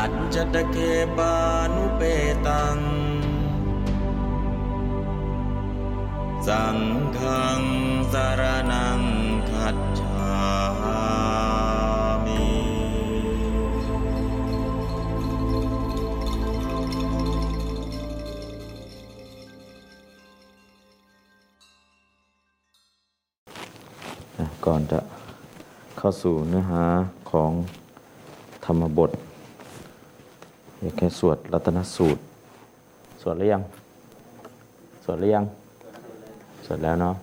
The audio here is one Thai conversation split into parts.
อัจจตเคปานุเปตัง สังฆังสารนังคัจฉามิก่อนจะเข้าสู่เนื้อหาของธรรมบท อยากแค่สวดรัตนสูตร สวดหรือยัง สวดหรือยัง สวดแล้วเนาะ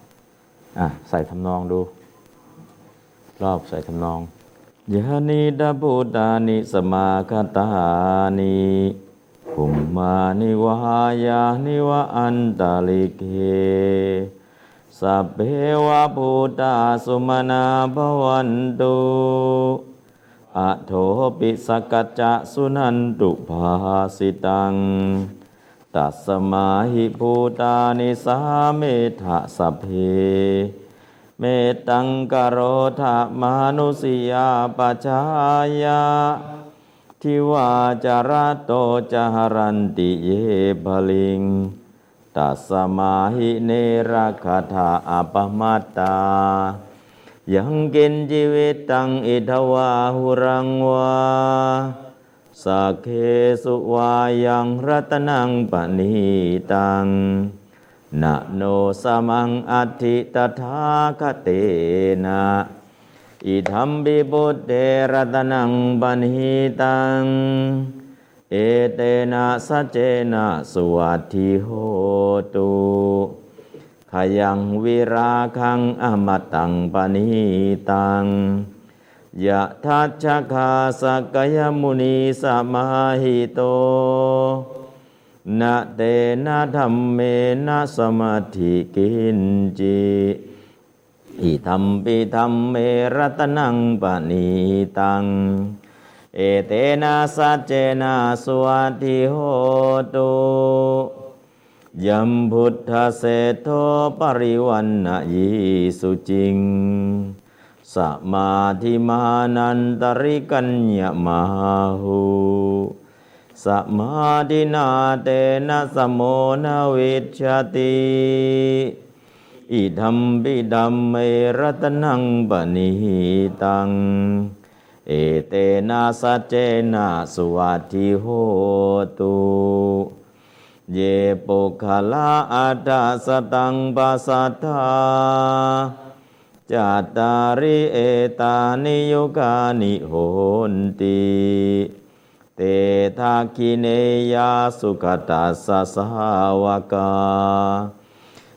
อะ ใส่ทำนองดู รอบใส่ทำนองยานิดาบุตานิสมาคตานิภุมมานิวายานิวะอันตาลิเกสัพเพวะพุทธาสุมาณาภวันตุ อะโถปิสกัจจะสุนันตุภาสิตัง ตัสมาหิภูตานิสาเมธะสัพเพ เมตังกโรธามานุสิยาปชายา ทิวาจารโตจหรันติเยภลิง ตัสมาหิเนรคาถาอปมาตตา ยังกินชีวิตตังอิทวาหุรังวาสักเคสุวายังรัตนังปณิตังนะโนสมังอัตถิตถาคเตนะอิธรรมบิบุตเตรัตนังปณิตัง เอเตนะสัจเจนะสวัสทิโหตุ ขยังวิราคังอมตังปณิตังยะทัชชคาสกยมุนีสมาหิโตนะเตนะธรรมเมนะสมาธิกินจิอิธรรมปิธรรมเมรตนังปณิตัง เอเตนะสัจเจนะสวัสดิโหตุ ยัมพุทธเศโทปริวันนะยิสุจิง สมาธิมานันตริกัญญมาหูสมาธินาเตนะสมโมนาวิชติอิธัมปิดัมเมรัตนังปณิตัง เอเตนะสัจเจนะสวัสทิโหตุ เยปุคลาอัตาสตังปัสสัทธาจัตตาริเอตานิโยกานิโหนติเตทาคิเนยาสุขตัสสะสาวกา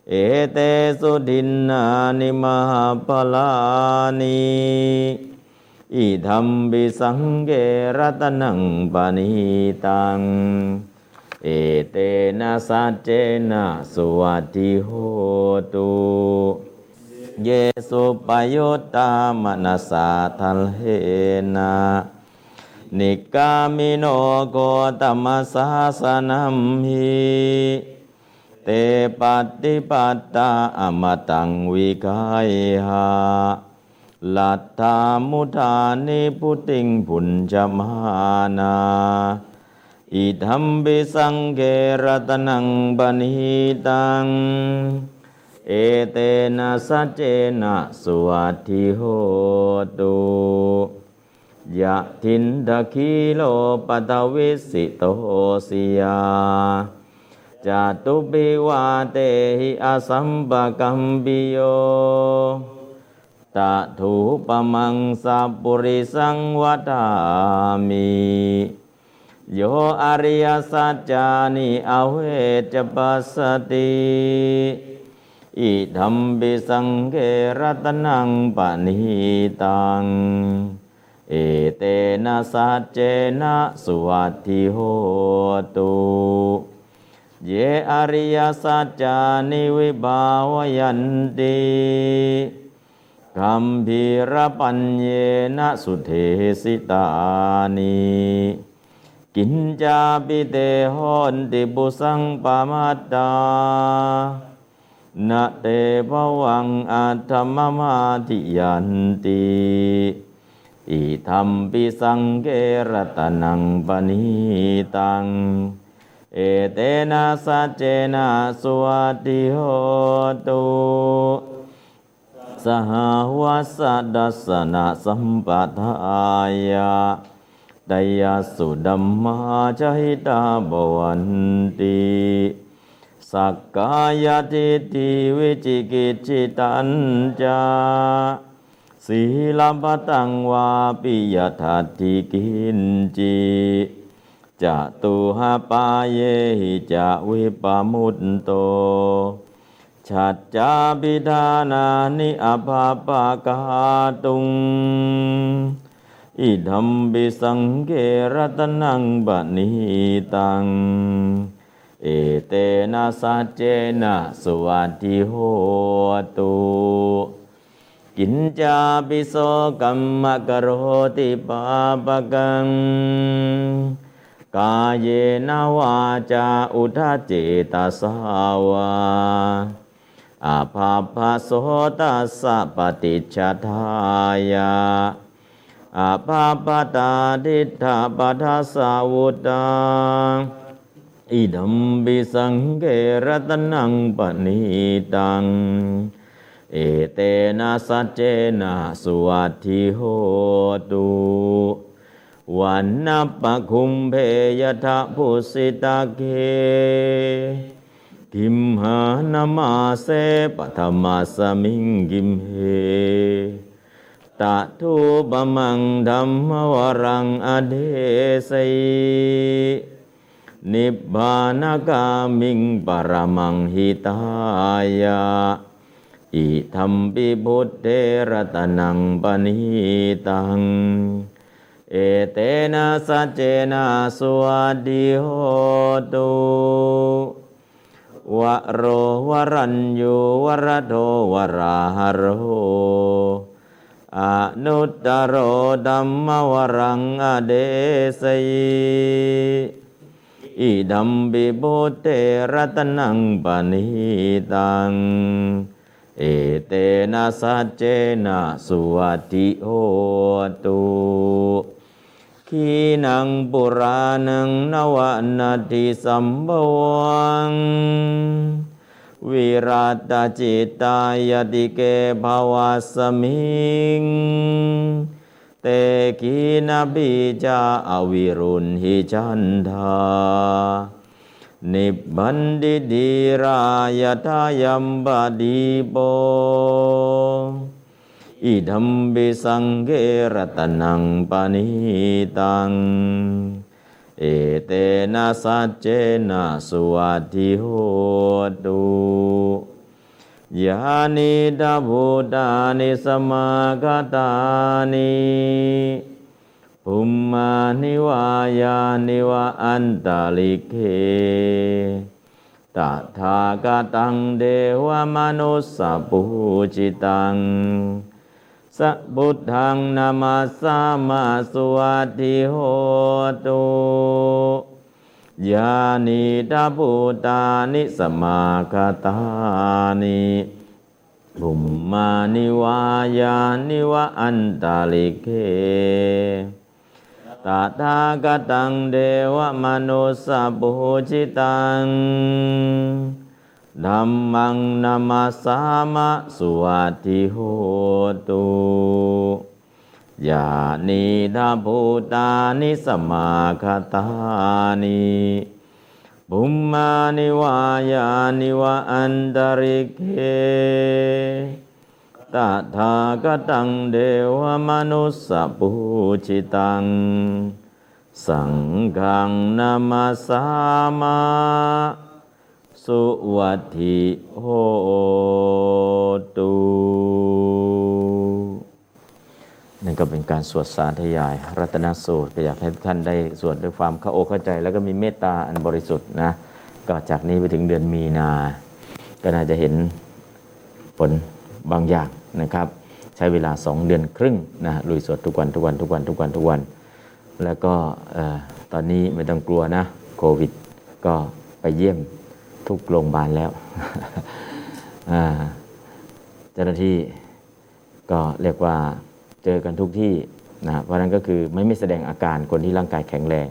เอเตสุดินนานิมหาปลานิอิธรรมบิสังเกรตนังปานิตัง เอเตนะสัจเจนะสุวัสดิโหตุเยสุปยุตตามนัสสาทัลเหนะนิกามิโนโกตมัสสาสนัมหิเตปัตติปัตตาอมตังวิกายหาลัทธามุทานิพุติงพุญจมานา อิธัมปิสังเกรัตนังปณิตัง เอเตนะสัจเจนะสุวัสทิโหตุยะทินทะคีโลปตวิสิโตสิยาจตุปิวาเตหิอสัมปกัมปิโยตะถูปมังสัพปุริสังวัฏามิ โยอริยสัจจานิอเวจปัสสติอิธรรมปิสังเกรัตนังปณิตัง เอเตนะสัจเจนะสุวัตถิโหตุเยอริยสัจจานิวิบาวยันติคัมภีรปัญเยนะสุเทสิตานิ กินจาปิเตหอนติบุสังปามัตานะเตภวังอัตถมมาทิยันติอิธรรมปิสังเกรตนังปณิตัง เอเตนะสัจเจนะสวัสดิโหตุสหวัสดัสนะสัมปทายา ดยสุดัมมาจหิตาบวันติสักกายทิฏฐิวิจิกิจิตันจาสีลปตังวาปิยทัตถิกินจิจะตุหาปาเยหิจะวิปมุตโตชัดจาบิดานานิอภาปากาตุง อิดัมบิสังเกรตนังบะนิตัง เอเตนะสัจเจนะสวัสดิโหตุกินจาปิโสกัมมะกโรติปาปะกัง กายเยนวาจาอุทาเจตาสาวาอาภาพโสตัสสะปฏิจจทายา อาภาปตาดิทธาปัทสาวุตาอิดัมบิสังเกรตนังปณิตัง เอเตนะสัจเจนะสวัตถิโหตุวันนัปะคุมเพยทะพุสิตาเกกิมหานามาเสปธรรมาสมิงกิมเห ตะทุบมังธรรมวรังอเดสัยนิบานากามิงปรมังหิตายาอิธรรมปิบุตเทรตนังปณิตัง เอเตนะสัจเจนะสวัสดิโหตุวะโรวรัญยูวรโทวราหโร อนุตตโรดัมมวรังอเดสยอิดัมบิบุเตรัตนังปณิตัง เอเตนะสัจเจนะสุวัติโหตุขีนังปุรานังนวนาติสัมบวัง วิรัตจิตายติเกภวาสมิง เตกีนบิจาอวิรุณหิจันทานิบันดิดีรายทายัมบดีโปอิดัมบิสังเกรตนังปานิตัง เอเตนะสัจเจนะสุวัตถิโหตุยานิดาบูตานิสมาคตานิภุมมานิวายานิวะอันตาลิเคตถาคตังเดวมนุสสปุจิตัง สัพุทธังนามาสามาสวัสดิโหตุยานิดาภูตานิสมาคตานิบุมมานิวายานิวะอันตาลิเคตถาคตังเดวมนุสสปุจิตัง ธัมมังนามาสามะสุวัติโหตุยานิดาภูตานิสมาคตานิบุมมานิวายานิวะอันตริเกตถาคตังเดวมนุสสปุจิตัง สังฆังนามาสามะ สุวัติโหตุนั่นก็เป็นการสวดสาธยาย รัตนสูตรก็อยากให้ท่านได้สวดด้วยความเข้าอกเข้าใจ แล้วก็มีเมตตาอันบริสุทธิ์นะก็จากนี้ไปถึงเดือนมีนา ก็น่าจะเห็นผลบางอย่างนะครับ ใช้เวลา 2 เดือนครึ่งนะลุยสวดทุกวันทุกวันทุกวันทุกวันทุกวัน แล้วก็ตอนนี้ไม่ต้องกลัวนะโควิด ก็ไปเยี่ยม ทุกโรงพยาบาลแล้วเจ้าหน้าที่ก็เรียกว่าเจอกันทุกที่นะเพราะนั้นก็คือไม่ไม่แสดงอาการคนที่ร่างกายแข็งแรง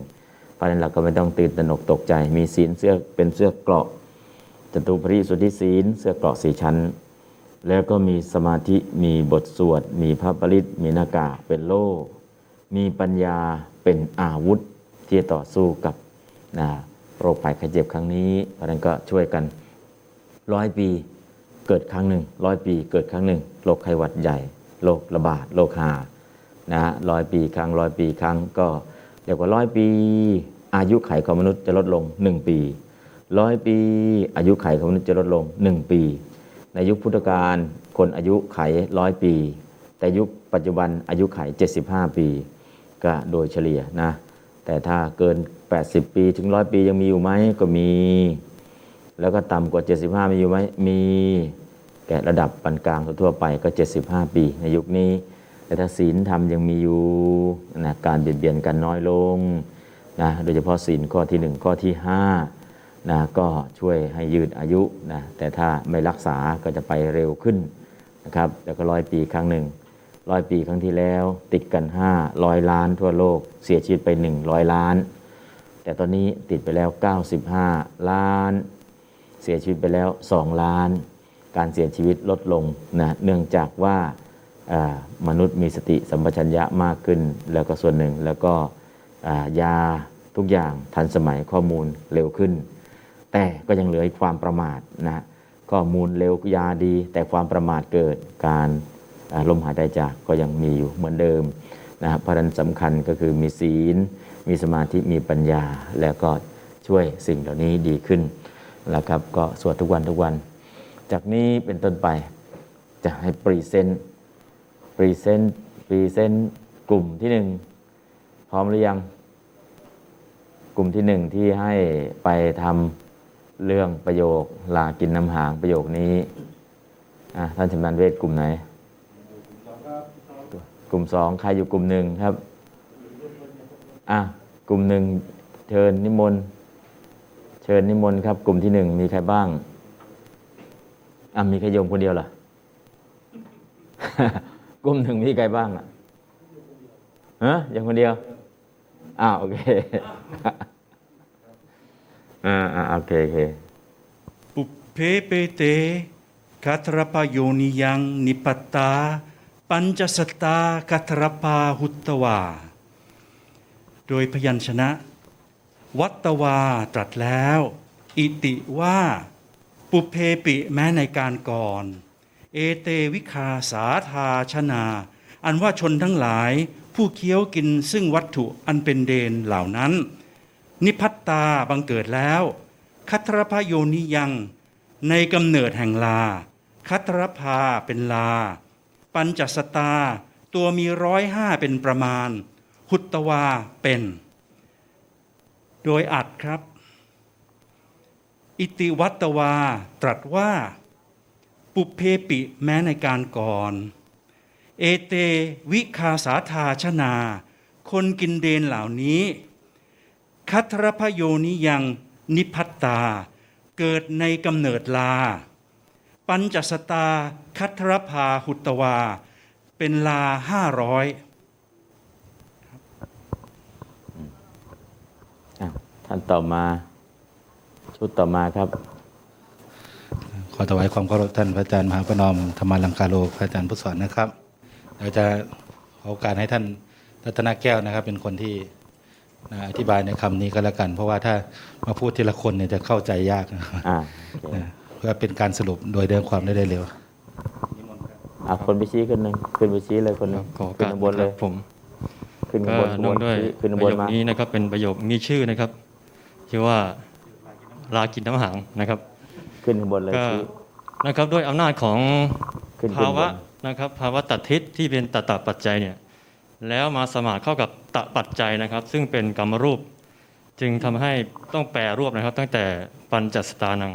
เพราะนั้นเราก็ไม่ต้องตื่นตระหนกตกใจ มีศีลเสื้อเป็นเสื้อเกราะจตุปริสุทธิศีล เสื้อเกราะสีชั้น แล้วก็มีสมาธิมีบทสวด มีพระปริตมีนากาเป็นโล่มีปัญญาเป็นอาวุธที่จะต่อสู้กับนะ โรคภัยไข้เจ็บครั้งนี้เพราะนั้นก็ช่วยกันร้อยปีเกิดครั้งหนึ่งร้อยปีเกิดครั้งหนึ่งโรคไข้หวัดใหญ่โรคระบาดโรคหานะฮะร้อยปีครั้งร้อยปีครั้งก็เรียกว่าร้อยปี อายุไขของมนุษย์จะลดลง 1 ปีร้อยปี อายุไขของมนุษย์จะลดลง 1 ปี ในยุคพุทธกาลคนอายุไขร้อยปี แต่ยุคปัจจุบันอายุไข 75 ปี ก็โดยเฉลี่ยนะแต่ถ้าเกิน 80 ปีถึงร้อยปียังมีอยู่ไหมก็มี แล้วก็ต่ำกว่า 75 มีอยู่ไหมมีแก่ระดับปานกลางทั่วไปก็ 75 ปี ในยุคนี้ แต่ถ้าศีลธรรมยังมีอยู่นะการเบียดเบียนกันน้อยลงนะโดยเฉพาะศีลข้อที่ 1 ข้อที่5นะก็ช่วยให้ยืดอายุนะแต่ถ้าไม่รักษาก็จะไปเร็วขึ้นนะครับแล้วก็ร้อยปีครั้งหนึ่งร้อยปีครั้งที่แล้ว ติดกัน5ร้อยล้านทั่วโลก เสียชีวิตไป 100 ล้าน แต่ตอนนี้ติดไปแล้ว 95 ล้าน เสียชีวิตไปแล้ว 2 ล้าน การเสียชีวิตลดลงนะเนื่องจากว่ามนุษย์มีสติสัมปชัญญะมากขึ้น แล้วก็ส่วนหนึ่งแล้วก็ยาทุกอย่างทันสมัยข้อมูลเร็วขึ้น แต่ก็ยังเหลือความประมาทนะข้อมูลเร็วยาดี แต่ความประมาทเกิดการลมหายใจจากก็ยังมีอยู่เหมือนเดิมนะเพราะนั้นสำคัญก็คือมีศีล มีสมาธิมีปัญญา แล้วก็ช่วยสิ่งเหล่านี้ดีขึ้นแล้วครับก็สวดทุกวันทุกวัน จากนี้เป็นต้นไปจะให้ present present present กลุ่มที่หนึ่งพร้อมหรือยัง กลุ่มที่หนึ่งที่ให้ไปทำเรื่องประโยคลากินน้ำหางประโยคนี้ท่านชำนาญเวทกลุ่มไหน กลุ่มสองใครอยู่กลุ่มหนึ่งครับอะ กลุ่มหนึ่งเชิญนิมนต์เชิญนิมนต์ครับ กลุ่มที่หนึ่งมีใครบ้างอะมีแค่โยมคนเดียวล่ะกลุ่มหนึ่งมีใครบ้างอะฮะยังคนเดียวอ้าวโอเคอ่าอ่าโอเคโอเคปุเพเปเตคัตรปโยนิยังนิปตาปัญจสตาคัตรปาหุตวา โดยพยัญชนะ วัตวาตรัสแล้ว อิติว่าปุเพปิแม้ในการก่อน เอเตวิคาสาธาชนา อันว่าชนทั้งหลายผู้เคี้ยวกินซึ่งวัตถุอันเป็นเดนเหล่านั้น นิพัตตาบังเกิดแล้ว คัตรพโยนิยังในกำเนิดแห่งลา คัตรพาเป็นลา ปัญจสตาตัวมีร้อยห้าเป็นประมาณ หุตตวาเป็น โดยอัดครับ อิติวัตวาตรัสว่า ปุเพปิแม้ในการก่อน เอเตวิคาสาธาชนา คนกินเดนเหล่านี้ คัทรพโยนิยังนิพัตตา เกิดในกำเนิดลา ปัญจสตาคัทรพาหุตวา เป็นลาห้าร้อย ท่านต่อมา ชุดต่อมาครับ ขอถวายความเคารพท่านพระอาจารย์มหาประนอมธรรมาลังคาโลพระอาจารย์พุทธสอนนะครับเราจะขอโอกาสให้ท่านรัตนาแก้วนะครับ เป็นคนที่อธิบายในคำนี้ก็แล้วกัน เพราะว่าถ้ามาพูดทีละคนเนี่ยจะเข้าใจยากนะเพื่อเป็นการสรุปโดยเดินความได้เร็วอะคนไปชี้คนหนึ่งขึ้นไปชี้เลยคนหนึ่งขึ้นบนเลยผมขึ้นบนบนด้วยขึ้นบนมานี้นะครับเป็นประโยคมีชื่อนะครับ ชื่อว่าลากินน้ำหางนะครับ ขึ้นข้างบนเลยนะครับด้วยอำนาจของภาวะนะครับภาวะตัดทิศที่เป็นตัตตปัจจัยเนี่ยแล้วมาสมาธิเข้ากับตะปัจจัยนะครับ ซึ่งเป็นกรรมรูป จึงทำให้ต้องแปรรูปนะครับ ตั้งแต่ปัญจสตานัง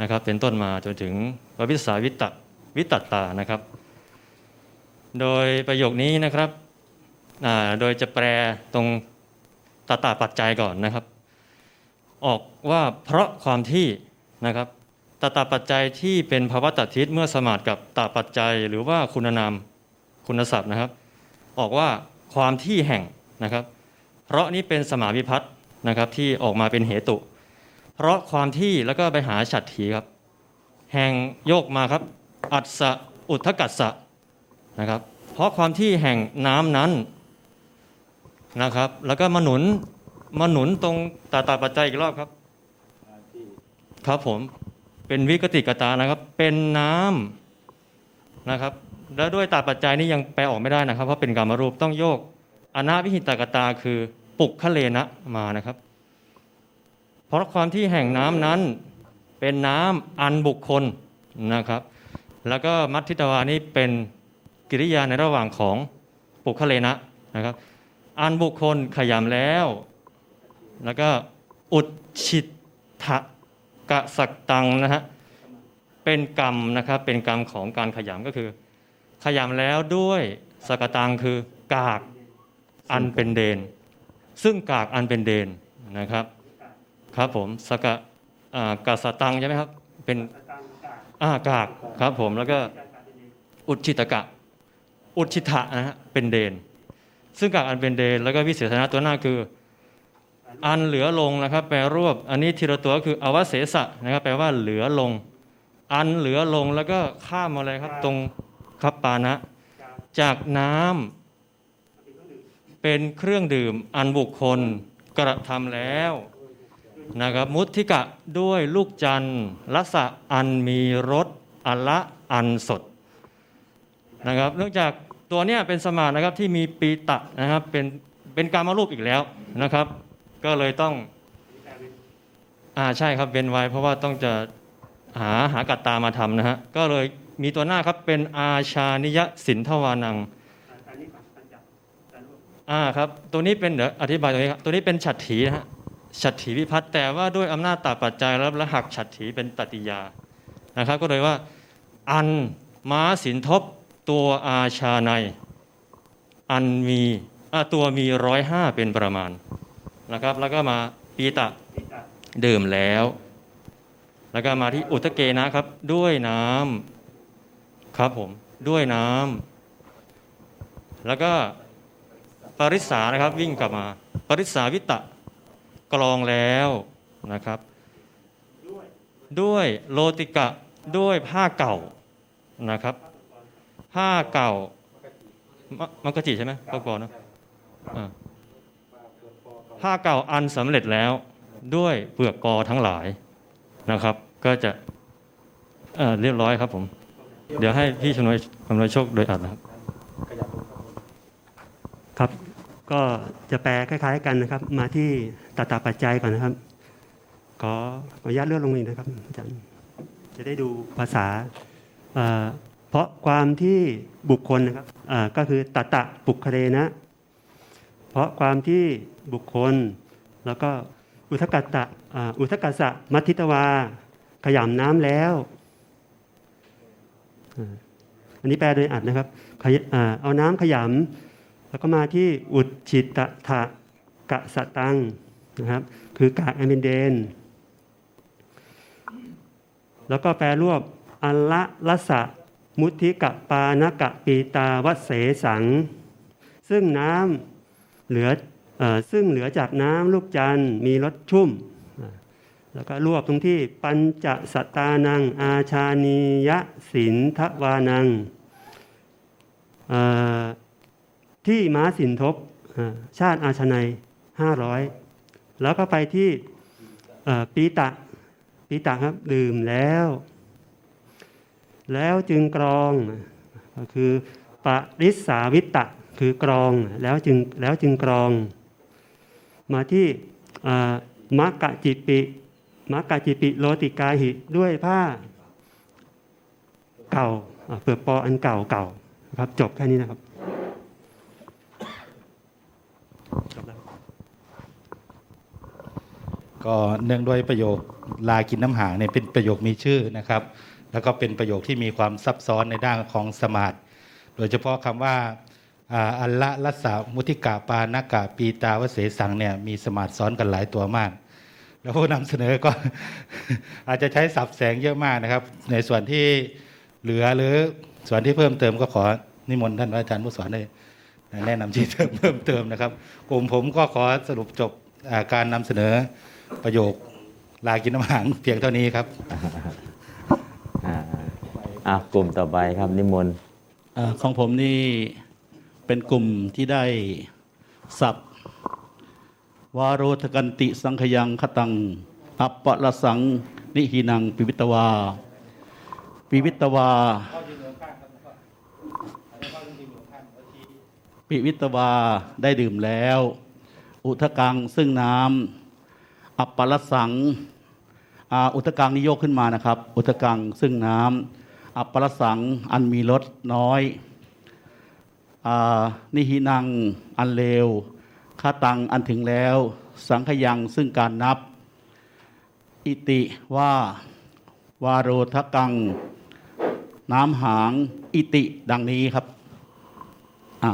นะครับ เป็นต้นมาจนถึงววิสาวิตะวิตัตตานะครับ โดยประโยคนี้นะครับโดยจะแปลตรงตาตาปัจจัยก่อนนะครับ ออกว่าเพราะความที่นะครับตตาปัจจัยที่เป็นภาวะตัดทิศเมื่อสมาธิกับตาปัจจัย หรือว่าคุณนามคุณศัพท์นะครับ ออกว่าความที่แห่งนะครับ เพราะนี้เป็นสมาวิพัฒนะครับที่ออกมาเป็นเหตุ เพราะความที่แล้วก็ไปหาฉัตรถีครับ แห่งโยกมาครับ อัศอุทธกัสสะนะครับ เพราะความที่แห่งน้ำนั้นนะครับ แล้วก็มาหนุน มาหนุนตรงตาตาปัจจัยอีกรอบครับ ครับผมเป็นวิกติกตานะครับ เป็นน้ำนะครับ แล้วด้วยตาปัจจัยนี้ยังแปลออกไม่ได้นะครับ เพราะเป็นกรรมรูปต้องโยกอนาวิหิตกตาคือปุกขเลนะมานะครับ เพราะความที่แห่งน้ำนั้นเป็นน้ำอันบุคคลนะครับ แล้วก็มัทธิตวานี้เป็นกิริยาในระหว่างของปุกขเลนะนะครับ อันบุคคลขยำแล้ว แล้วก็อุดชิตทะกะสักตังนะฮะเป็นกรรมนะครับเป็นกรรมของการขยำก็คือ ขยำแล้วด้วยสกตังคือกากอันเป็นเดน ซึ่งกากอันเป็นเดนนะครับครับผมสกะกะสตังใช่ไหมครับเป็นอากากครับผมแล้วก็อุดชิตกะ อุดชิตะนะฮะเป็นเดน ซึ่งกากอันเป็นเดน แล้วก็วิเศษณะตัวหน้าคือ อันเหลือลงนะครับ แปลรวบอันนี้ทีละตัวคืออวเสสะนะครับ แปลว่าเหลือลง อันเหลือลงแล้วก็ข้ามอะไรครับ ตรงคับปานะ จากน้ำเป็นเครื่องดื่ม อันบุคคลกระทำแล้วนะครับมุทิกะด้วยลูกจันทร์ลัสะอันมีรสอัละอันสดนะครับ เนื่องจากตัวเนี้ยเป็นสมานะครับที่มีปีตะนะครับเป็นเป็นการมารูปอีกแล้วนะครับ ก็เลยต้องอ่าใช่ครับเป็นไว้ เพราะว่าต้องจะหาหากัตตามาทำนะฮะก็เลยมีตัวหน้าครับเป็นอาชานิยสินทวานังอ่าครับตัวนี้เป็นเดี๋ยวอธิบายตรงนี้ครับตัวนี้เป็นฉัตรถีนะฮะฉัตรถีวิพัฒน์แต่ว่าด้วยอำนาจตาปัจจัยแล้วและหักฉัตรถีเป็นตติยานะครับ ก็เลยว่า อันม้าสินทบตัวอาชาใน อันมีตัวมีร้อยห้าเป็นประมาณ นะครับ แล้วก็มาปีตะดื่มแล้ว แล้วก็มาที่อุทเกนะครับ ด้วยน้ำครับผม ด้วยน้ำแล้วก็ปริสานะครับ วิ่งกลับมา ปริสาวิตะกรองแล้วนะครับ ด้วยโลติกะด้วยผ้าเก่านะครับ ผ้าเก่ามังกจิใช่ไหมก็กรนะ ผ้าเก่าอันสำเร็จแล้วด้วยเปลือกกอทั้งหลายนะครับ ก็จะเเรียบร้อยครับผม เดี๋ยวให้พี่ชนวยคำนวยโชคโดยอัดนะครับ ครับ ก็จะแปลคล้าย ๆ กันนะครับ มาที่ตาตาปัจจัยก่อนนะครับ ขออนุญาตเลื่อนลงอีกนะครับอาจารย์จะได้ดูภาษาเพราะความที่บุคคลนะครับก็คือตตะปุคเรนะ เพราะความที่บุคคล แล้วก็อุทกัตตะอุทกัสสะมัทิตวา ขยำน้ำแล้ว อันนี้แปลโดยอัดนะครับ เอาน้ำขยำแล้วก็มาที่อุดฉิตถะกะสตังนะครับ คือกะแอมินเดน แล้วก็แปลรวบอัลละละสะมุทิกะปานกะปีตาวัเสสัง ซึ่งน้ำ เหลือซึ่งเหลือจากน้ำลูกจันทร์มีรสชุ่ม แล้วก็รวบตรงที่ปัญจสตานัง อาชานียสินทวานัง ที่ม้าสินทบชาติอาชนัยห้าร้อยแล้วก็ไปที่ปีตะปีตะครับดื่มแล้ว แล้วจึงกรองก็คือปริสาวิตะ คือกรองแล้วจึงแล้วจึงกรอง มาที่มักกะจิปิมักกะจิปิโลติกาหิด้วยผ้าเก่าเปลือกปออันเก่าเก่าครับ จบแค่นี้นะครับจบแล้วก็เนื่องด้วยประโยคลากินน้ำหางเนี่ยเป็นประโยคมีชื่อนะครับ แล้วก็เป็นประโยคที่มีความซับซ้อนในด้านของสมาธิโดยเฉพาะคำว่า อ่าอัลละลัสสามุติกาปานากาปีตาวเสสังเนี่ยมีสมาธิซ้อนกันหลายตัวมาก แล้วผู้นำเสนอก็อาจจะใช้สับแสงเยอะมากนะครับ ในส่วนที่เหลือหรือส่วนที่เพิ่มเติมก็ขอนิมนต์ท่านพระอาจารย์ผู้สอนได้แนะนำชี้เติมเพิ่มเติมนะครับ กลุ่มผมก็ขอสรุปจบอ่าการนำเสนอประโยคลากินน้ำหางเพียงเท่านี้ครับอ่าอะกลุ่มต่อไปครับนิมนต์เอ่อของผมนี่ เป็นกลุ่มที่ได้สับวาโรทกันติสังขยังคตัง อัปปะละสัง นิหินัง ปิวิตวา ปิวิตวา ปิวิตวาได้ดื่มแล้ว อุทกังซึ่งน้ำอัปปะละสังอุทกังนี่โยกขึ้นมานะครับ อุทกังซึ่งน้ำอัปปะละสังอันมีรสน้อย นิหินังอันเลวคาตังอันถึงแล้ว สังขยังซึ่งการนับ อิติว่าวาโรทกัง น้ำหางอิติดังนี้ครับอ่า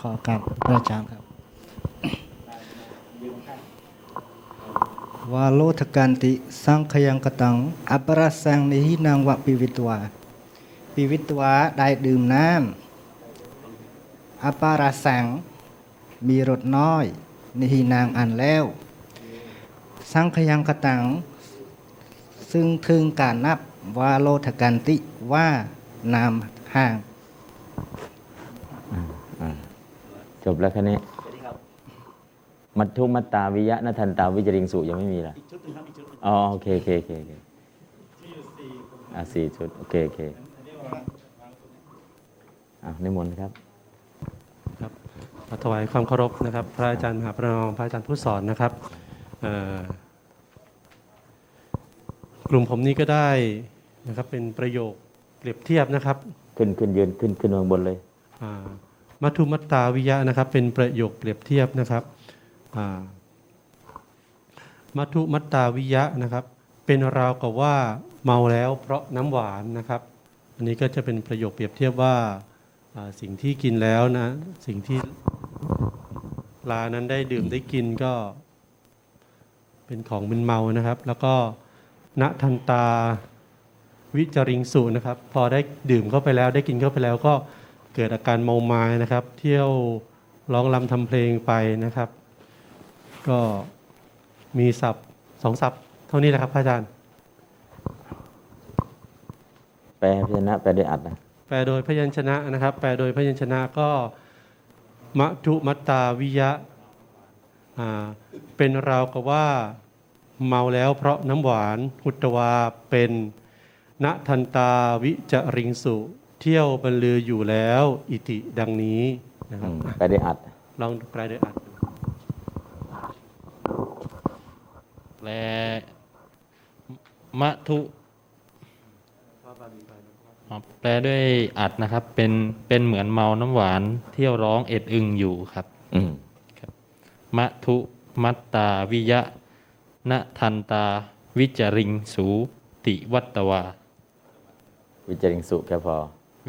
ขอการพระอาจารย์ครับ วาโลทกันติสังขยังกตังอัปราสังนิหินางวะปิวิตวาปิวิตวาได้ดื่มน้ำอัปาราสังมีรสน้อยนิหินางอันแล้ว สังขยังกตัง ซึ่งถึงการนับวาโลทกันติว่านามห่างจบแล้วคะนี้ มัทธุมัตตาวิยะนัทันตาวิจริงสุยังไม่มีละอ๋อโอเคโอเคโอเคโอเคอะสี่ชุดโอเคโอเคอะนิมนต์ครับครับขอถวายความเคารพนะครับ พระอาจารย์มหาประนอมพระอาจารย์ผู้สอนนะครับเอ่อกลุ่มผมนี้ก็ได้นะครับเป็นประโยคเปรียบเทียบนะครับ ขึ้นขึ้นยืนขึ้นขึ้นข้างบนเลยอ่ามัทุมัตตาวิยะนะครับ เป็นประโยคเปรียบเทียบนะครับอ่า มัทุมัตตาวิยะนะครับ เป็นราวกับว่าเมาแล้วเพราะน้ำหวานนะครับ อันนี้ก็จะเป็นประโยคเปรียบเทียบว่าสิ่งที่กินแล้วนะ สิ่งที่ลานั้นได้ดื่มได้กินก็ เป็นของมึนเมานะครับ แล้วก็ณทันตาวิจริงสุนะครับ พอได้ดื่มเข้าไปแล้วได้กินเข้าไปแล้วก็เกิดอาการเมาไม้นะครับ เที่ยวร้องรำทำเพลงไปนะครับ ก็มีศัพท์สองศัพท์เท่านี้แหละครับพระอาจารย์ แปลพยัญชนะแปลได้อัดนะแปลโดยพยัญชนะนะครับ แปลโดยพยัญชนะก็มะทุมัตตาวิยะอ่าเป็นราวกับว่าเมาแล้วเพราะน้ำหวานหุตวาเป็นณทันตาวิจริงสุ เที่ยวบรรลืออยู่แล้ว อิติดังนี้นะคอืรับมแปลได้อัด ลองแปลโดยอัด แปลมะทุอ๋อแปลด้วยอัดนะครับ เป็นเป็นเหมือนเมาน้ำหวานเที่ยวร้องเอ็ดอึงอยู่ครับอืมมะทุมัตตาวิยะณทันตา วิจริงสูติวัตตวา วิจริงสุแค่พอ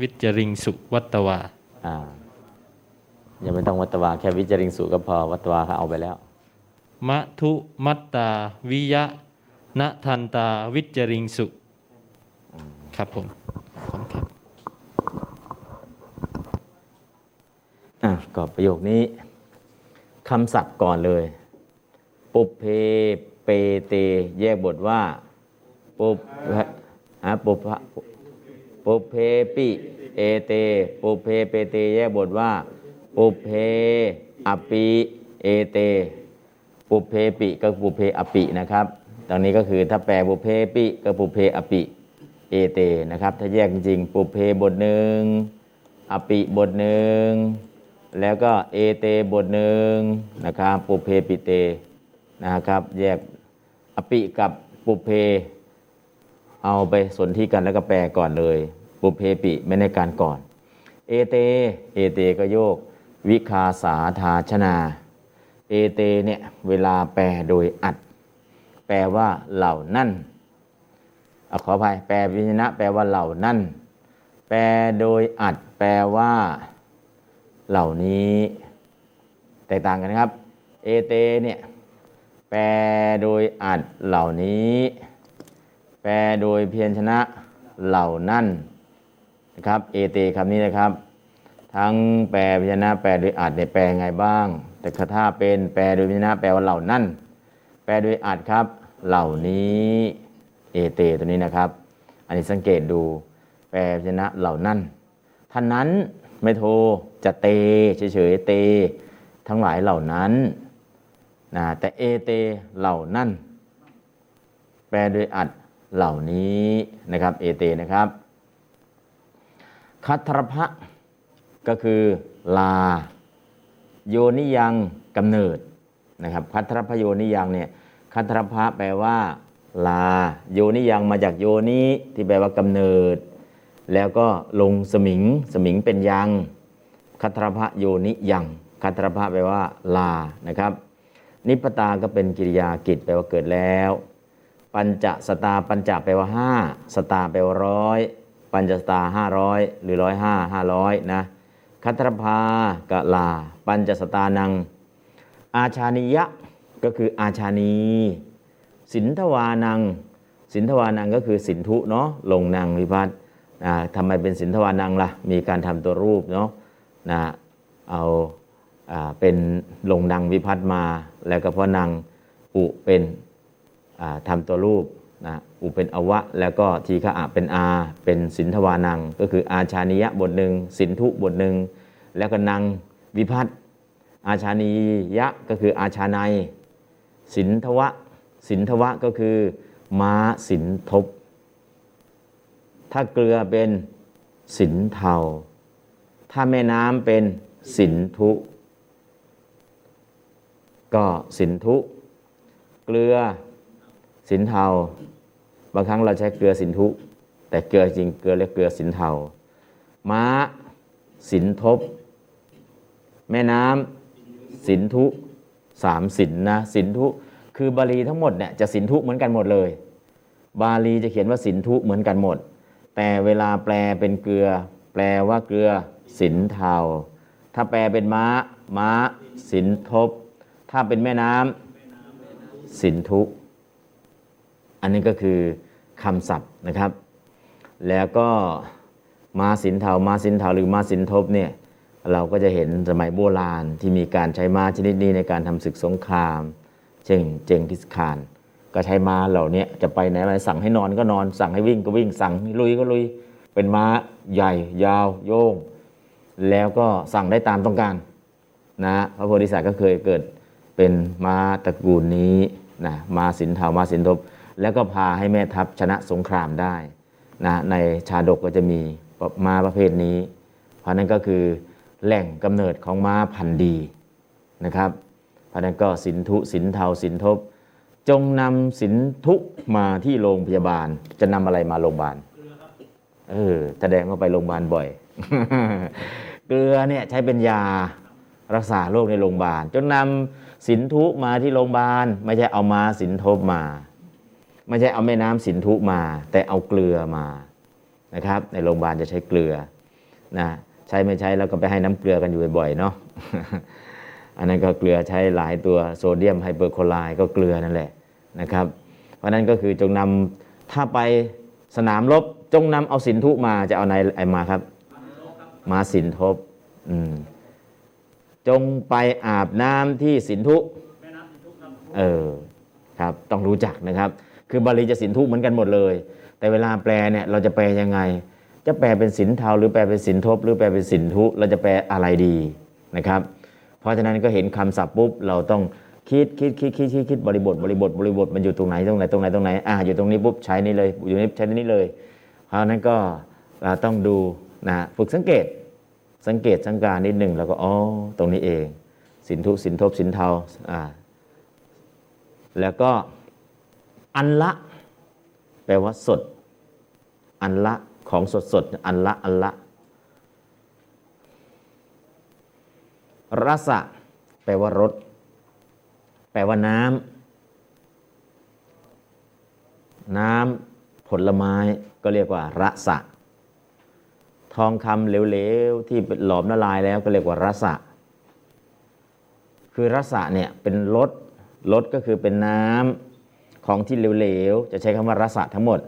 วิจริงสุวัตตวาอ่ายังไม่ต้องวัตวาแค่วิจริงสุก็พอวัตวาเขาเอาไปแล้ว มะทุมัตตา วิยะณทันตาวิจริงสุ ครับผมขอบคุณครับอะก็ประโยคนี้คำศัพท์ก่อนเลย ปุเพเปเต แยกบทว่า ปุพอะปุพะปุเพปิเอเต ปุเพเปเต แยกบทว่า ปุเพอปิเอเต ปุเพปิก็ปุเพอปินะครับ ตรงนี้ก็คือถ้าแปลปุเพปิก็ปุเพอปิเอเตนะครับ ถ้าแยกจริงๆปุเพบทหนึ่งอปิบทหนึ่งแล้วก็เอเตบทหนึ่งนะครับปุเพปิเตนะครับ แยกอปิกับปุเพ เอาไปสนที่กันแล้วก็แปลก่อนเลยปปุเพปิไม่ในการก่อน เอเต เอเตก็โยก วิคาสาธาชนา เอเตเนี่ยเวลาแปลโดยอัด แปลว่าเหล่านั่นอขออภัยแปลวิญญนะแปลว่าเหล่านั่น แปลโดยอัด แปลว่า เหล่านี้ แตกต่างกันครับ เอเตเนี่ยแปลโดยอัดเหล่านี้ แปลโดยเพียรชนะเหล่านั่นนะครับ เอเตคำนี้นะครับ ทั้งแปลพยัญชนะแปลโดยอัดเนี่ยแปลไงบ้าง แต่ถ้าเป็นแปลโดยพยัญชนะแปลว่าเหล่านั่นแปลโดยอัดครับ เหล่านี้เอเตตัวนี้นะครับ อันนี้สังเกตดู แปลพยัญชนะเหล่านั่นท่านนั้นไม่โทจะเตเฉยๆเต ทั้งหลายเหล่านั้นนะแต่เอเตเหล่านั่นแปลโดยอัดเหล่านี้นะครับเอเตนะครับคัทรพะก็คือลา โยนิยังกำเนิดนะครับคัทรพโยนิยังเนี่ยคัทรพะแปลว่า ลา โยนิยังมาจากโยนิที่แปลว่ากำเนิด แล้วก็ลงสมิงสมิงเป็นยังคัทรพะโยนิยังคัทรพะแปลว่า ลานะครับ นิปตาก็เป็นกิริยากิจแปลว่าเกิดแล้ว ปัญจสตาปัญจแปลว่าห้าสตาแปลว่าร้อยปัญจสตาห้าร้อยหรือร้อยห้าห้าร้อยนะ คัตรพากะลา ปัญจสตานัง อาชานิยะก็คืออาชานี สินทวานัง สินทวานังก็คือสินทุเนาะลงนางวิพัฒน์ทำไมเป็นสินทวานังละ่ะ มีการทำตัวรูปเนาะนะเอาเป็นลงนางวิพัฒน์มา แล้วก็เพราะนางอุเป็นทำตัวรูปนะ อุเป็นอวะ แล้วก็ทีฆะอะเป็นอา เป็นสินทวานัง ก็คืออาชานิยะบทหนึ่งสินทุบทหนึ่งแล้วก็นางวิพัฒน์อาชานียะก็คืออาชาในสินทวะ สินทวะก็คือม้าสินทบ ถ้าเกลือเป็นสินเทา ถ้าแม่น้ำเป็นสินทุ ก็สินทุ เกลือสินเทา บางครั้งเราใช้เกลือสินทุ แต่เกลือจริงเกลือเรียกเกลือสินเทาม้าสินทบ แม่น้ำสินทุสามสินนะสินทุคือบาลีทั้งหมดเนี่ยจะสินทุเหมือนกันหมดเลย บาลีจะเขียนว่าสินทุเหมือนกันหมด แต่เวลาแปลเป็นเกลือ แปลว่าเกลือสินเทาถ้าแปลเป็นม้า ม้าสินทบ ถ้าเป็นแม่น้ำสินทุ อันนี้ก็คือคำศัพท์นะครับ แล้วก็มาสินเทามาสินเทาหรือมาสินทบเนี่ยเราก็จะเห็นสมัยโบราณที่มีการใช้ม้าชนิดนี้ในการทำศึกสงคราม เช่นเจงกิสคาน ก็ใช้ม้าเหล่านี้จะไปไหนไปสั่งให้นอนก็นอน สั่งให้วิ่งก็วิ่ง สั่งให้ลุยก็ลุย เป็นม้าใหญ่ ยาว โยง แล้วก็สั่งได้ตามต้องการนะพระโพธิสัตว์ก็เคยเกิดเป็นม้าตระกูลนี้นะมาสินเทามาสินทบ แล้วก็พาให้แม่ทัพชนะสงครามได้นะในชาดกก็จะมีม้าประเภทนี้ เพราะนั้นก็คือแหล่งกำเนิดของม้าพันธุ์ดีนะครับเพราะนั้นก็สินทุสินเทาสินทบ จงนำสินทุมาที่โรงพยาบาล จะนำอะไรมาโรงพยาบาลเออแสดงว่าไปโรงพยาบาลบ่อย เกลือเนี่ยใช้เป็นยารักษาโรคในโรงพยาบาลจงนำสินทุมาที่โรงพยาบาล ไม่ใช่เอามาสินทบมา ไม่ใช่เอาแม่น้ำสินธุมา แต่เอาเกลือมานะครับ ในโรงพยาบาลจะใช้เกลือนะใช้ไม่ใช้แล้วก็ไปให้น้ำเกลือกันอยู่บ่อยๆเนาะอันนั้นก็เกลือใช้หลายตัวโซเดียมไฮเปอร์โคไลก็เกลือนั่นแหละนะครับ เพราะนั้นก็คือจงนำถ้าไปสนามรบจงนำเอาสินธุมาจะเอาไหนไอมาครับ มาสินทบอืมจงไปอาบน้ำที่สินธุเออครับต้องรู้จักนะครับ คือบาลีจะสินทุเหมือนกันหมดเลย แต่เวลาแปลเนี่ยเราจะแปลยังไง จะแปลเป็นสินเทาหรือแปลเป็นสินทบ หรือแปลเป็นสินทุเราจะแปลอะไรดีนะครับ เพราะฉะนั้นก็เห็นคำศัพท์ปุ๊บเราต้องคิดคิดคิดคิดคิดคิดบริบทบริบทบริบทมันอยู่ตรงไหนตรงไหนตรงไหนตรงไหนอ่าอยู่ตรงนี้ปุ๊บใช้นี่เลยอยู่นี้ใช้นี่เลย เพราะนั้นก็เราต้องดูนะฝึกสังเกตสังเกตสังการนิดหนึ่งแล้วก็อ๋อตรงนี้เอง สินทุสินทบสินเทาอ่าแล้วก็ อันละ แปลว่าสด อันละของสดสดอันละอันละรสะแปลว่ารสแปลว่าน้ำน้ำผลไม้ก็เรียกว่ารสะทองคำเหลวๆ ที่หลอมละลายแล้วก็เรียกว่ารสะคือรสะเนี่ยเป็นรสรสก็คือเป็นน้ำ ของที่เหลวๆ จะใช้คำว่ารสะทั้งหมด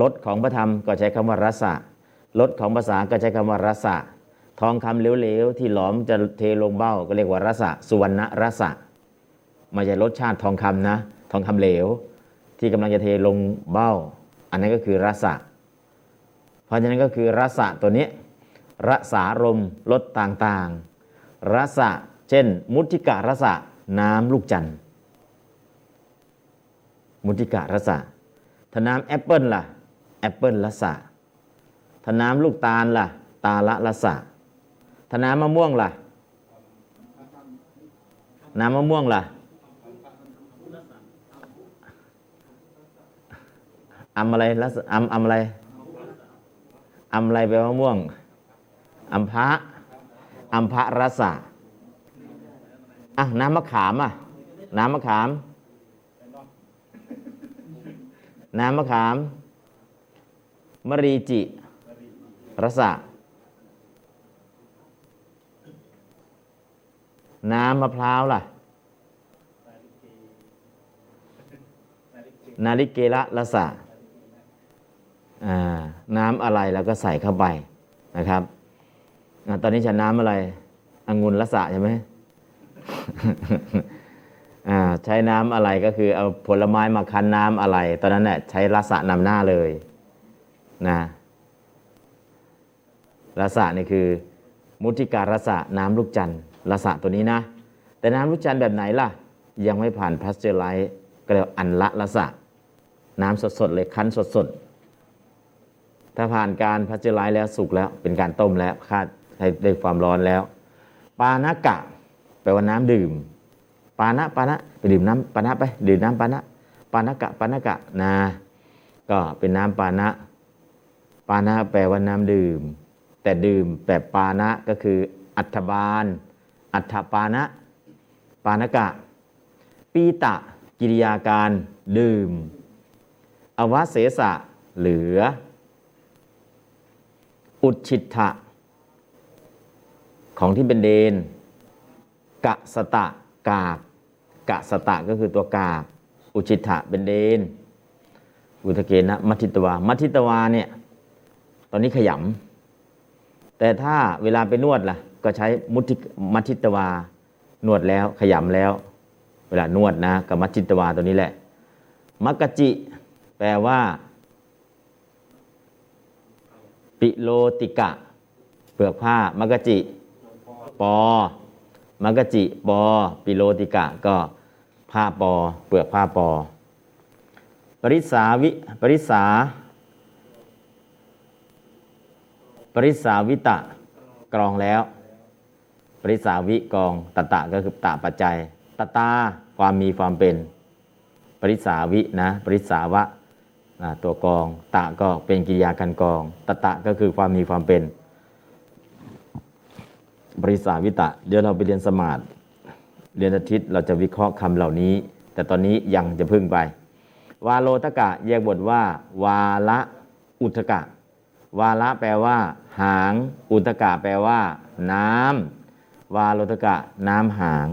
รสของพระธรรมก็ใช้คำว่ารสะรสของภาษาก็ใช้คำว่ารสะทองคำเหลวๆ ที่หลอมจะเทลงเบ้าก็เรียกว่ารสะสุวรรณรสะไม่ใช่รสชาติทองคำนะ ทองคำเหลว ที่กำลังจะเทลงเบ้า อันนั้นก็คือรสะเพราะฉะนั้นก็คือรสะตัวนี้รสารมรสต่างๆ รสะเช่น มุติกะรสะน้ำลูกจันทร์ มุติกะรสะถ้าน้ำแอปเปิลล่ะแอปเปิลรสะถ้าน้ำลูกตาลล่ะ ตาละรสะถ้าน้ำมะม่วงล่ะ น้ำมะม่วงล่ะอำอะไรอำอำอะไรอำอะไรแปลว่ามะม่วงอัมพะอัมพะรสะอะน้ำมะขามอะ น้ำมะขาม น้ำมะขาม มรีจิ รสะ น้ำมะพร้าวล่ะ นาลิเกละรสะอ่าน้ำอะไรเราก็ใส่เข้าไปนะครับตอนนี้ฉันน้ำอะไร องุ่นรสะใช่ไหม อ่าใช้น้ำอะไรก็คือเอาผลไม้มาคั้นน้ำอะไร ตอนนั้นเนี่ยใช้รสะนำหน้าเลยนะรสะนี่คือ มุทิการสะน้ำลูกจันทน์รสะตัวนี้นะ แต่น้ำลูกจันทน์แบบไหนล่ะ ยังไม่ผ่านพาสเจอร์ไรซ์ก็เรียกว่าอัลละรสะน้ำสดๆเลยคั้นสดๆ ถ้าผ่านการพาสเจอร์ไรซ์แล้วสุกแล้วเป็นการต้มแล้วคาดให้ได้ความร้อนแล้ว ปานากะแปลว่าน้ำดื่ม ปานะปานะไปดื่มน้ำปานะไปดื่มน้ำปานะปานากะปานากะนะก็เป็นน้ำปานะ ปานะแปลว่าน้ำดื่ม แต่ดื่มแบบปานะก็คืออัฐบาล อัฐปานะ ปานกะ ปีตะ กิริยาการดื่ม อวเสสะเหลือ อุดชิตะของที่เป็นเดนกะสตะกาก กะสตะก็คือตัวกาอุชิตะเป็นเดน อุทเกนะมัทิตวา มัทิตวาเนี่ย ตอนนี้ขยำ แต่ถ้าเวลาไปนวดล่ะ ก็ใช้มุทิมัทิตวา นวดแล้วขยำแล้ว เวลานวดนะกับมัทิตวาตัวนี้แหละ มักกะจิ แปลว่า ปิโลติกะ เปลือกผ้า มักกะจิ ปอ มักกะจิ ปอ ปิโลติกะก็ ผ้าปอ เปลือกผ้าปอ ปริสาวิปริสา ปริสาวิตะกรองแล้ว ปริสาวิกองตตะก็คือตะปัจจัยตตาความมีความเป็น ปริสาวินะปริสาวะตัวกอง ตะก็เป็นกิริยาการกอง ตตะก็คือความมีความเป็น ปริสาวิตะ เดี๋ยวเราไปเรียนสมาธิ เรียนอาทิตย์เราจะวิเคราะห์คำเหล่านี้ แต่ตอนนี้ยังจะพึ่งไป วาโลตกะแยกบทว่า วาละอุทกะ วาละแปลว่า หาง อุทกะแปลว่า น้ำวาโลตกะ น้ำหาง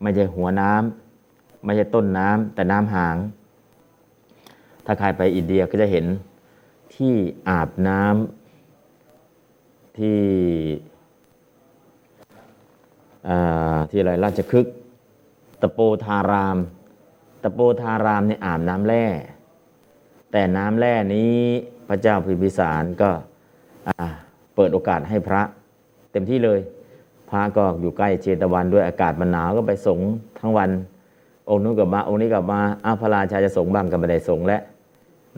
ไม่ใช่หัวน้ำไม่ใช่ต้นน้ำแต่น้ำหาง ถ้าใครไปอินเดียก็จะเห็นที่อาบน้ำที่ ที่อะไรราชคึกตะโปธาราม ตะโปธารามเนี่ยอาบน้ำแร่ แต่น้ำแร่นี้พระเจ้าพิมพิสารก็เปิดโอกาสให้พระเต็มที่เลย พระก็อยู่ใกล้เชตวันด้วยอากาศมันหนาวก็ไปสงทั้งวัน องค์นู้นกลับมาองค์นี้กลับมาอ้าพระราชาจะสงบ้างก็ไม่ได้สงแล้ว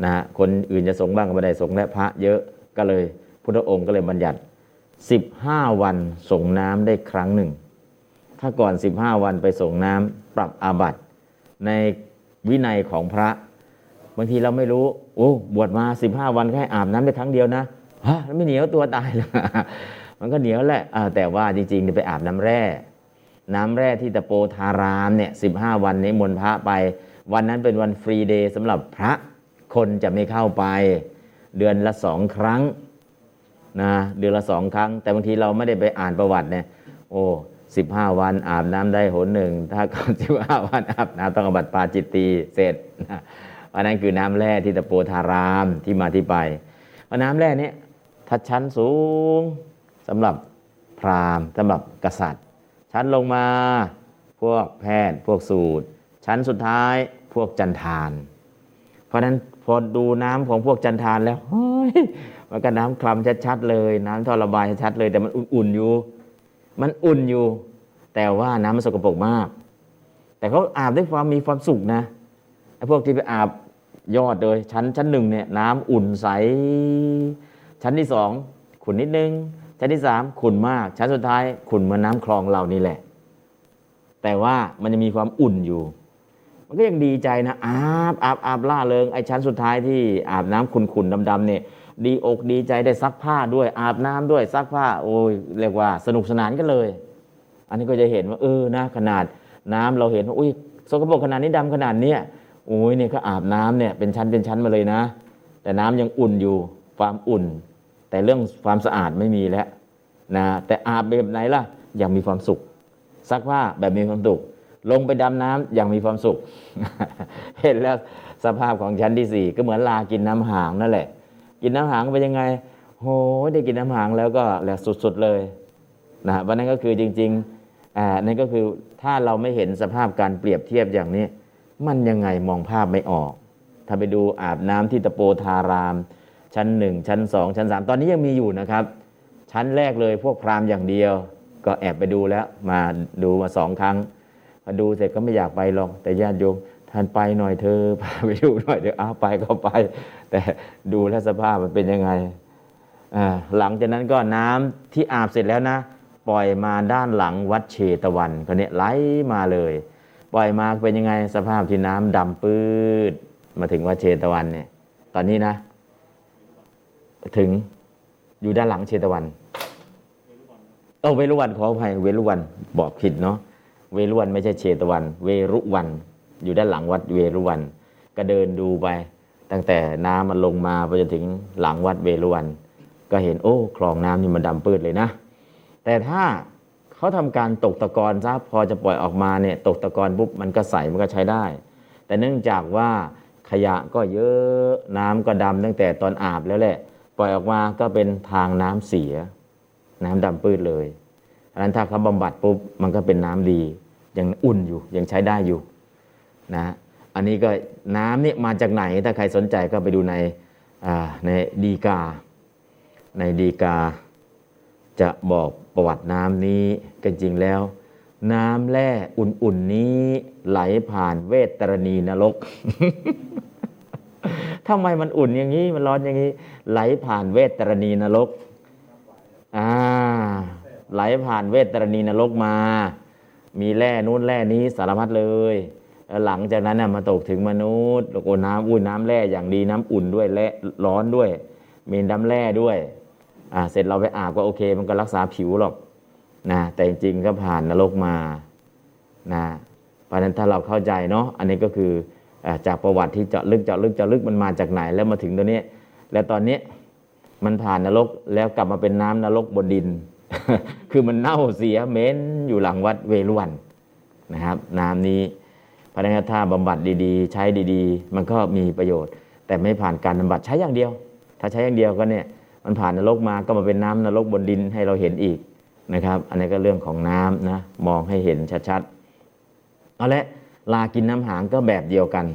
นะฮะคนอื่นจะสงบ้างก็ไม่ได้สงและพระเยอะก็เลยพุทธองค์ก็เลยบัญญัติ 15 วันสงน้ำได้ครั้งหนึ่ง ถ้าก่อน 15 วันไปส่งน้ำปรับอาบัติ ในวินัยของพระ บางทีเราไม่รู้โอ้บวชมาสิบห้าวันแค่อาบน้ำได้ครั้งเดียวนะฮะไม่เหนียวตัวตายเลยมันก็เหนียวแหละแต่ว่าจริงๆไปอาบน้ำแร่ น้ำแร่ที่ตะโปธารามเนี่ยสิบห้าวันนี้มนพระไป วันนั้นเป็นวันฟรีเดย์สำหรับพระคนจะไม่เข้าไป เดือนละสองครั้งนะเดือนละสองครั้ง แต่บางทีเราไม่ได้ไปอ่านประวัติเนี่ยโอ้ สิบห้าวันอาบน้ำได้หนหนึ่ง ถ้าก่อนสิบห้าวันอาบน้ำต้องอบัตปาจิตตีเสร็จนะอันนั้นคือน้ำแร่ที่ตะโปธารามที่มาที่ไปเพราะน้ำแร่นี้ถ้าชั้นสูงสำหรับพราหมณ์สำหรับกษัตริย์ ชั้นลงมาพวกแพทย์พวกสูตร ชั้นสุดท้ายพวกจันทานเพราะนั้นพอดูน้ำของพวกจันทานแล้วมันก็น้ำคลำชัดๆเลย น้ำท่อระบายชัดเลย แต่มันอุ่นๆอยู่ มันอุ่นอยู่ แต่ว่าน้ำมันสกปรกมาก แต่เขาอาบด้วยความมีความสุขนะไอ้พวกที่ไปอาบยอดเลยชั้นชั้นหนึ่งเนี่ยน้ำอุ่นใส ชั้นที่สองขุ่นนิดนึง ชั้นที่สามขุ่นมาก ชั้นสุดท้ายขุ่นเหมือนน้ำคลองเรานี่แหละ แต่ว่ามันจะมีความอุ่นอยู่ มันก็ยังดีใจนะอาบอาบอาบล่าเริงไอ้ชั้นสุดท้ายที่อาบน้ำขุ่นๆดำๆเนี่ย ดีอกดีใจได้ซักผ้าด้วยอาบน้ำด้วยซักผ้า โอ้ยเรียกว่าสนุกสนานกันเลย อันนี้ก็จะเห็นว่าเออนะขนาดน้ำเราเห็นว่าอุ้ยสกปรกขนาดนี้ดำขนาดเนี้ยโอ้ยเนี่ยเขาอาบน้ำเนี่ยเป็นชั้นเป็นชั้นมาเลยนะ แต่น้ำยังอุ่นอยู่ความอุ่น แต่เรื่องความสะอาดไม่มีแล้วนะแต่อาบแบบไหนล่ะยังมีความสุขซักผ้าแบบมีความสุขลงไปดำน้ำอย่างมีความสุข เห็นแล้วสภาพของชั้นที่สี่ก็เหมือนลากินน้ำหางนั่นแหละ กินน้ำหางเป็นยังไงโหได้กินน้ำหางแล้วก็แหละสุดๆเลยนะวันนั้นก็คือจริงๆอ่านั่นก็คือถ้าเราไม่เห็นสภาพการเปรียบเทียบอย่างนี้ มันยังไงมองภาพไม่ออก ถ้าไปดูอาบน้ำที่ตะโปธาราม ชั้นหนึ่งชั้นสองชั้นสามตอนนี้ยังมีอยู่นะครับ ชั้นแรกเลยพวกพราหมณ์อย่างเดียว ก็แอบไปดูแล้วมาดูมาสองครั้งพอดูเสร็จก็ไม่อยากไปหรอกแต่ญาติโยม ท่านไปหน่อยเธอพาไปดูหน่อยเดี๋ยวอ้าไปก็ไป แต่ดูแลสภาพมันเป็นยังไงหลังจากนั้นก็น้ำที่อาบเสร็จแล้วนะ ปล่อยมาด้านหลังวัดเชตวันก็เนี่ยไหลมาเลย ปล่อยมาเป็นยังไงสภาพที่น้ำดำปื้ดมาถึงวัดเชตวันเนี่ย ตอนนี้นะ ถึงอยู่ด้านหลังเชตวันเออเวรุวันขออภัยเวรุวันบอกผิดเนาะเวรุวันไม่ใช่เชตวัน เวรุวัน อยู่ด้านหลังวัดเวรุวันก็เดินดูไป ตั้งแต่น้ำมันลงมาไปจนถึงหลังวัดเวรุวัน ก็เห็นโอ้คลองน้ำนี่มันดำปื้ดเลยนะ แต่ถ้าเขาทำการตกตะกอนซะพอจะปล่อยออกมาเนี่ยตกตะกอนปุ๊บมันก็ใสมันก็ใช้ได้ แต่เนื่องจากว่าขยะก็เยอะน้ำก็ดำตั้งแต่ตอนอาบแล้วแหละ ปล่อยออกมาก็เป็นทางน้ำเสีย น้ำดำปื้ดเลยอันนั้นถ้าเขาบำบัดปุ๊บมันก็เป็นน้ำดียังอุ่นอยู่ยังใช้ได้อยู่ นะอันนี้ก็น้ำนี่มาจากไหนถ้าใครสนใจก็ไปดูในในดีกา ในดีกา จะบอกประวัติน้ำนี้กันจริงแล้ว น้ำแร่อุ่นๆนี้ไหลผ่านเวตรณีนรกทำไมมันอุ่นอย่างนี้มันร้อนอย่างนี้ ไหลผ่านเวตรณีนรกอ่าไหลผ่านเวตรณีนรกมา มีแร่นู้นแร่นี้สารพัดเลย หลังจากนั้นมาตกถึงมนุษย์โอ้น้ำอุ่นน้ำแร่อย่างดีน้ำอุ่นด้วยและร้อนด้วย มีน้ำแร่ด้วยอ่าเสร็จเราไปอาบก็โอเค มันก็รักษาผิวหรอกนะแต่จริงๆก็ผ่านนรกมานะเพราะนั้นถ้าเราเข้าใจเนาะอันนี้ก็คือจากประวัติที่เจาะลึกเจาะลึกเจาะลึกมันมาจากไหนแล้วมาถึงตัวนี้ แล้วตอนนี้มันผ่านนรกแล้วกลับมาเป็นน้ำนรกบนดิน คือมันเน่าเสียเหม็นอยู่หลังวัดเวรุวันนะครับ น้ำนี้ พนักงานถ้าบำบัดดีๆ ใช้ดีๆ มันก็มีประโยชน์ แต่ไม่ผ่านการบำบัดใช้อย่างเดียว ถ้าใช้อย่างเดียวก็เนี่ยมันผ่านนรกมาก็มาเป็นน้ำนรกบนดินให้เราเห็นอีกนะครับ อันนี้ก็เรื่องของน้ำนะมองให้เห็นชัดๆเอาละลากินน้ำหางก็แบบเดียวกัน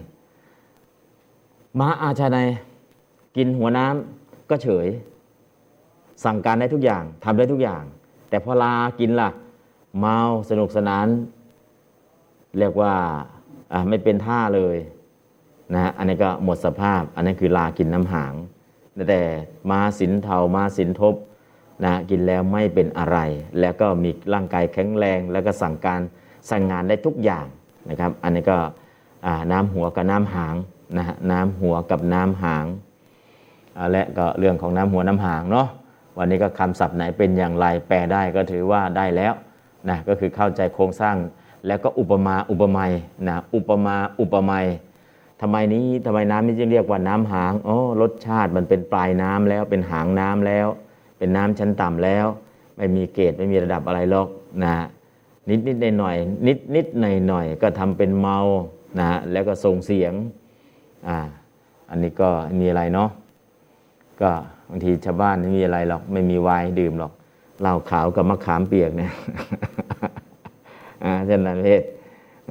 ม้าอาชาในกินหัวน้ำก็เฉย สั่งการได้ทุกอย่างทำได้ทุกอย่าง แต่พอลากินล่ะ เมาสนุกสนาน เรียกว่า่าไม่เป็นท่าเลยนะอันนี้ก็หมดสภาพ อันนี้คือลากินน้ำหาง แต่มาสินเทามาสินทบนะกินแล้วไม่เป็นอะไร แล้วก็มีร่างกายแข็งแรง แล้วก็สั่งการสั่งงานได้ทุกอย่างนะครับ อันนี้ก็น้ำหัวกับน้ำหางนะฮะน้ำหัวกับน้ำหางอ่าและก็เรื่องของน้ำหัวน้ำหางเนาะวันนี้ก็คำศัพท์ไหนเป็นอย่างไรแปลได้ก็ถือว่าได้แล้วนะก็คือเข้าใจโครงสร้าง แล้วก็อุปมาอุปไมยนะอุปมาอุปไมยทำไมนี้ทำไมน้ำนี้จึงเรียกว่าน้ำหางอ๋อรสชาติมันเป็นปลายน้ำแล้วเป็นหางน้ำแล้ว เป็นน้ำชั้นต่ำแล้ว ไม่มีเกรดไม่มีระดับอะไรหรอกนะนิดนิดหน่อยหน่อยนิดนิดหน่อยหน่อยก็ทำเป็นเมานะแล้วก็ส่งเสียงอ่าอันนี้ก็มีอะไรเนาะก็บางทีชาวบ้านไม่มีอะไรหรอกไม่มีไวน์ดื่มหรอกเหล้าขาวกับมะขามเปียกเนี่ย เช่นนั้นเพศ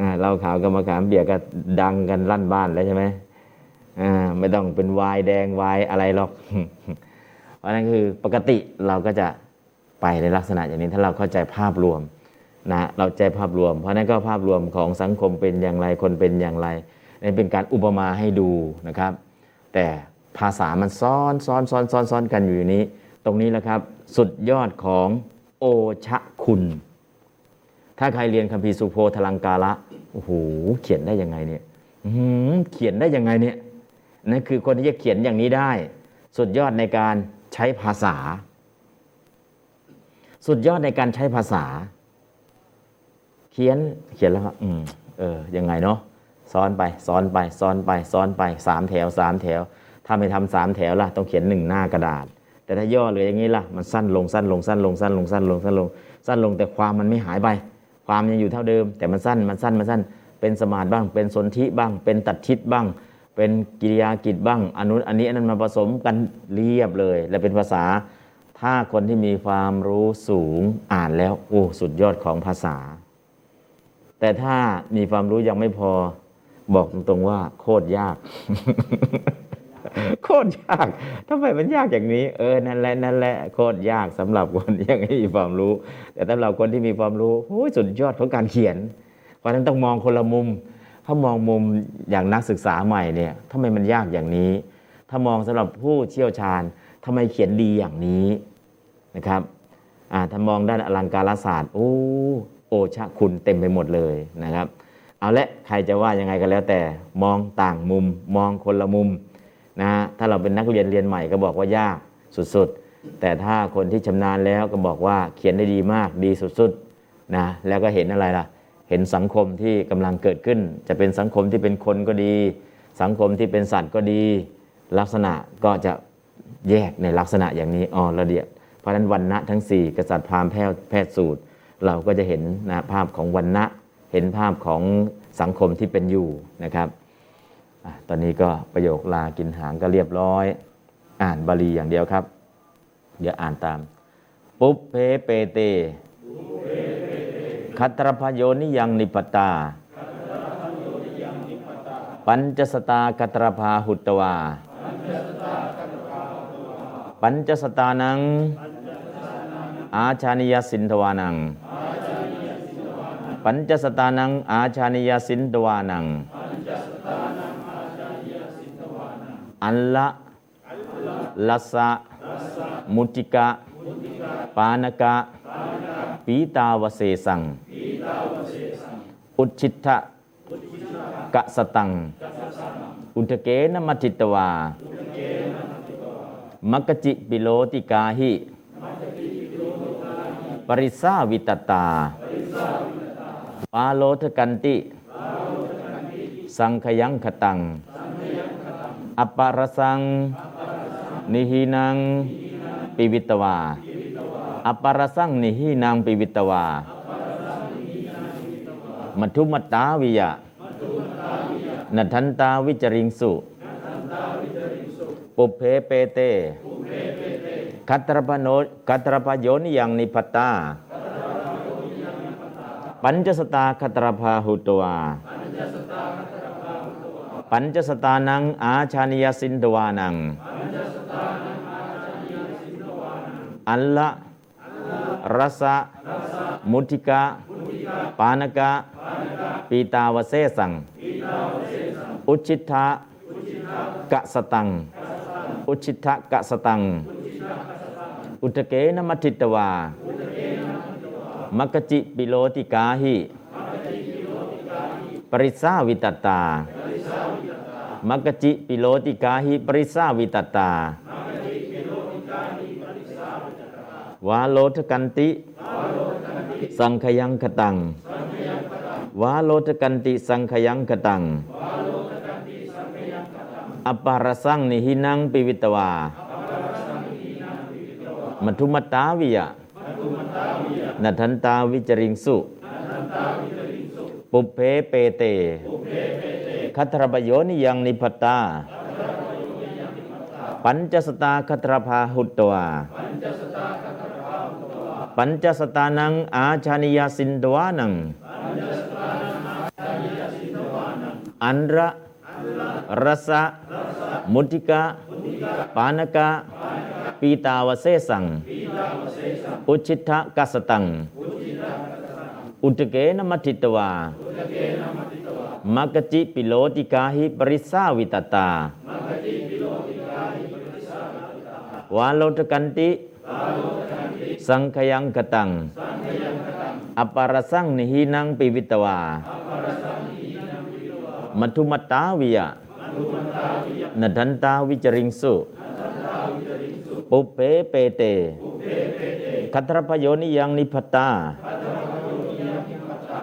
อ่าเหล้าขาวกับมะขามเปียกก็ดังกันลั่นบ้านแล้วใช่ไหมอ่าไม่ต้องเป็นวน์แดงวน์อะไรหรอกเพราะนั้นคือปกติเราก็จะไปในลักษณะอย่างนี้ถ้าเราเข้าใจภาพรวมนะเราใจภาพรวม เพราะนั้นก็ภาพรวมของสังคมเป็นอย่างไรคนเป็นอย่างไรนี่เป็นการอุปมาให้ดูนะครับ แต่ภาษามันซ้อนซ้อนซ้อนซ้อนซ้อนกันอยู่นี้ ตรงนี้แหละครับ สุดยอดของโอชะคุณ ถ้าใครเรียนคัมภีร์สุโพธลังกาละโอ้โหเขียนได้ยังไงเนี่ยเขียนได้ยังไงเนี่ยนั่นคือคนที่จะเขียนอย่างนี้ได้ สุดยอดในการใช้ภาษา สุดยอดในการใช้ภาษา เขียนเขียนแล้วอืมเออยังไงเนาะซ้อนไปซ้อนไปซ้อนไปซ้อนไปสามแถวสามแถว ถ้าไม่ทำสามแถวล่ะต้องเขียนหนึ่งหน้ากระดาษ แต่ถ้าย่อเหลืออย่างนี้ล่ะมันสั้นลงสั้นลงสั้นลงสั้นลงสั้นลงสั้นลงสั้นลงแต่ความมันไม่หายไป ความยังอยู่เท่าเดิม แต่มันสั้นมันสั้นมันสั้น เป็นสมาธิบ้าง เป็นสนธิบ้าง เป็นตัดชิดบ้าง เป็นกิริยากิจบ้างอันนู้นอันนี้อันนั้นมาผสมกันเรียบเลย และเป็นภาษา ถ้าคนที่มีความรู้สูงอ่านแล้วโอ้สุดยอดของภาษา แต่ถ้ามีความรู้ยังไม่พอบอกตรงๆว่าโคตรยาก โคตรยากทำไมมันยากอย่างนี้ เออ นั่นแหละ นั่นแหละ โคตรยากสำหรับคนยังไม่มีความรู้ แต่สำหรับคนที่มีความรู้โอ้ยสุดยอดของการเขียน เพราะนั้นต้องมองคนละมุม ถ้ามองมุมอย่างนักศึกษาใหม่เนี่ยทำไมมันยากอย่างนี้ ถ้ามองสำหรับผู้เชี่ยวชาญทำไมเขียนดีอย่างนี้นะครับอ่าถ้ามองด้านอลังการศาสตร์ โอ้โอชะคุณเต็มไปหมดเลยนะครับ เอาละใครจะว่ายังไงก็แล้วแต่มองต่างมุม มองคนละมุม นะฮะถ้าเราเป็นนักเรียนเรียนใหม่ก็บอกว่ายากสุดๆ แต่ถ้าคนที่ชำนาญแล้วก็บอกว่าเขียนได้ดีมากดีสุดๆนะแล้วก็เห็นอะไรล่ะ เห็นสังคมที่กำลังเกิดขึ้น จะเป็นสังคมที่เป็นคนก็ดี สังคมที่เป็นสัตว์ก็ดี ลักษณะก็จะแยกในลักษณะอย่างนี้อ๋อระเดียบเพราะนั้นวันณะทั้ง 4 กษัตริย์พราหมณ์แพทย์แพทสูตร เราก็จะเห็นนะภาพของวันณะเห็นภาพของสังคมที่เป็นอยู่นะครับ ตอนนี้ก็ประโยคลากินหางก็เรียบร้อย อ่านบาลีอย่างเดียวครับ เดี๋ยวอ่านตาม ปุเพเปเต คัตรพโยนิยังนิปตา ปัญจสตาคัตรพาหุตวา ปัญจสตานัง อาชานิยสินทวานัง ปัญจสตานัง อาชานิยสินทวานัง อัลละลัสะมุติกะ ปานกะ ปีตาวเสสัง อุชิตทะกะสตัง อุทเกนมัจิตวามกกจิปิโลติกาหิ ปริสาวิตตา ปาโลทกันติ สังขยังขตัง อปปารสัง นิหินัง ปิวิตวา อัปปารสังนิหินังปิวิตวา มัทุมตตาวิยะนัทันตาวิจริงสุ ปุเพเปเต คัตรปโนคัตรปโยนิยังนิพัตตา ปัญจสตาคัตรพาหุตวา ปัญจสตานังอาชานิยสินทวานัง อัลละรสะมุทิกะ ปานกะ ปีตาวเสสัง อุชิตทะกะสตัง อุชิตทะกะสตัง อุตเกนมัทิตวามักกจิปิโลติกาหิ ปริสาวิตตา มักจิปิโลติกาหิปริสาวิตตาวาโลทกันติ สังขยังคตัง วาโลทกันติสังขยังคตัง อปารสังนิหินังปิวิตวา มัทุมตาวิยะนัทันตาวิจริงสุ ปุเพเปเต คัตรปโยนิยังนิพตา ปัญจสตาคัตรพาหุตตวาปัญจสตานังอาชานิยาสินดวานัง อันระรสะมุติกะ ปานกะ ปีตาวเสสัง อุชิตะกัสตัง อุตเกนมัติตวา มักกจิปิโลติกาหิปริสาวิตตาวาโลทกันติ สังขยังคตัง อัปปรสังนิหินังปิวิตวา มัทุมตตาวิยะนทันตาวิจริงสุ ปุพเพเปเต คัตรพโยนิยังนิพตตา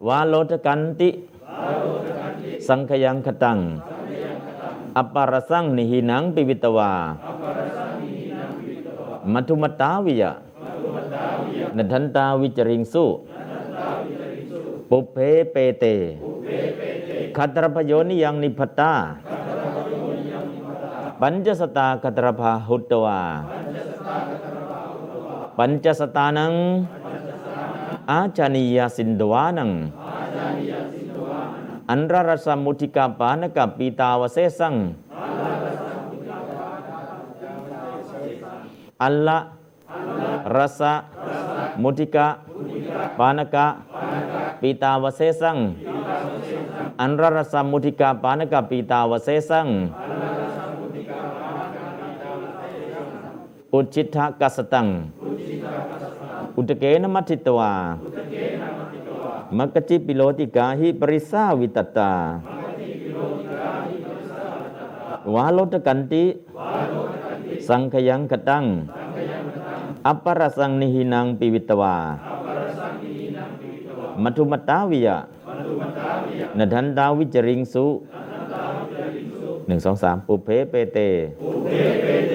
วานังอันระรสะมุติกะปานกะปีตาวเสสังอุชิตะกัสตังอุตเกนมติตวามักกจิปิโลติกาหิปริสาวิตตาวาโลทกันติ สังขยังคตังอัปปรสังนิหินังปิวิตวา มัทุมตตาวิยะนทันตาวิจริงสุปุพเพเปเตคัตรพโยนิยังนิพตตาปัญจสตาคัตรพาหุตตวา ปัญจสตานัง อาจานิยาสินดวานังอันรรส มุทิกาปานกับปีตาวเสสังอัลละรสะมุทิกะปานกะปีตาวเสสังอันรรสมุทิกาปานกับปีตาวเสสังอุจิตะกัสตังอุตเกนมัทิตวา มักกจิปิโลติกาหิปริสาวิตตาวาโลตกันติ สังขยังกตัง อัปปรสังนิหินังปิวิตวา มัทุมตตาวิยะนทันดาวิจริงสุหนึ่งสองสามปุเพเปเตปุเพเปเต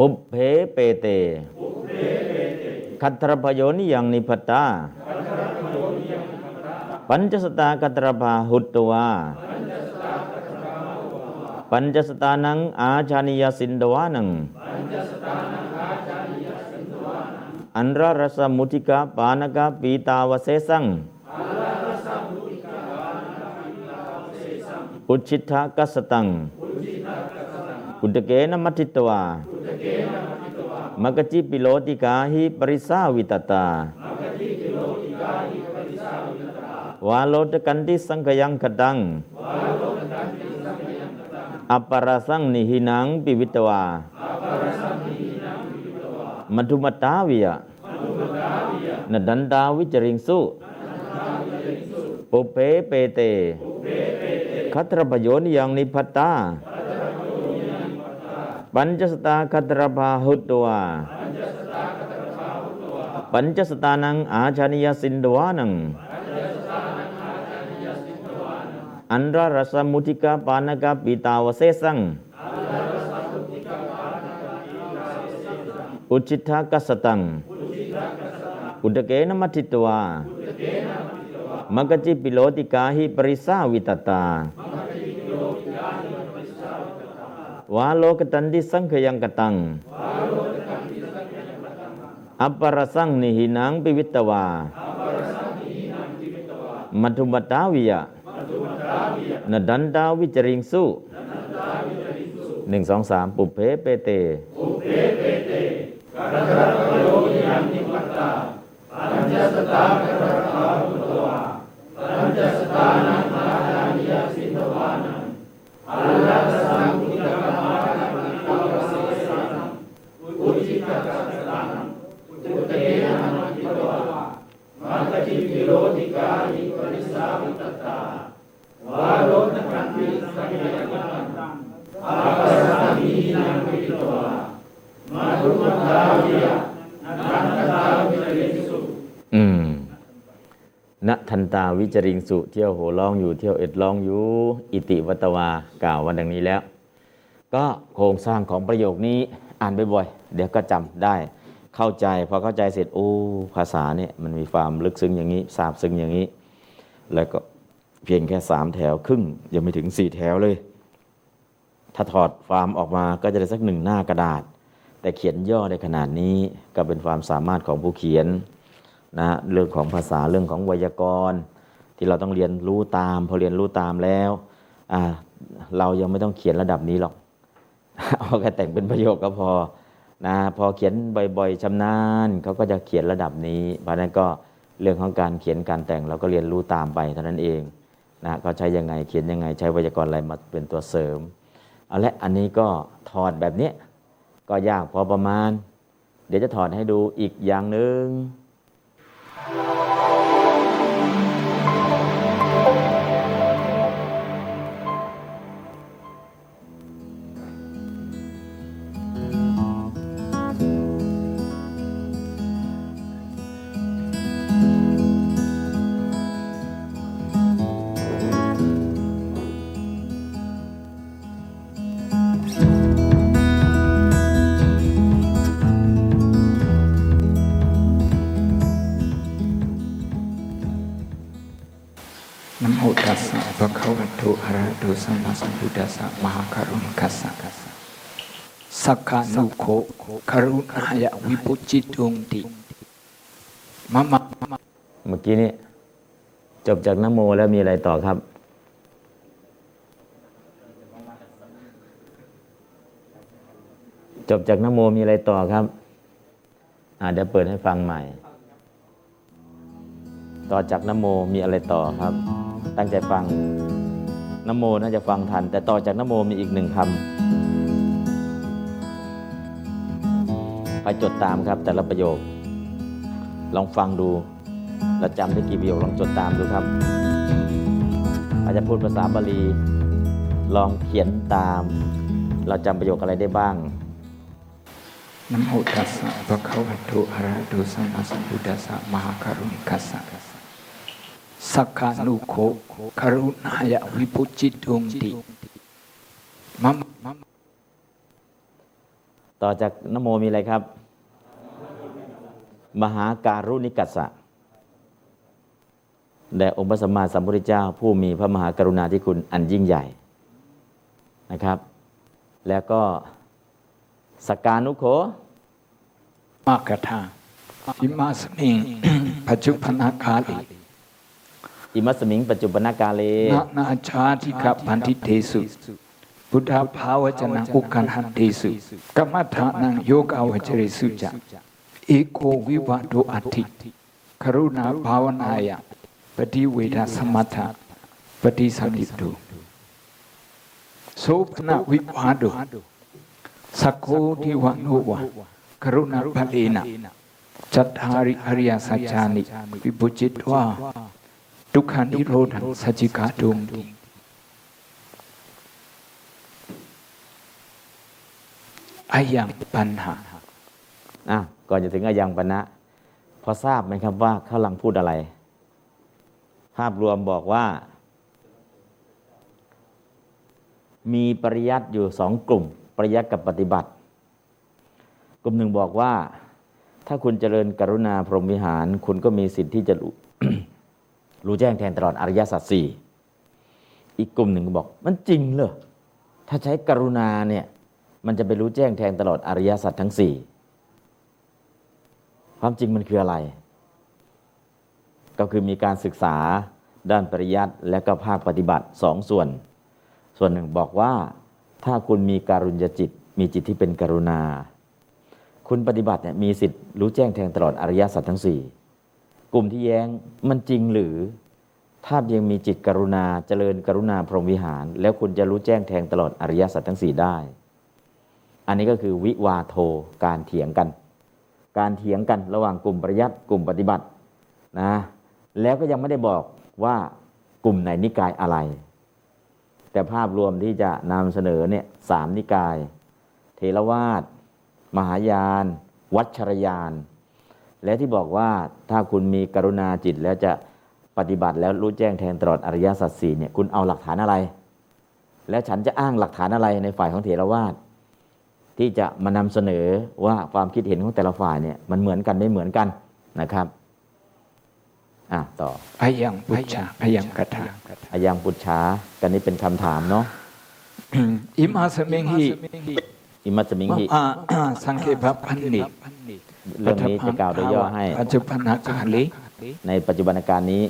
อุเภเปติคัตรพโยนิยังนิพตตา ปัญจสตาคัตรพาหุตวาปัญจสตานังอาชานิยสินดวานัง อันรารสมุทิกาปานกาปีตาวเสสังอุจฉิตะกัสตัง อุตเกนมัทิตวามักกจิปิโลติกาหิปริสาวิตตาวาโลตกันติสังขยังคตัง อัปปรสังนิหินังปิวิตวา มัทุมตตาวิยะนทันตาวิจริงสุปุเพเปเต คัตรประโยชนิยังนิพัตตา ปัญจสตาคัตรพาหุตตวาปัญจสตานังอาชานิยสินดวานังอันรารสมุติกาปานกาปิตาวเสสังอุจิตากัสตัง อุดเกนมัทิตวามกจิปิโลติกาหิปริสาวิตตา วาโลกตันติสังขยังกตังอัปปรสังนิหินังปิวิตวามัทุมตาวิยะนดันดาวิจริงสุหนึ่งสอง พเปเตอืมณทันตาวิจริงสุเที่ยวโหร้องอยู่เที่ยวเอ็ดร้องอยู่อิติวัตวากล่าววันดังนี้แล้ว ก็โครงสร้างของประโยคนี้อ่านบ่อยๆเดี๋ยวก็จำได้ เข้าใจพอเข้าใจเสร็จโอ้ภาษาเนี่ยมันมีความลึกซึ้งอย่างนี้ซาบซึ้งอย่างนี้ แล้วก็เพียงแค่สามแถวครึ่งยังไม่ถึงสี่แถวเลย ถ้าถอดฟาร์มออกมาก็จะได้สักหนึ่งหน้ากระดาษ แต่เขียนย่อได้ขนาดนี้ก็เป็นความสามารถของผู้เขียนนะเรื่องของภาษาเรื่องของไวยากรณ์ ที่เราต้องเรียนรู้ตาม พอเรียนรู้ตามแล้วอ่าเรายังไม่ต้องเขียนระดับนี้หรอกเอาแค่แต่งเป็นประโยคก็พอนะพอเขียนบ่อยๆชำนาญเขาก็จะเขียนระดับนี้ เพราะนั้นก็เรื่องของการเขียนการแต่งเราก็เรียนรู้ตามไปเท่านั้นเองนะเขาใช้ยังไงเขียนยังไงใช้ไวยากรณ์อะไรมาเป็นตัวเสริม เอาละอันนี้ก็ถอดแบบนี้ก็ยากพอประมาณ เดี๋ยวจะถอดให้ดูอีกอย่างหนึ่ง สัมมาสัมพุทธัสสะมหาการุณกัสสะสักขานุโคกรุณายะวิปุจิตุงติมะมะเมื่อกี้นี้จบจากนโมแล้วมีอะไรต่อครับ จบจากนโมมีอะไรต่อครับอาเดี๋ยวเปิดให้ฟังใหม่ ต่อจากนโมมีอะไรต่อครับ ตั้งใจฟัง นโมน่าจะฟังทัน แต่ต่อจากนโมมีอีกหนึ่งคำไปจดตามครับ แต่ละประโยค ลองฟังดูเราจำได้กี่ประโยคลองจดตามดูครับ อาจจะพูดภาษาบาลี ลองเขียนตาม เราจำประโยคอะไรได้บ้างนะโมตัสสะภะคะวะโตอะระหะโตสัมมาสัมพุทธัสสะมหาการุณิกัสสะ สักขานุโคกรุณายะวิปุจิตุงติมะมะต่อจากนโมมีอะไรครับ มหาการุณิกัสสะแด่องค์พระสัมมาสัมพุทธเจ้า ผู้มีพระมหากรุณาธิคุณอันยิ่งใหญ่นะครับ แล้วก็สกการนุโขมากถาอิมาสมิงปัจจุปนากาลิ อิมัสมิงปัจจุปนากาเลนานาชาติกพันธิเทสุบุทธภาวจนะอุกันหันเทสุกรรมฐานังโยกาวจริสุจะเอโกวิวัตโตอัติกรุณาภาวนายะปฏิเวทสมัทธะปฏิสัมมิตุโสภณวิวาโดสักโคทิวานุวะกรุณาภเลนะจัตตาริอริยสัจจานิวิบุจิตวา ทุกขานิโรธังสัจจิกาตุมติอายังปัญหาอะก่อนจะถึงอายังปณะพอทราบไหมครับว่าเขาลังพูดอะไร ภาพรวมบอกว่า มีปริยัติอยู่สองกลุ่ม ปริยัติกับปฏิบัติ กลุ่มหนึ่งบอกว่า ถ้าคุณเจริญกรุณาพรหมวิหาร คุณก็มีสิทธิ์ที่จะ รู้แจ้งแทนตลอดอริยสัจสี่อีกกลุ่มหนึ่งก็บอก มันจริงเหรอถ้าใช้กรุณาเนี่ยมันจะไปรู้แจ้งแทงตลอดอริยสัจทั้งสี่ความจริงมันคืออะไร ก็คือมีการศึกษาด้านปริยัติและก็ภาคปฏิบัติสองส่วน ส่วนหนึ่งบอกว่า ถ้าคุณมีการุญยจิต มีจิตที่เป็นกรุณา คุณปฏิบัติเนี่ยมีสิทธิ์รู้แจ้งแทงตลอดอริยสัจทั้งสี่ กลุ่มที่แย้งมันจริงหรือ ถ้ายังมีจิตกรุณาเจริญกรุณาพรหมวิหาร แล้วคุณจะรู้แจ้งแทงตลอดอริยสัจทั้งสี่ได้ อันนี้ก็คือวิวาโทการเถียงกัน การเถียงกันระหว่างกลุ่มปริยัติกลุ่มปฏิบัตินะแล้วก็ยังไม่ได้บอกว่ากลุ่มไหนนิกายอะไร แต่ภาพรวมที่จะนำเสนอเนี่ยสามนิกาย เทรวาสมหายาน วัชรยาน และที่บอกว่าถ้าคุณมีกรุณาจิตแล้วจะปฏิบัติแล้วรู้แจ้งแทนตลอดอริยสัจสี่เนี่ยคุณเอาหลักฐานอะไร แล้วฉันจะอ้างหลักฐานอะไรในฝ่ายของเถรวาทที่จะมานำเสนอว่าความคิดเห็นของแต่ละฝ่ายเนี่ยมันเหมือนกันไม่เหมือนกันนะครับอะต่ออายังปุจจาอายังกถาอายังปุจฉากันนี้เป็นคำถามเนาะอิมาสมิงหิอิมัสมิงมะหิอาสังเคปพันนิ เรื่องนี้จะกล่าวโดยย่อให้ปัจจุบันกาลิในปัจจุบันการนี้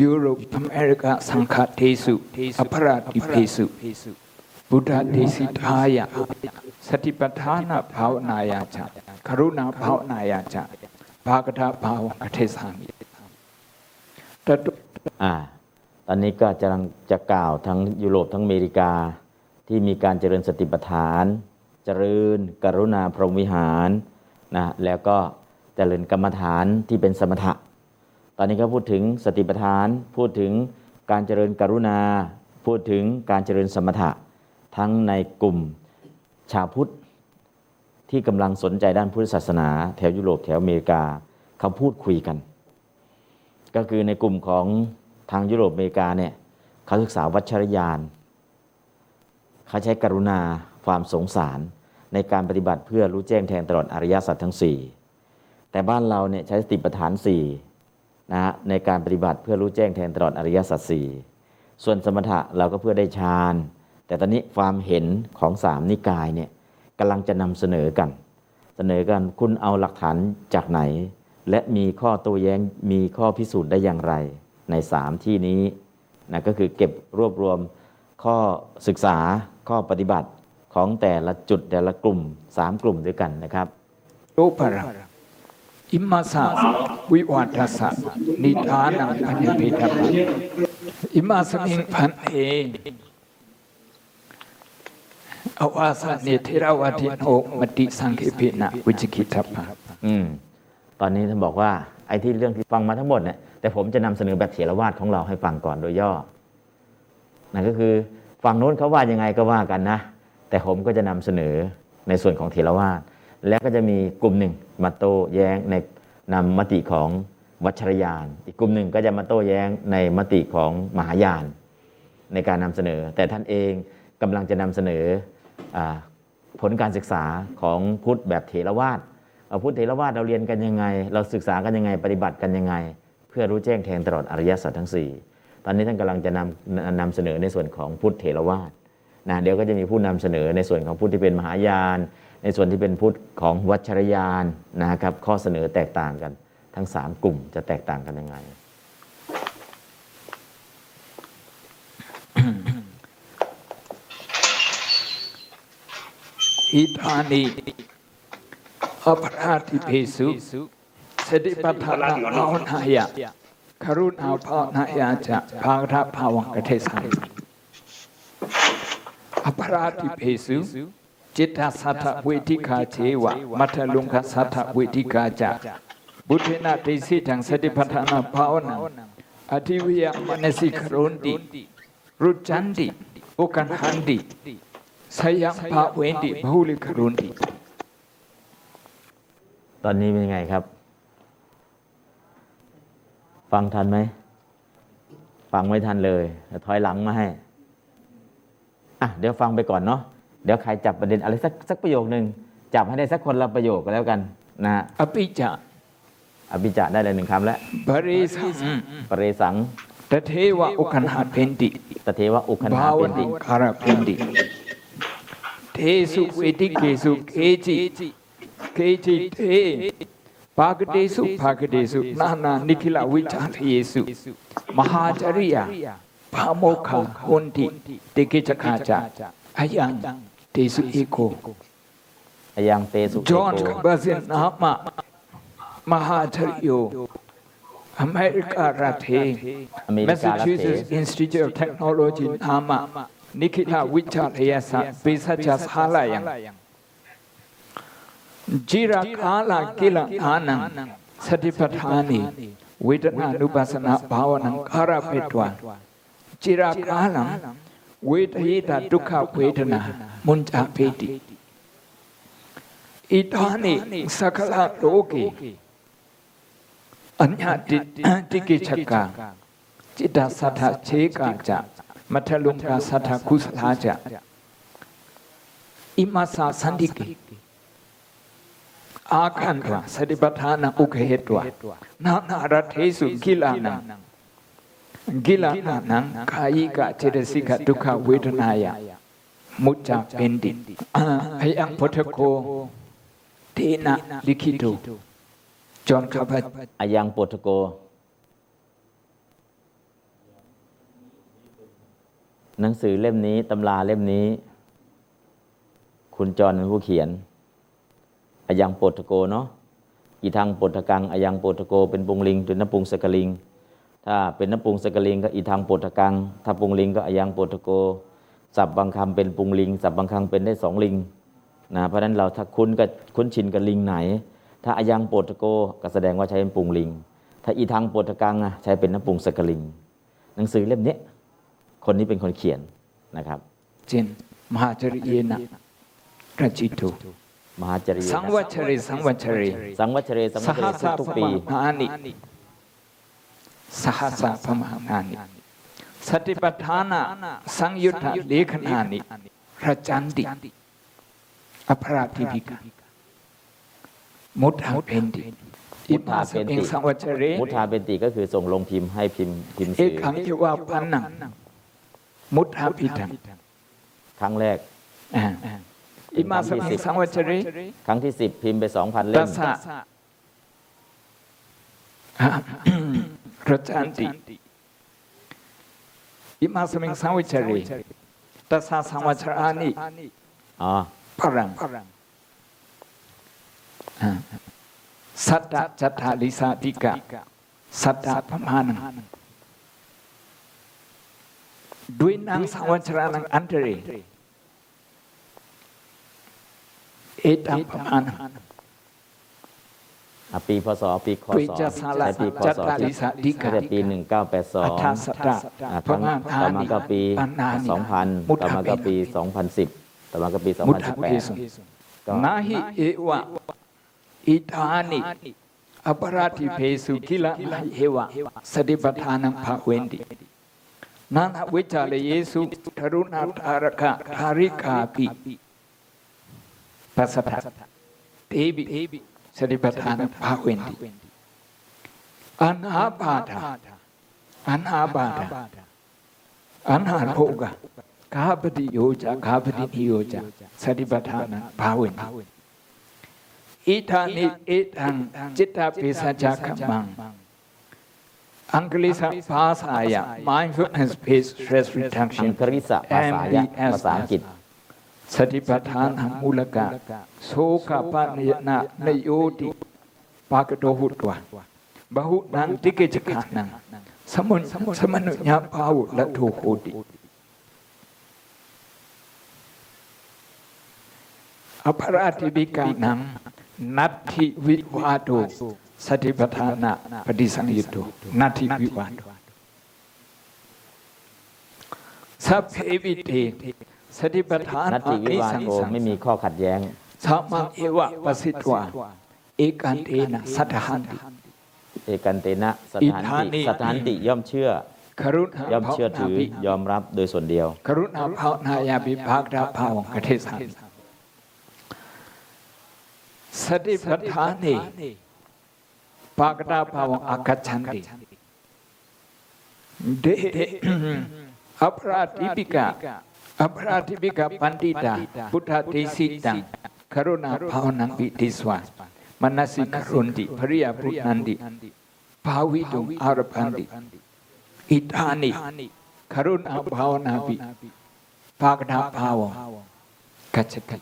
ยุโรปอเมริกาสังฆเทสุอภราติเพสุบุตรเทสิทายะสติปัฏฐานภาวนายาจะกรุณาภาวนายาจะภากถาภาวกเทสามิตตุอ่า ตอนนี้ก็จะกำลังจะกล่าวทั้งยุโรปทั้งอเมริกาที่มีการเจริญสติปัฏฐาน เจริญกรุณาพรหมวิหาร นะแล้วก็เจริญกรรมฐานที่เป็นสมถะ ตอนนี้ก็พูดถึงสติปัฏฐาน พูดถึงการเจริญกรุณา พูดถึงการเจริญสมถะ ทั้งในกลุ่มชาวพุทธที่กำลังสนใจด้านพุทธศาสนา แถวยุโรปแถวอเมริกาเขาพูดคุยกัน ก็คือในกลุ่มของทางยุโรปอเมริกาเนี่ยเขาศึกษาวัชรยานเขาใช้กรุณาความสงสาร ในการปฏิบัติเพื่อรู้แจ้งแทงตลอดอริยสัจทั้ง 4 แต่บ้านเราเนี่ยใช้สติปัฏฐาน4นะฮะในการปฏิบัติเพื่อรู้แจ้งแทงตลอดอริยสัจสี่ส่วนสมถะเราก็เพื่อได้ฌานแต่ตอนนี้ความเห็นของสามนิกายเนี่ยกำลังจะนำเสนอกัน เสนอกันคุณเอาหลักฐานจากไหน และมีข้อโต้แย้งมีข้อพิสูจน์ได้อย่างไร ในสามที่นี้นะก็คือเก็บรวบรวมข้อศึกษาข้อปฏิบัติ ของแต่ละจุดแต่ละกลุ่มสามกลุ่มด้วยกันนะครับโอปราอิมาสะวิวัตสะนิทานังพันยเพทะอิมาสมิงพันเออวาสะเนเทราวทิโนมติสังเคปินะวิจิกิทัพพะอืมตอนนี้ท่านบอกว่าไอ้ที่เรื่องที่ฟังมาทั้งหมดเนี่ยแต่ผมจะนำเสนอแบบเถรวาทของเราให้ฟังก่อนโดยย่อนั่นก็คือฝั่งโน้นเขาว่ายังไงก็ว่ากันนะ แต่ผมก็จะนำเสนอในส่วนของเถรวาทและก็จะมีกลุ่มหนึ่งมาโต้แย้งในนำมติของวัชรยาน อีกกลุ่มหนึ่งก็จะมาโต้แย้งในมติของมหายานในการนำเสนอ แต่ท่านเองกำลังจะนำเสนออผลการศึกษาของพุทธแบบเถรวาทเอาพุทธเถรวาทเราเรียนกันยังไง เราศึกษากันยังไง ปฏิบัติกันยังไง เพื่อรู้แจ้งแทงตลอดอริยสัจทั้ง 4 ตอนนี้ท่านกำลังจะนำนำเสนอในส่วนของพุทธเถรวาท นะเดี๋ยวก็จะมีผู้นำเสนอในส่วนของพุทธที่เป็นมหายาน ในส่วนที่เป็นพุทธของวัชรยานนะครับข้อเสนอแตกต่างกัน ทั้ง 3 กลุ่มจะแตกต่างกันยังไงอิทานิอภราติเพสุสติปัฏฐานภาวนายะกรุณาภาวนายะจะภากถาภาวังกเทสามิ อภราติเพสุจิตตสัทธเวทิกาเชวะมัทลุงคสัทธเวทิกาจะบุตเทนะติสิทังสติปัฏฐานภาวนาอธิวิยมนสิกรนติรุจันติโอกันหันติสยังภาเวนติบหุลิกรุนติตอนนี้เป็นยังไงครับ ฟังทันไหม ฟังไม่ทันเลยเดี๋ยวถอยหลังมาให้ อะเดี๋ยวฟังไปก่อนเนาะเดี๋ยวใครจับประเด็นอะไรสักสักประโยคหนึ่งจับให้ได้สักคนละประโยคก็แล้วกันนะฮะอภิจะอภิจะได้เลยหนึ่งคำแล้วบริสังปเรสังตเทวะอุคันหาเพนติตเทวะอุคันภาหาวัเป็นนติคารเพนติเทสุเวทิเกสุเคจิเคจิเทภากเตสุภากเตสุนานานิคิลวิจารเยสุมหาจริยา พาโมคาหุนติเตกิจคาจาอายังเตสุเอโกอายังเตสุเอ John โก Kabat-Zinn nama Mahacharyo America Rathe อเมริกาลัตเท Massachusetts Institute of Technology nama Nikita Vichayasa Pesacha Salayang Jira Kala Kila Anang Satipathani Vedana Nupasana Bhavanam Kara Petwa Jira Kalam Vedayita Dukha Vedana Munja Peti อิทานิสั กละโลกีอัญญาติติกิจกาจิตตสัทธเชกาจะมัทลุงกาสัทธคุสลาจะอิมาสาสันติกิอาคันตวสติปัฏฐานังอุเคเหตวนานารัตเทสุกิลานัง กิลานังกายิกะเจตสิกะดุขเวทนายะมุจจาเป็นดิพยังพุทธโคเทนะลิขิตจอมข้าพเจ้าอายังโปตโก หนังสือเล่มนี้ตำราเล่มนี้ คุณจรเป็นผู้เขียนอายังโปตโกเนาะอีทางโปตกังอายังโปตโกเป็นปุงลิงเป็นนปุงสกลิง ถ้าเป็นนปุงสกลิงก็อีทางโปตกัง ถ้าปุงลิงก็อายังโปตโก สับบางคำเป็นปุงลิง สับบางคำเป็นได้สองลิงนะเพราะฉะนั้นเราถ้าคุ้นกับคุ้นชินกับลิงไหน ถ้าอายังโปตโกก็แสดงว่าใช้เป็นปุงลิง ถ้าอีทางโปตกังอะใช้เป็นน้ำปุงสกลิง หนังสือเล่มนี้คนนี้เป็นคนเขียนนะครับเจนมหาจริเยนะรจิตุมหาจริยสังวัชริสังวัชริสังวัชเรสังสวัชหัเรสทุกพๆปีมหานิ สหัสพมหานิสติปัฏฐานะสังยุทธเลขนานิรจันติอภราธิพิกามุทธาเพนติอิมาสมิงสังวัชริมุทาเบนติก็คือส่งลงพิมพ์ให้พิมพ์พิมพ์เอสื่อกังเทวาพันนังมุทธาพิทังครั้งแรกอ่าอิมาสมิงสังวัชริครั้งที่สิบพิมพ์ไปสองพันเล่ตัม สสะรจันติอิมาสมิงสังวิจารี ปีพศปีคปิศจสาละใช้ปีคจัตศตาลิสาติก็กะจะปีหนึ่งเก้าแปดสออังฏฐสัตตะอ่าพต่อมาต่อมาก็ปีปานานิสองพันมุทต่อธะมาก็ปีเป็นสองพันสิบต่อมาก็ปีสองมุพันทสิธะบแปเพดสุก็นาหิเอวะอิทานิอปราธิเพสุกิละนาหิเอวะสติปัฏฐานังภาเวนตินานาวิจาเลเยสุทรุณาธารกะทาริกาปิปัสสะเทบิ Seribat anak Pak Wendy. Anak pada, anak pada, anak boga, kabadi yoja, kabadi yoja, seribat anak Pak Wendy. Itani itan cita bisa jagamang. Anglisa Pasaya, Mindfulness Based Stress Reduction, Anglisa Pasaya, Bahasa Angkit. Satipatthana Mulaka, ษายะภาษาอังกฤษสติปัฏฐานมูลกะโสกปะนิยนโยติปากโตหุตวะบหุนังติเกจกานังสมุนสมนุญญาภาวุละโทโหติอภราธิบิกานังนัตถิวิวาโตสติปัฏฐานะปฏิสังยุตโตนัตถิวิวาโตสัพเพวิเตสติปัฏฐานนัตติวิวาสังโกสังไม่มีข้อขัดแย้ง สัมมังเอวะปสิตวาเอกันเตนะสัทหันติเอกันเตนะสถานอิทานิติสถานติย่อมเชื่อครุณาย่อมเชื่อภาวนาถือปิยอมรับโดยส่วนเดียว กรุณาภาวนายาปิภาคดาภาวังกเทสันสติปัฏฐานีภาคดาภาวังอากัจฉันติเดอปราธิปิกาอปราธิปิกาปันติตาพุทธติสิตัง Karuna bhavanampi, this one. Manasi karunti, pariya bhutnanti, bhavidum arapanti, itani, karuna bhavanapi, bhagda bhavam, gachati,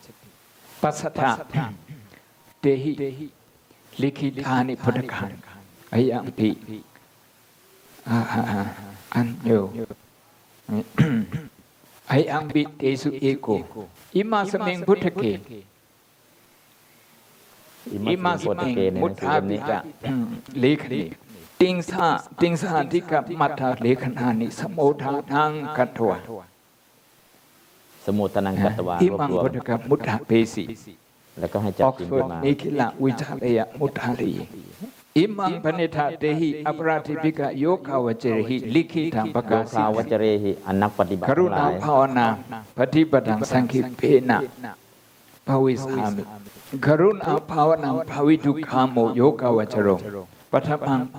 pasatha, dehi, likhitani padakan, ayampi, anyo, ayampi tesu eko, imasameng bhutake, อารพันติอิทานิครุณาภาวนาปิภาคดาภาวกัจจติปัสสทะเตหิลิขิตานิพุทธการอายังปิอาหาอันโยอายังปิเตสุเอโกอิมาสมิงพุทธเกอิมัอิสมามิสงโพธิมิงเกในหมุนังทสือธาเล่มปินี้กะเลขนีติงสาติงสาธิกับมัทธาเลขนานิสมโมทานังกัตถวสมุทนังกัตตวาอิรวบมังรวมพุทธกับมุทธาเปสิแล้วก็ให้จัอดอกพิมซพ์ฟอขึ้ร์นดมานิคิลาวิชาเลยมุทธารีอิมังปณิธาเตหิอปราธิปิกะโยคาวจริหิลิขิตังปโยกาสิคาวจเรหิอันนักปฏิบัติกรุทั้งหณาลายภาวนาปฏิปดังสังคิเพนะ ภวิสามิกรุณาภาวนาภวิทุกขาโมโยคาวจโรปฐมังพ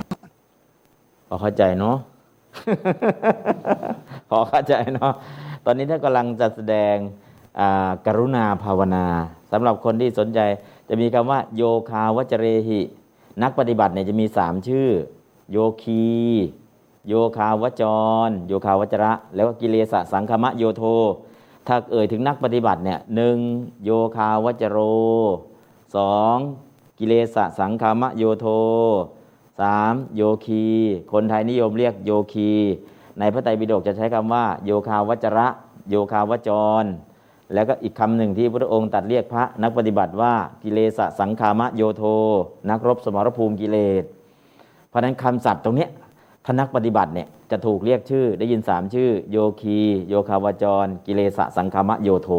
พอเข้าใจเนาะพอเข้าใจเนาะตอนนี้ท่านกำลังจะแสดงกรุณาภาวนาสำหรับคนที่สนใจจะมีคำว่า โยคาวจเรหิ นักปฏิบัติเนี่ยจะมีสามชื่อ โยคี โยคาวจร โยคาวจระ แล้วก็กิเลสสังคมะโยโท ถ้าเอ่ยถึงนักปฏิบัติเนี่ยหนึ่งโยคาวจโรสองกิเลสสังคมะโยโท สามโยคี คนไทยนิยมเรียกโยคี ในพระไตรปิฎกจะใช้คำว่า โยคาวจระ โยคาวจร แล้วก็อีกคำหนึ่งที่พระองค์ตัดเรียกพระนักปฏิบัติว่ากิเลสสังคามะโยโท นักรบสมรภูมิกิเลส เพราะนั้นคำศัพท์ตรงนี้ยถ้านักปฏิบัติเนี่ยจะถูกเรียกชื่อได้ยินสามชื่อ โยคี โยคาวจร กิเลสสังคามะโยโท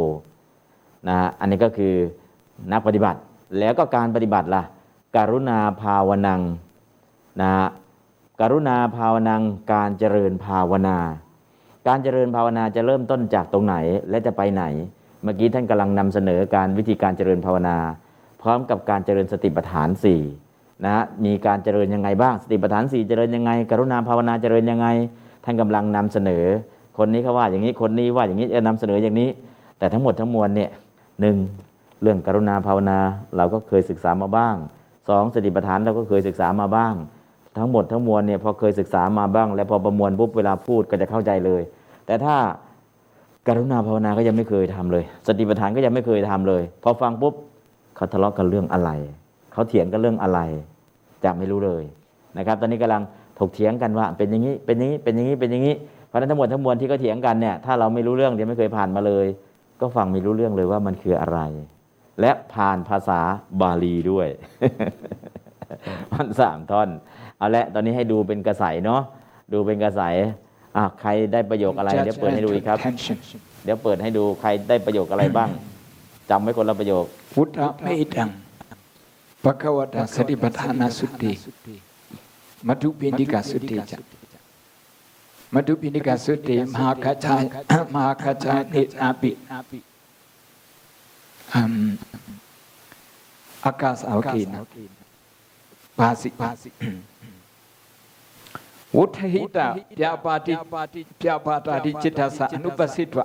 นะฮะอันนี้ก็คือนักปฏิบัติแล้วก็การปฏิบัติล่ะการุณาภาวนัง นะฮะการุณาภาวนังการเจริญภาวนา การเจริญภาวนาจะเริ่มต้นจากตรงไหนและจะไปไหน เมื่อกี้ท่านกำลังนำเสนอการวิธีการเจริญภาวนา พร้อมกับการเจริญสติปัฏฐานสี่นะฮะมีการเจริญยังไงบ้างสติปัฏฐานสี่เจริญยังไง กรุณาภาวนาเจริญยังไง ท่านกำลังนำเสนอ คนนี้เขาว่าอย่างนี้คนนี้ว่าอย่างนี้จะนำเสนออย่างนี้ แต่ทั้งหมดทั้งมวลเนี่ยหนึ่งเรื่องกรุณาภาวนาเราก็เคยศึกษามาบ้างสองสติปัฏฐานเราก็เคยศึกษามาบ้าง ทั้งหมดทั้งมวลเนี่ยพอเคยศึกษามาบ้าง แล้วพอประมวลปุ๊บเวลาพูดก็จะเข้าใจเลย แต่ถ้าการุณาภาวนาก็ยังไม่เคยทำเลย สติปัฏฐานก็ยังไม่เคยทำเลย พอฟังปุ๊บเขาทะเลาะกันเรื่องอะไร เขาเถียงกันเรื่องอะไรจะไม่รู้เลยนะครับ ตอนนี้กำลังถกเถียงกันว่า เป็นอย่างนี้เป็นอย่างนี้เป็นอย่างนี้เป็นอย่างนี้เพราะฉะนั้นทั้งหมดทั้งมวลที่เขาเถียงกันเนี่ยถ้าเราไม่รู้เรื่องที่ไม่เคยผ่านมาเลย ก็ฟังไม่รู้เรื่องเลยว่ามันคืออะไร และผ่านภาษาบาลีด้วยมันสามท่อน เอาละตอนนี้ให้ดูเป็นกระใสเนาะดูเป็นกระใสอะใครได้ประโยคอะไร เดี๋ยวเปิดให้ดูอีกครับ attention เดี๋ยวเปิดให้ดูใครได้ประโยคอะไรบ้างจำไว้คนละประโยคพุทธเมตังภควตาสติปัฏฐานาสุติมัทุปินิกาสุติจะมัทุปินิกาสุติมหาคัจฉามหาคัจฉานิอาปิอืมอากาสาวกีนะภาสิภาสิ วุฒหิตาปยาปาติปยาปาตาติจิตตสสะอนุปัสสิตวะ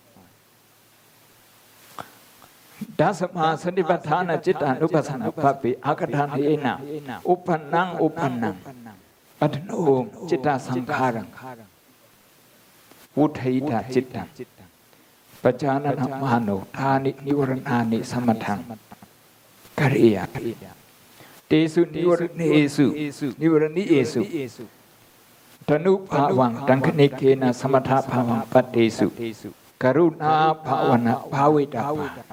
ดัสมาสนิปัฏฐานจิตตานุปัสสนาปปิอากานเยนะอุปนังอุปนังอัตโนจิตตสังขารังวุฒิตาจิตตังปัจจานันมานุทานินิวรณานิสมทังกริยาเตสุนิวรณีเอสุนิวรณีเอสุธนุภาวังดังคณิเคนะสมถะภาวังปฏิสุกรุณาภาวนาภาวิตาภา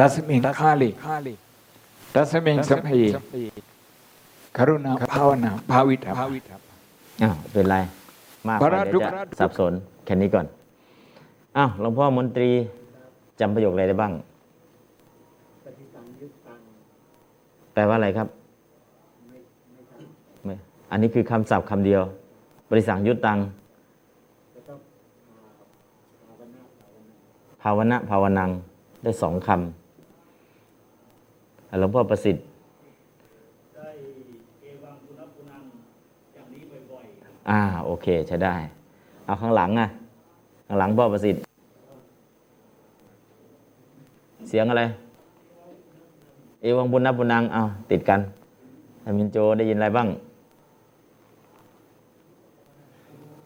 ตัสมิงคาลิตัสมิงสัมพีกรุณาภาวนาภาวิตาอ้าวเป็นไร มากไปเดี๋ยจะสับสนแค่นี้ก่อนอ้าวหลวงพ่อมนตรีจำประโยคอะไรได้บ้างแปลว่าอะไรครับไม่อันนี้คือคำศัพท์คำเดียว บริสังยุตตังภาวนะภาวนังได้สองคำ หลวงพ่อประสิทธิ์อ่าโอเคใช้ได้ เอาข้างหลังอะข้างหลังพ่อประสิทธิ์ เสียงอะไร เอวังบุญนับบุญนังเอาติดกันท่านมินโจได้ยินอะไรบ้าง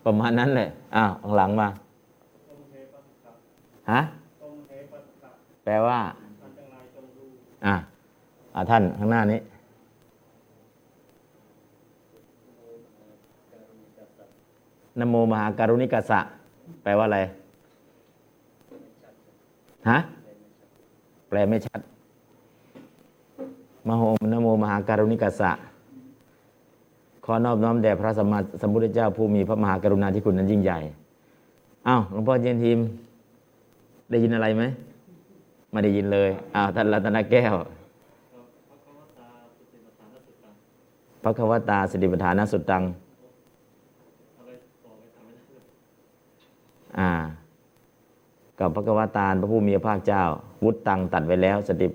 ประมาณนั้นเลยอ้าวข้างหลังมาฮะแปลว่าอ่า อ่าท่านข้างหน้านี้นโมมหาการุณิกสะ แปลว่าอะไร ฮะ แปลไม่ชัด มโหนโมมหาการุณิกสสะ ขอนอบน้อมแด่พระสัมมาสัมพุทธเจ้าผู้มีพระมหากรุณาธิคุณนั้นยิ่งใหญ่อ้าวหลวงพ่อเจนทีม ได้ยินอะไรไหม ไม่ได้ยินเลยอ้าวท่านรัตนแก้ว พระควตาสติปัฏฐานสุดตังอ่า กับพระกวตาพระผู้มีพระภาคเจ้า วุฒตังตัดไว้แล้ว สติ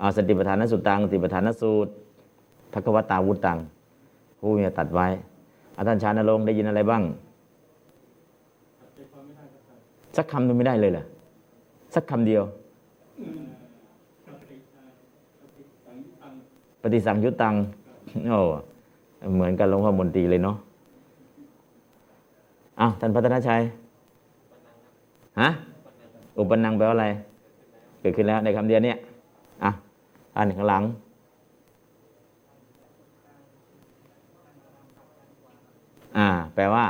เอาสติปัฏฐานสุดตังสติปัฏฐานสูตรพระกวตาวุฒตังผู้มีตัดไว้อาจารย์ชานรงค์ได้ยินอะไรบ้างสักคำหนึงไม่ได้เลยเหรอสักคำเดียว ปฏิสังยุตตัง โอ้เหมือนกันหลวงพ่อมนตรีเลยเนาะอ้าวท่านพัฒนาชัยฮะอุปนังแปลว่าอะไร เกิดขึ้นแล้วในคำเดียวเนี่ยอะอ่านข้างหลังอ่า แปลว่า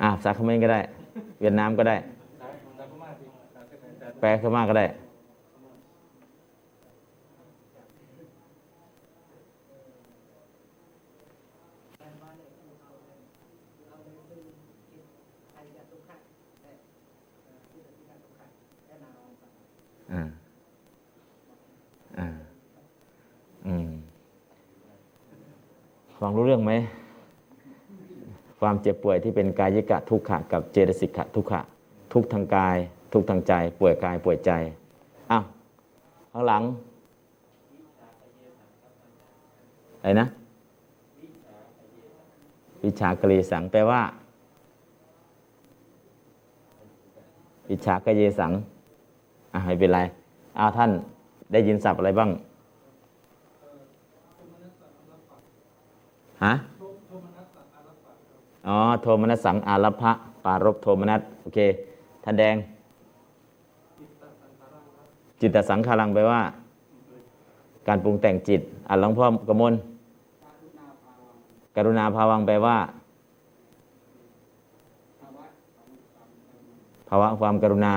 อ่าภาษาเขมรก็ได้ เวียดนามก็ได้ แปลขมาก็ได้ อ่า อ่า อืม ฟังรู้เรื่องไหม ความเจ็บป่วยที่เป็นกายกะทุกขะกับเจตสิกะทุกขะ ทุกทางกาย ทุกทางใจ ป่วยกายป่วยใจอ้าวข้างหลังอะไรนะ วิชากรีสังแปลว่า วิชากเยสังอะไม่เป็นไรอ้าวท่านได้ยินศัพท์อะไรบ้าง ฮะอ๋อโทมนัสสังอารัพะปารบโทมนัสโอเคท่านแดง จิตตสังขารังแปลว่า การปรุงแต่งจิตอะหลวงพ่อกมลกรุณาภาวังแปลว่าภาวะความกรุณา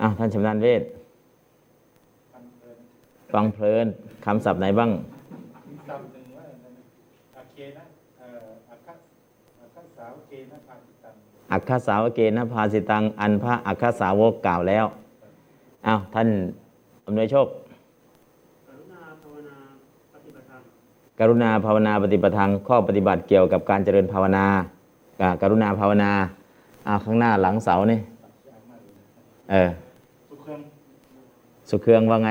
อะท่านชำนาญเวทฟังเพลินคำศัพท์ไหนบ้าง คำหนึ่งว่าอาเคนะเอ่ออาคัสอา คัสสาวเกนะพาติตังอัคคสาวเกณภาสิตัง อันพระอัคคสาวกกล่าวแล้วอ้าวท่านอำนวยโชค กรุณาภาวนาปฏิบัติธรรมกรุณาภาวนาปฏิปทางข้อปฏิบัติเกี่ยวกับการเจริญภาวนาอ่ากรุณาภาวนาอ้าวข้างหน้าหลังเสานี่เออทุกเครื่องสุเครืองว่าไง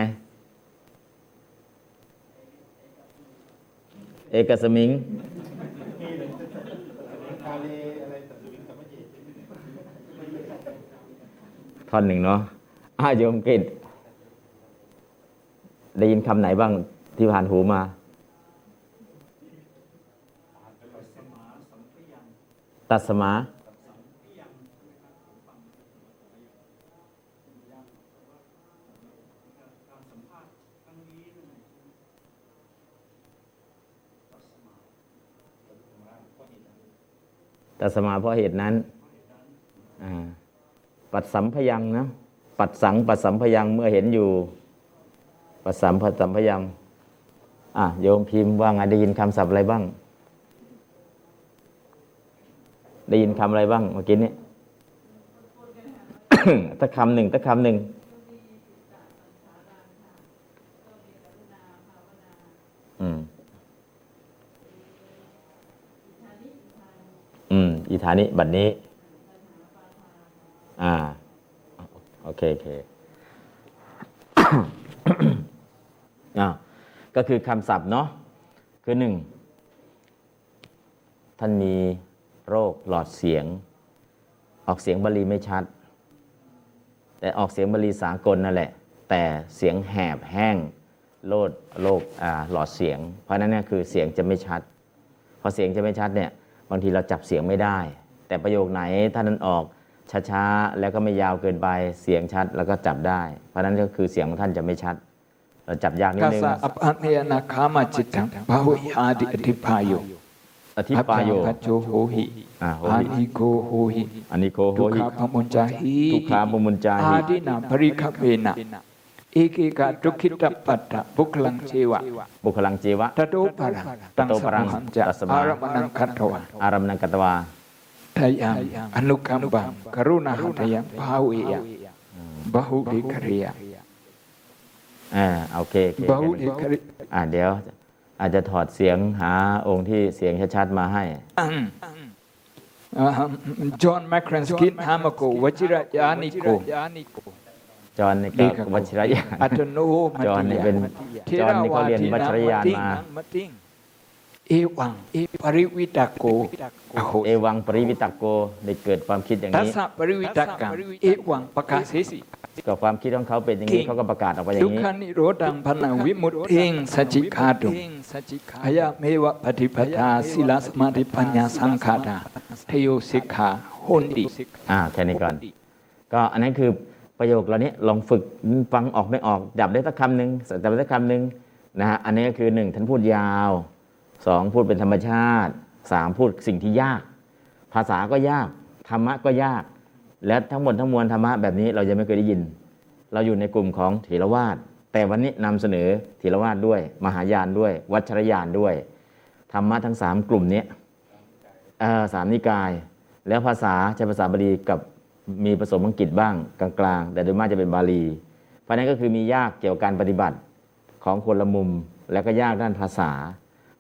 เอกสมิง คาเลอะไรตัดสินกับไม่เจ ท่อนหนึ่งเนาะอ้าโยมกิตได้ยินคำไหนบ้างที่ผ่านหูมา ตัดสมาตัดสมาเพราะเหตุนั้น อ่า ปัดสัมพยังนะ ปัดสังปัดสัมพยังเมื่อเห็นอยู่ ปัดสัมปัดสัมพยังอะโยมพิมพ์ว่าไงได้ยินคำศัพท์อะไรบ้าง ได้ยินคำอะไรบ้างเมื่อกี้นี้ถ้าคำหนึ่งถ้าคำหนึ่งอืมอืมอีฐานิบัดนี้ อ่า โอเคโอเคอ่าก็คือคำศัพท์เนาะคือหนึ่งท่านมีโรคหลอดเสียง ออกเสียงบาลีไม่ชัด แต่ออกเสียงบาลีสากลนั่นแหละ แต่เสียงแหบแห้งโลดโรคอ่าหลอดเสียง เพราะนั้นเนี่ยคือเสียงจะไม่ชัด พอเสียงจะไม่ชัดเนี่ยบางทีเราจับเสียงไม่ได้ แต่ประโยคไหนท่านนั้นออก ช้าๆ แล้วก็ไม่ยาวเกินไปเสียงชัดแล้วก็จับได้ เพราะฉะนั้นก็คือเสียงของท่านจะไม่ชัด เราจับยากนิดกานึงสะอปันเนนาคามาจิตตังบาหุอาดิอธิพายโยอธิปายโยพัจโจโหหิอ่าโหอาหินิโกโหหิอันนี้โคโหทุกหิขาพมุญจาหิทุกขาปมุญจาอาหิดินาปริคเวนะเอเกกะทุกขิตปัตตะบุคลังเชวะบุคลังจีวะตโตปะรังตังสมุหันจะตัสสะอารมณังคัตถวะอารมณังกตวา ทยังอนุกัมบังกรุณาหัตยังภาเวยะบาหุเดคริยะอ่าโอเคโอเคบาหุเดคริอ่าเดี๋ยว อาจจะถอดเสียงหาองค์ที่เสียงชัดๆมาให้จอห์นแมครันสกินฮามโกวจิระยานิโกจอห์นนี่ก็วัชรยานอัตโนมัจอห์นนี่เป็นจอห์นนี่เขาเรียนวัชรยานมาเอวังเอปริวิตาโกอโหเอวังปริวิตกโกได้เกิดความคิดอย่างทัสนี้สะปริวิตากังเอวังปะกาเสสิก็ความคิดของเขาเป็นอย่างนี้เขาก็ประกาศออกไปอย่าทุกงนี้ขานิโรธังพนังวิมุตติงสัจจิคาตุอายะเมวะปฏิปทาศิลาสมาธิปัญญาสังขาตาเทโยสิกขาโหนติอ่าแค่นี้ก่อน ก็อันนั้นคือประโยคเหล่านี้ลองฝึกฟังออกไม่ออกจับได้สักคำหนึ่งจับได้สักคำหนึ่งนะฮะอันนี้ก็คือหนึ่งท่านพูดยาว สองพูดเป็นธรรมชาติสามพูดสิ่งที่ยาก ภาษาก็ยากธรรมะก็ยาก และทั้งหมดทั้งมวลธรรมะแบบนี้เรายังไม่เคยได้ยิน เราอยู่ในกลุ่มของเถรวาทแต่วันนี้นำเสนอเถรวาทด้วย มหายานด้วย วัชรยานด้วยธรรมะทั้งสามกลุ่มนี้สามนิกาย แล้วภาษาใช้ภาษาบาลีกับมีผสมอังกฤษบ้างกลางๆ แต่โดยมากจะเป็นบาลี เพราะนั้นก็คือมียากเกี่ยวกับการปฏิบัติของคนละมุม แล้วก็ยากด้านภาษา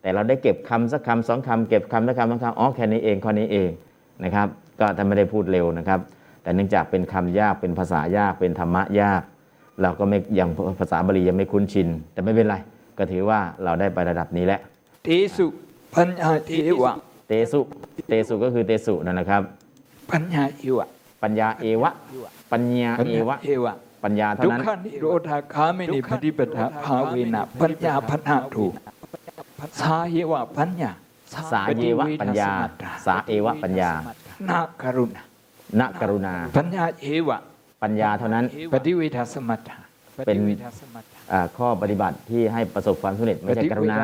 แต่เราได้เก็บคำสักคำสองคำเก็บคำสักคำสองคำอ๋อแค่นี้เองข้อนี้เองนะครับ ก็ท่านไม่ได้พูดเร็วนะครับ แต่เนื่องจากเป็นคำยากเป็นภาษายากเป็นธรรมะยาก เราก็ไม่ยังภาษาบาลียังไม่คุ้นชิน แต่ไม่เป็นไร ก็ถือว่าเราได้ไประดับนี้แล้วเตสุปัญญาเทวะเตสุเตสุก็คือเตสุนั่นนะครับ ปัญญาเอวะปัญญาเอวะ ปัญญาปัญเอญาวะเอวะปัญญาเท่าทุกนั้นขานิโรธาคามินิปฏิปทาภาเวนะปัญญาพัฒนาถู สาเยวะปัญญาสาเยวะปัญญา สาเอวะปัญญานาการุณาณกรุณา ปัญญาเอวะ ปัญญาเท่านั้น ปฏิเวทาสมัตถาเป็นอ่าข้อปฏิบัติที่ให้ประสบความสำเร็จไม่ใช่กรุณา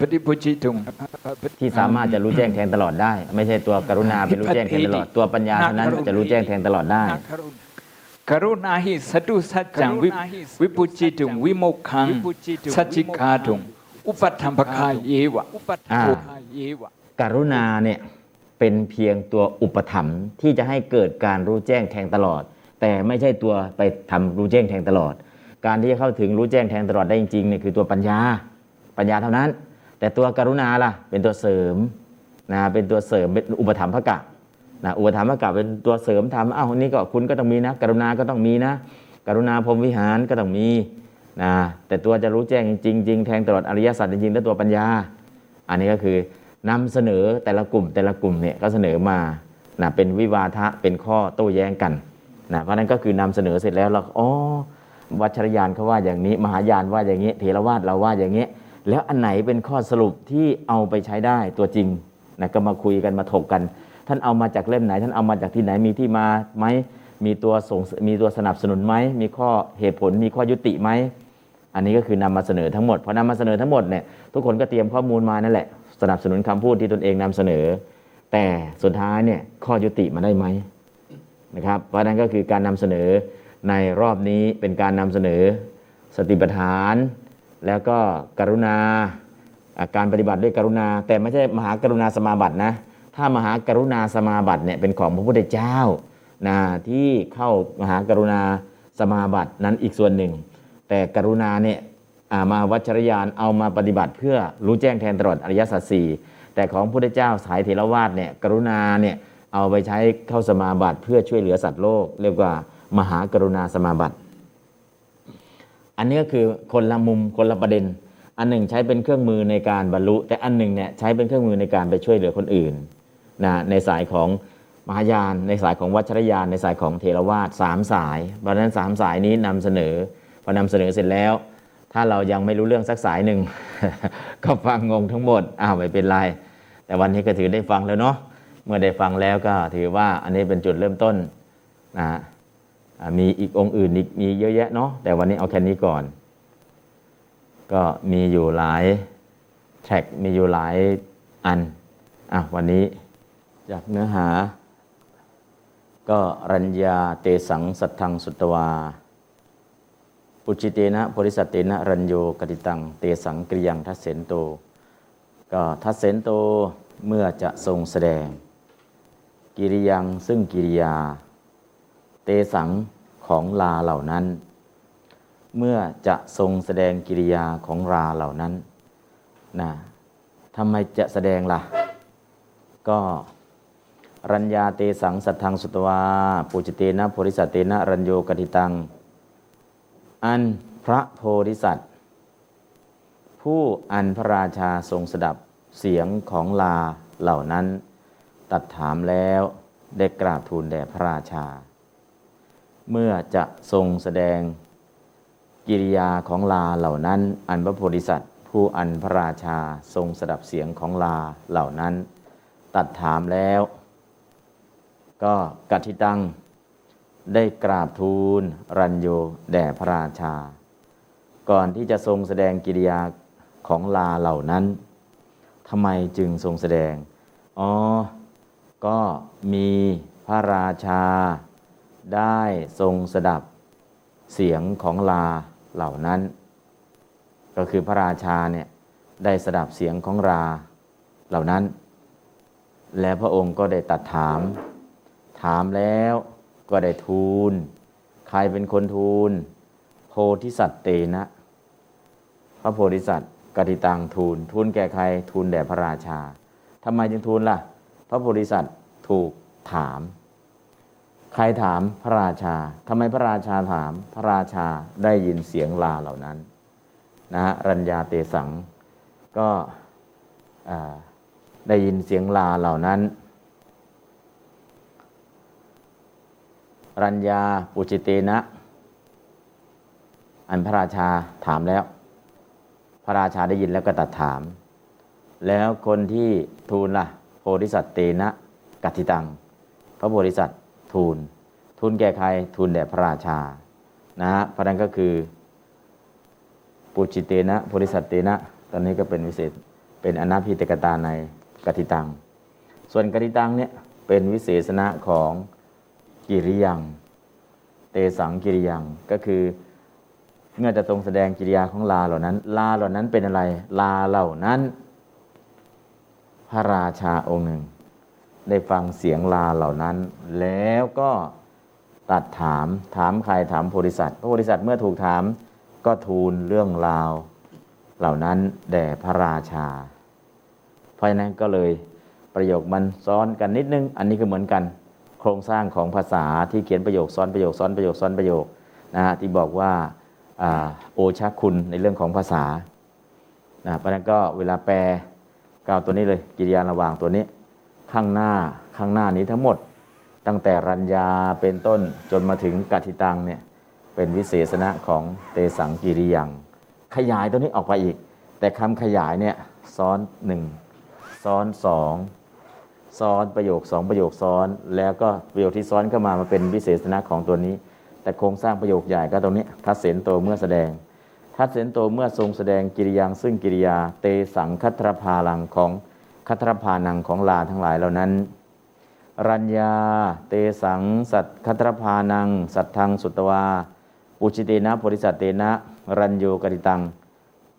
ปฏิปุจิตุงที่สามารถจะรู้แจ้งแทงตลอดได้ ไม่ใช่ตัวกรุณาเป็นรู้แจ้งแทงตลอดตัวปัญญาเท่านั้นจะรู้แจ้งแทงตลอดได้ กรุณาหิสตุสัจจังวิวิปุจิตุงวิโมกขังสัจจิกาตุงอุปัฏฐัมภคาเยวะอุปัฏฐัมภคาเยวะกรุณาเนี่ยเป็นเพียงตัวอุปถัมภ์ที่จะให้เกิดการรู้แจ้งแทงตลอด แต่ไม่ใช่ตัวไปทำรู้แจ้งแทงตลอด การที่จะเข้าถึงรู้แจ้งแทงตลอดได้จริงๆเนี่ยคือตัวปัญญา ปัญญาเท่านั้น แต่ตัวกรุณาล่ะเป็นตัวเสริมนะเป็นตัวเสริมเป็นอุปถัมภกะ นะอุปถัมภกะเป็นตัวเสริมทำอ้าวนี่ก็คุณก็ต้องมีนะ กรุณาก็ต้องมีนะ กรุณาพรหมวิหารก็ต้องมีนะแต่ตัวจะรู้แจ้งจริงจริงแทงตลอดอริยสัจจริงๆแล้วตัวปัญญา อันนี้ก็คือนำเสนอแต่ละกลุ่มแต่ละกลุ่มเนี่ยก็เสนอมานะเป็นวิวาทะเป็นข้อโต้แย้งกันนะเพราะนั้นก็คือนำเสนอเสร็จแล้วเราอ๋อวัชรยานเขาว่าอย่างนี้ มหายานว่าอย่างนี้เทรวาสเราว่าอย่างนี้ แล้วอันไหนเป็นข้อสรุปที่เอาไปใช้ได้ตัวจริงนะก็มาคุยกันมาถกกัน ท่านเอามาจากเล่มไหน ท่านเอามาจากที่ไหนมีที่มาไหมมีตัวส่งมีตัวสนับสนุนไหมมีข้อเหตุผลมีข้อยุติไหมอันนี้ก็คือนำมาเสนอทั้งหมดพอนำมาเสนอทั้งหมดเนี่ยทุกคนก็เตรียมข้อมูลมานั่นแหละ สนับสนุนคำพูดที่ตนเองนำเสนอ แต่สุดท้ายเนี่ยข้อยุติมาได้ไหมนะครับเพราะนั้นก็คือการนำเสนอในรอบนี้เป็นการนำเสนอสติปัฏฐาน แล้วก็กรุณาการปฏิบัติด้วยกรุณา แต่ไม่ใช่มหากรุณาสมาบัตินะ ถ้ามหากรุณาสมาบัติเนี่ยเป็นของพระพุทธเจ้านะที่เข้ามหากรุณาสมาบัตินั้นอีกส่วนหนึ่ง แต่กรุณาเนี่ยามาวัชรยานเอามาปฏิบัติเพื่อรู้แจ้งแทนตลอดอริยสัจสี่แต่ของพระพุทธเจ้าสายเทรวาสเนี่ยกรุณาเนี่ยเอาไปใช้เข้าสมาบัติเพื่อช่วยเหลือสัตว์โลก เรียกว่ามหากรุณาสมาบัติ อันนี้ก็คือคนละมุมคนละประเด็น อันหนึ่งใช้เป็นเครื่องมือในการบรรลุ แต่อันหนึ่งเนี่ยใช้เป็นเครื่องมือในการไปช่วยเหลือคนอื่น นะในสายของมหายาน ในสายของวัชรยาน ในสายของเทรวาสสามสายเพราะฉะนั้นสามสายนี้นำเสนอพอนำเสนอเสร็จแล้ว ถ้าเรายังไม่รู้เรื่องสักสายหนึ่งก็ฟังงงทั้งหมดอ้าวไม่เป็นไร แต่วันนี้ก็ถือได้ฟังแล้วเนาะเมื่อได้ฟังแล้วก็ถือว่าอันนี้เป็นจุดเริ่มต้นนะมีอีกองค์อื่นอีกมีเยอะแยะเนาะแต่วันนี้เอาแค่นี้ก่อน ก็มีอยู่หลายแท็กมีอยู่หลายอันอะวันนี้ จากเนื้อหา ก็รัญญาเตสังสัทธังสุตวา ปุจิเตนะบริสัตเตนะรัญโยกติตัง เตสังกริยังทัสเสนโต ก็ทัสเสนโตเมื่อจะทรงแสดง กิริยังซึ่งกิริยา เตสังของลาเหล่านั้น เมื่อจะทรงแสดงกิริยาของราเหล่านั้นนะทำไมจะแสดงล่ะ ก็ รัญญาเตสังสัทธังสุตวาปุจิเตนะโพธิสัตเตนะรัญโยกติตัง อันพระโพธิสัตว์ผู้อันพระราชาทรงสดับเสียงของลาเหล่านั้น ตัดถามแล้วได้กราบทูลแด่พระราชา เมื่อจะทรงแสดงกิริยาของลาเหล่านั้น อันพระโพธิสัตว์ผู้อันพระราชาทรงสดับเสียงของลาเหล่านั้น ตัดถามแล้ว ก็กัตถิตังได้กราบทูลรัญโยแด่พระราชา ก่อนที่จะทรงแสดงกิริยาของลาเหล่านั้นทำไมจึงทรงแสดง อ๋อ ก็มีพระราชาได้ทรงสดับเสียงของลาเหล่านั้น ก็คือพระราชาเนี่ยได้สดับเสียงของราเหล่านั้น และพระองค์ก็ได้ตัดถาม ถามแล้วก็ได้ทูล ใครเป็นคนทูล โพธิสัตว์เตนะ พระโพธิสัตว์กติตังทูล ทูลแก่ใครทูลแด่พระราชาทำไมจึงทูลล่ะ พระโพธิสัตว์ถูกถาม ใครถามพระราชาทำไมพระราชาถาม พระราชาได้ยินเสียงลาเหล่านั้นนะฮะรัญญาเตสังก็ได้ยินเสียงลาเหล่านั้น รัญญาปุจิเตนะ อันพระราชาถามแล้ว พระราชาได้ยินแล้วก็ตัดถาม แล้วคนที่ทูลล่ะ โพธิสัตว์เตนะกัตถิตัง พระโพธิสัตว์ทูล ทูลแก่ใครทูลแด่พระราชา นะฮะพระนั้นก็คือปุจิเตนะโพธิสัตว์เตนะ ตอนนี้ก็เป็นวิเศษ เป็นอนาพิตกตาในกติตัง ส่วนกติตังเนี่ยเป็นวิเศษณะของ กิริยัง เตสังกิริยังก็คือเมื่อจะทรงแสดงกิริยาของลาเหล่านั้น ลาเหล่านั้นเป็นอะไร ลาเหล่านั้น พระราชาองค์หนึ่ง ได้ฟังเสียงลาเหล่านั้น แล้วก็ตัดถามถามใครถามโพธิสัตว์พระโพธิสัตว์เมื่อถูกถามก็ทูลเรื่องราว เหล่านั้นแด่พระราชา เพราะฉะนั้นก็เลยประโยคมันซ้อนกันนิดนึง อันนี้ก็เหมือนกัน โครงสร้างของภาษาที่เขียนประโยคซ้อนประโยคซ้อนประโยคซ้อนประโยคนะฮะที่บอกว่าโอชาคุณในเรื่องของภาษานะเพราะนั้นก็เวลาแปลก้าวตัวนี้เลยกิริยาระหว่างตัวนี้ ข้างหน้าข้างหน้านี้ทั้งหมด ตั้งแต่รัญญาเป็นต้นจนมาถึงกัติตังเนี่ยเป็นวิเศษณะของเตสังกิริยัง ขยายตัวนี้ออกไปอีก แต่คำขยายเนี่ยซ้อนหนึ่งซ้อนสอง ซ้อนประโยคสองประโยคซ้อน แล้วก็ประโยคที่ซ้อนเข้ามามาเป็นวิเศษณะของตัวนี้ แต่โครงสร้างประโยคใหญ่ก็ตรงนี้ทัศเสนโตเมื่อแสดง ทัศเสนโตเมื่อทรงแสดงกิริยังซึ่งกิริยา เตสังคัตรพาลังของคัตรพานังของลาทั้งหลายเหล่านั้น รัญญา เตสัง สัตคัตรพานัง สัตทังสุตวา อุชิเตนะโพธิสัตเตนะ รัญโยกติตัง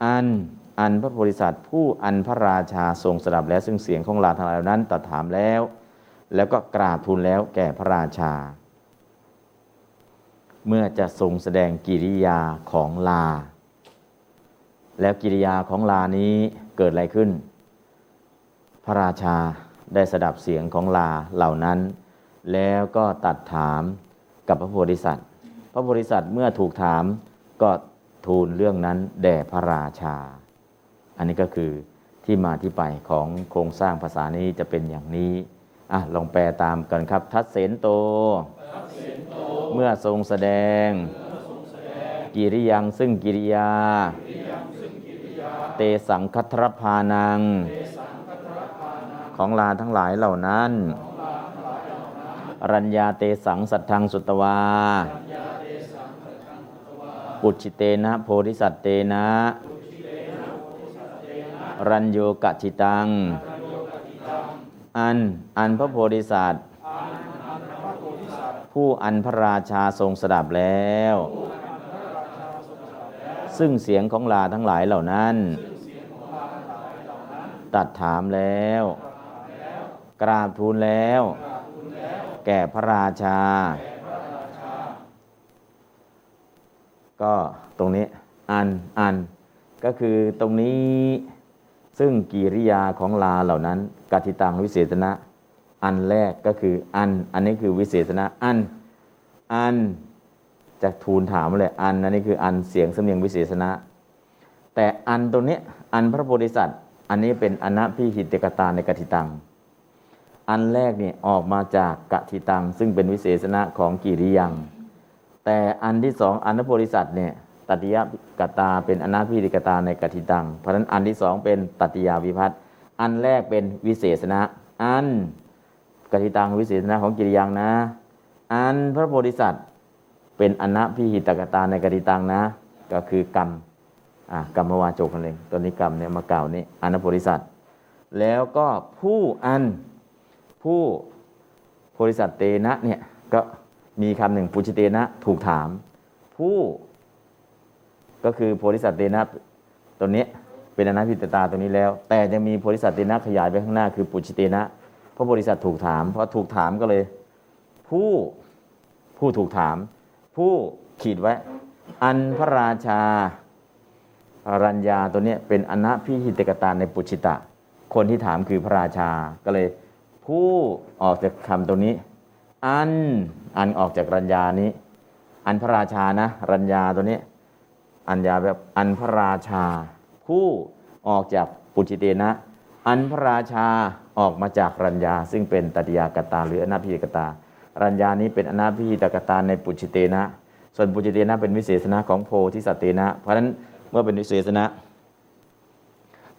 อัน อันพระโพธิสัตว์ผู้อันพระราชาทรงสดับแล้วซึ่งเสียงของลาทั้งหลายนั้นตรัสถามแล้ว แล้วก็กราบทูลแล้วแก่พระราชา เมื่อจะทรงแสดงกิริยาของลา แล้วกิริยาของลานี้เกิดอะไรขึ้น พระราชาได้สดับเสียงของลาเหล่านั้น แล้วก็ตัดถามกับพระโพธิสัตว์พระโพธิสัตว์เมื่อถูกถามก็ทูลเรื่องนั้นแด่พระราชา อันนี้ก็คือที่มาที่ไปของโครงสร้างภาษานี้จะเป็นอย่างนี้อะลองแปลตามกันครับ ทัศเสนโต เมื่อทรงแสดง กิริยังซึ่งกิริยา เตสังคัตรพานัง ของลาทั้งหลายเหล่านั้น รัญญาเตสังสัทธังสุตวา ปุจิเตนะ โพธิสัตเตนะ รัญโยกจิตัง อัน อันพระโพธิสัตว์ ผู้อันพระราชาทรงสดับแล้ว ซึ่งเสียงของลาทั้งหลายเหล่านั้น ตัดถามแล้ว กราบทูลแล้ว แก่พระราชา ก็ตรงนี้อันอันก็คือตรงนี้ ซึ่งกิริยาของลาเหล่านั้นกติตังวิเศษณะอันแรกก็คืออัน อันนี้คือวิเศษณะอัน อันจะทูลถามเลยอันอันนี้คืออันเสียงสำเนียงวิเศษณะแต่อันตรงนี้อันพระโพธิสัตว์อันนี้เป็นอนัพิหิตกตาในกติตังอันแรกเนี่ยออกมาจากกติตังซึ่งเป็นวิเศษณะของกิริยัง แต่อันที่สองอันพระโพธิสัตว์เนี่ย ตัติยกตาเป็นอนาพิธิกตาในกติตัง เพราะฉะนั้นอันที่สองเป็นตัติยาวิพัตอันแรกเป็นวิเศษณะอันกติตังวิเศษณะของกิริยังนะ อันพระโพธิสัตว์เป็นอนัพิหิตกตาในกติตังนะ ก็คือกรรมกรรมวาจกนั่นเองตัวนี้กรรมเนี่ยมากล่าวนี่อนัโพธิสัตว์แล้วก็ผู้อันผู้โพธิสัตว์เตนะเนี่ยก็มีคำหนึ่งปุจิเตนะถูกถาม ผู้ ก็คือโพธิสัตว์เตนะตัวนี้เป็นอนัพิตตาตรงนี้แล้ว แต่ยังมีโพธิสัตว์เตนะขยายไปข้างหน้าคือปุจิเตนะเพราะโพธิสัตว์ถูกถามเพราะถูกถามก็เลย ผู้ผู้ถูกถาม ผู้ขีดไว้ อันพระราชารัญญาตัวนี้เป็นอนัพิหิตกตาในปุจิตะ คนที่ถามคือพระราชาก็เลย ผู้ออกจากคำตรงนี้ อันอันออกจากรัญญานี้ อันพระราชานะ รัญญาตัวนี้ อัญญาแบบอันพระราชา ผู้ออกจากปุจิเตนะ อันพระราชาออกมาจากรัญญา ซึ่งเป็นตติยากตา หรืออนาพิกตา รัญญานี้เป็นอนาพิตกตาในปุจิเตนะ ส่วนปุจิเตนะเป็นวิเศษณะของโพธิสัตเตนะ เพราะฉะนั้นเมื่อเป็นวิเศษณะ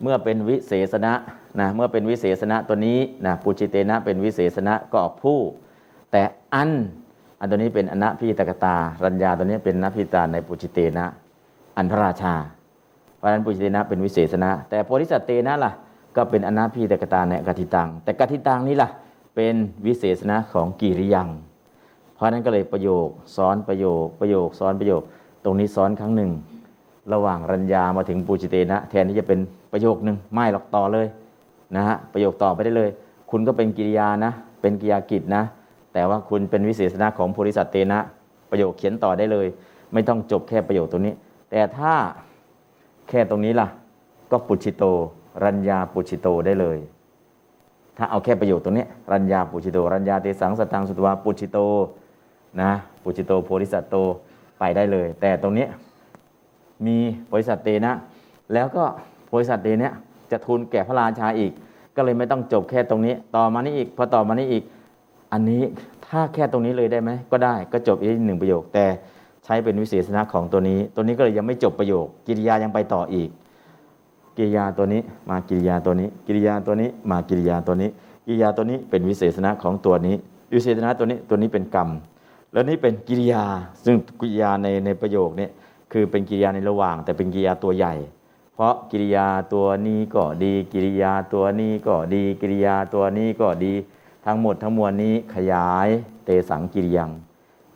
เมื่อเป็นวิเศษณะนะเมื่อเป็นวิเศษณะตัวนี้นะปุจิเตนะเป็นวิเศษณะก็ออกผู้ แต่อันอันตัวนี้เป็นอนัพิตกตา รัญญาตัวนี้เป็นนาพิตาในปุจิเตนะ อันพระราชา เพราะฉะนั้นปุจิเตนะเป็นวิเศษณะแต่โพธิสัตว์เตนะล่ะก็เป็นอนาพีตกตาในกติตัง แต่กติตังนี่ล่ะเป็นวิเศษณะของกิริยัง เพราะนั้นก็เลยประโยคซ้อนประโยคประโยคซ้อนประโยค ตรงนี้ซ้อนครั้งหนึ่ง ระหว่างรัญญามาถึงปูจิเตนะ แทนที่จะเป็นประโยคหนึ่งไม่หรอกต่อเลยนะฮะประโยคต่อไปได้เลย คุณก็เป็นกิริยานะ เป็นกิยากิจนะ แต่ว่าคุณเป็นวิเศษณะของโพธิสัตว์เตนะ ประโยคเขียนต่อได้เลย ไม่ต้องจบแค่ประโยคตรงนี้ แต่ถ้าแค่ตรงนี้ล่ะ ก็ปุชิโต รัญญาปุชิโตได้เลย ถ้าเอาแค่ประโยคตรงนี้ รัญญาปุชิโต รัญญาเตสังสตังสุตวาปุชิโตนะปุชิโตโพธิสัตโตไปได้เลย แต่ตรงนี้มีโพธิสัตเตนะ แล้วก็โพธิสัตเตเนี่ยจะทูลแก่พระราชาอีก ก็เลยไม่ต้องจบแค่ตรงนี้ ต่อมานี้อีกพอต่อมานี้อีก อันนี้ถ้าแค่ตรงนี้เลยได้ไหมก็ได้ก็จบอีกหนึ่งประโยคแต่ ใช้เป็นวิเศษณะของตัวนี้ ตัวนี้ก็เลยยังไม่จบประโยค กิริยายังไปต่ออีก กิริยาตัวนี้มากิริยาตัวนี้ กิริยาตัวนี้มากิริยาตัวนี้ กิริยาตัวนี้เป็นวิเศษณะของตัวนี้ วิเศษณะตัวนี้ตัวนี้เป็นกรรม แล้วนี่เป็นกิริยา ซึ่งกิริยาในในประโยคนี้คือเป็นกิริยาในระหว่าง แต่เป็นกิริยาตัวใหญ่ เพราะกิริยาตัวนี้ก็ดี กิริยาตัวนี้ก็ดี กิริยาตัวนี้ก็ดี ทั้งหมดทั้งมวลนี้ขยายเตสังกิริยัง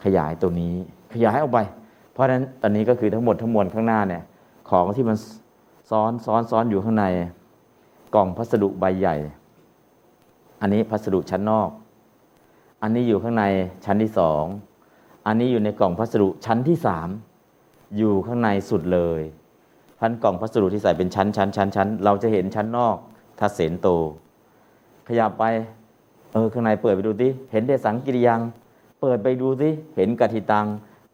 ขยายตัวนี้ ขยายออกไป เพราะฉะนั้นตอนนี้ก็คือทั้งหมดทั้งมวลข้างหน้าเนี่ยของที่มันซ้อนซ้อนซ้อนอยู่ข้างในกล่องพัสดุใบใหญ่ อันนี้พัสดุชั้นนอก อันนี้อยู่ข้างในชั้นที่สองอันนี้อยู่ในกล่องพัสดุชั้นที่สามอยู่ข้างในสุดเลยพันกล่องพัสดุที่ใส่เป็นชั้นชั้นชั้นชั้นเราจะเห็นชั้นนอกถ้าเสนโต ขยับไป เออข้างในเปิดไปดูสิเห็นเดสังกิริยัง เปิดไปดูสิเห็นกติตัง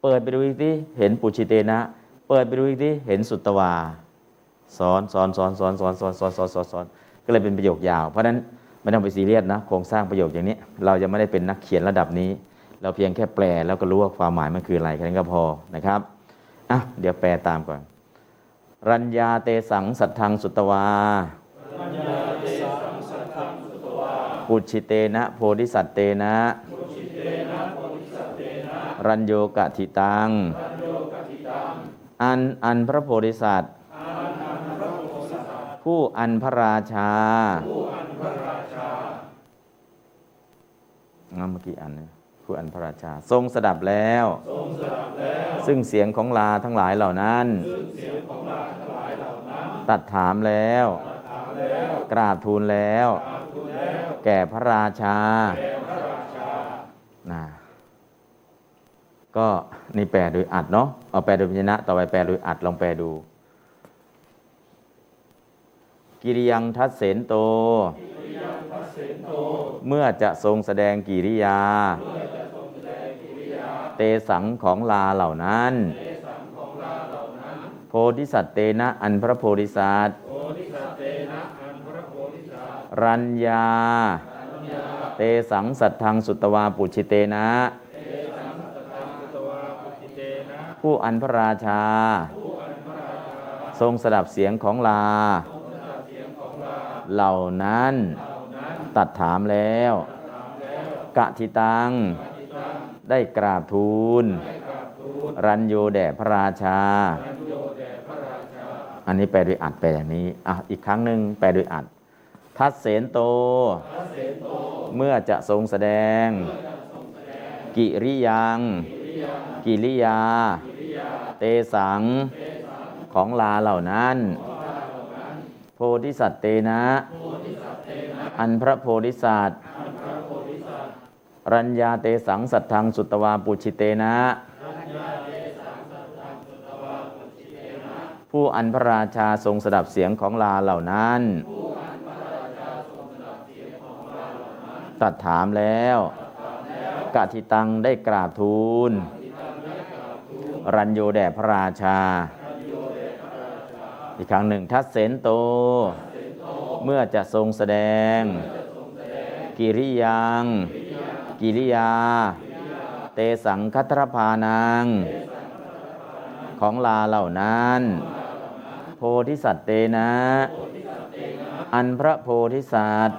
เปิดไปดูอีกสิเห็นปุชิเตนะ เปิดไปดูอีกสิเห็นสุตวาซ้อนซ้อนซ้อนซ้อนซ้อนซ้อนซ้อนซ้อนซ้อนซ้อนก็เลยเป็นประโยคยาว เพราะฉะนั้นไม่ต้องไปซีเรียสนะโครงสร้างประโยคอย่างนี้ เราจะไม่ได้เป็นนักเขียนระดับนี้ เราเพียงแค่แปลแล้วก็รู้ว่าความหมายมันคืออะไรแค่นั้นก็พอนะครับอะเดี๋ยวแปลตามก่อน รัญญาเตสังสัทธังสุตวาปุชิเตนะ โพธิสัตเตนะ รัญโยกะทิตัง อันอันพระโพธิสัตว์ ผู้อันพระราชาเมื่อกี้อันนะผู้อันพระราชา ทรงสดับแล้ว ซึ่งเสียงของลาทั้งหลายเหล่านั้น ตัดถามแล้ว กราบทูลแล้ว แก่พระราชานะ ก็นี่แปลโดยอัดเนาะเอาแปลโดยพยัญชนะ ต่อไปแปลโดยอัดลองแปลดู กิริยังทัศเสนโต เมื่อจะทรงแสดงกิริยา เตสังของลาเหล่านั้น โพธิสัตว์เตนะอันพระโพธิสัตว์รัญญา เตสังสัตทังสุตวาปุชิเตนะ ผู้อันพระราชา ทรงสดับเสียงของลา เหล่านั้นตัดถามแล้ว กะทิตัง ได้กราบทูล รันโยแด่พระราชา อันนี้แปลโดยอัดแปลอย่างนี้อะอีกครั้งหนึ่งแปลโดยอัดทัศเสนโต เมื่อจะทรงแสดง กิริยัง กิริยา เตสัง ของลาเหล่านั้น โพธิสัตว์เตนะ อันพระโพธิสัตว์รัญญาเตสังสัทธังสุตวาปุชิเตนะ ผู้อันพระราชาทรงสดับเสียงของลาเหล่านั้น ตัดถามแล้วกะทิตังได้กราบทูล รัญโยแด่พระราชา อีกครั้งหนึ่งทัศเสนโต เมื่อจะทรงแสดง กิริยัง กิริยา เตสังคัตรพานัง ของลาเหล่านั้น โพธิสัตว์เตนะ อันพระโพธิสัตว์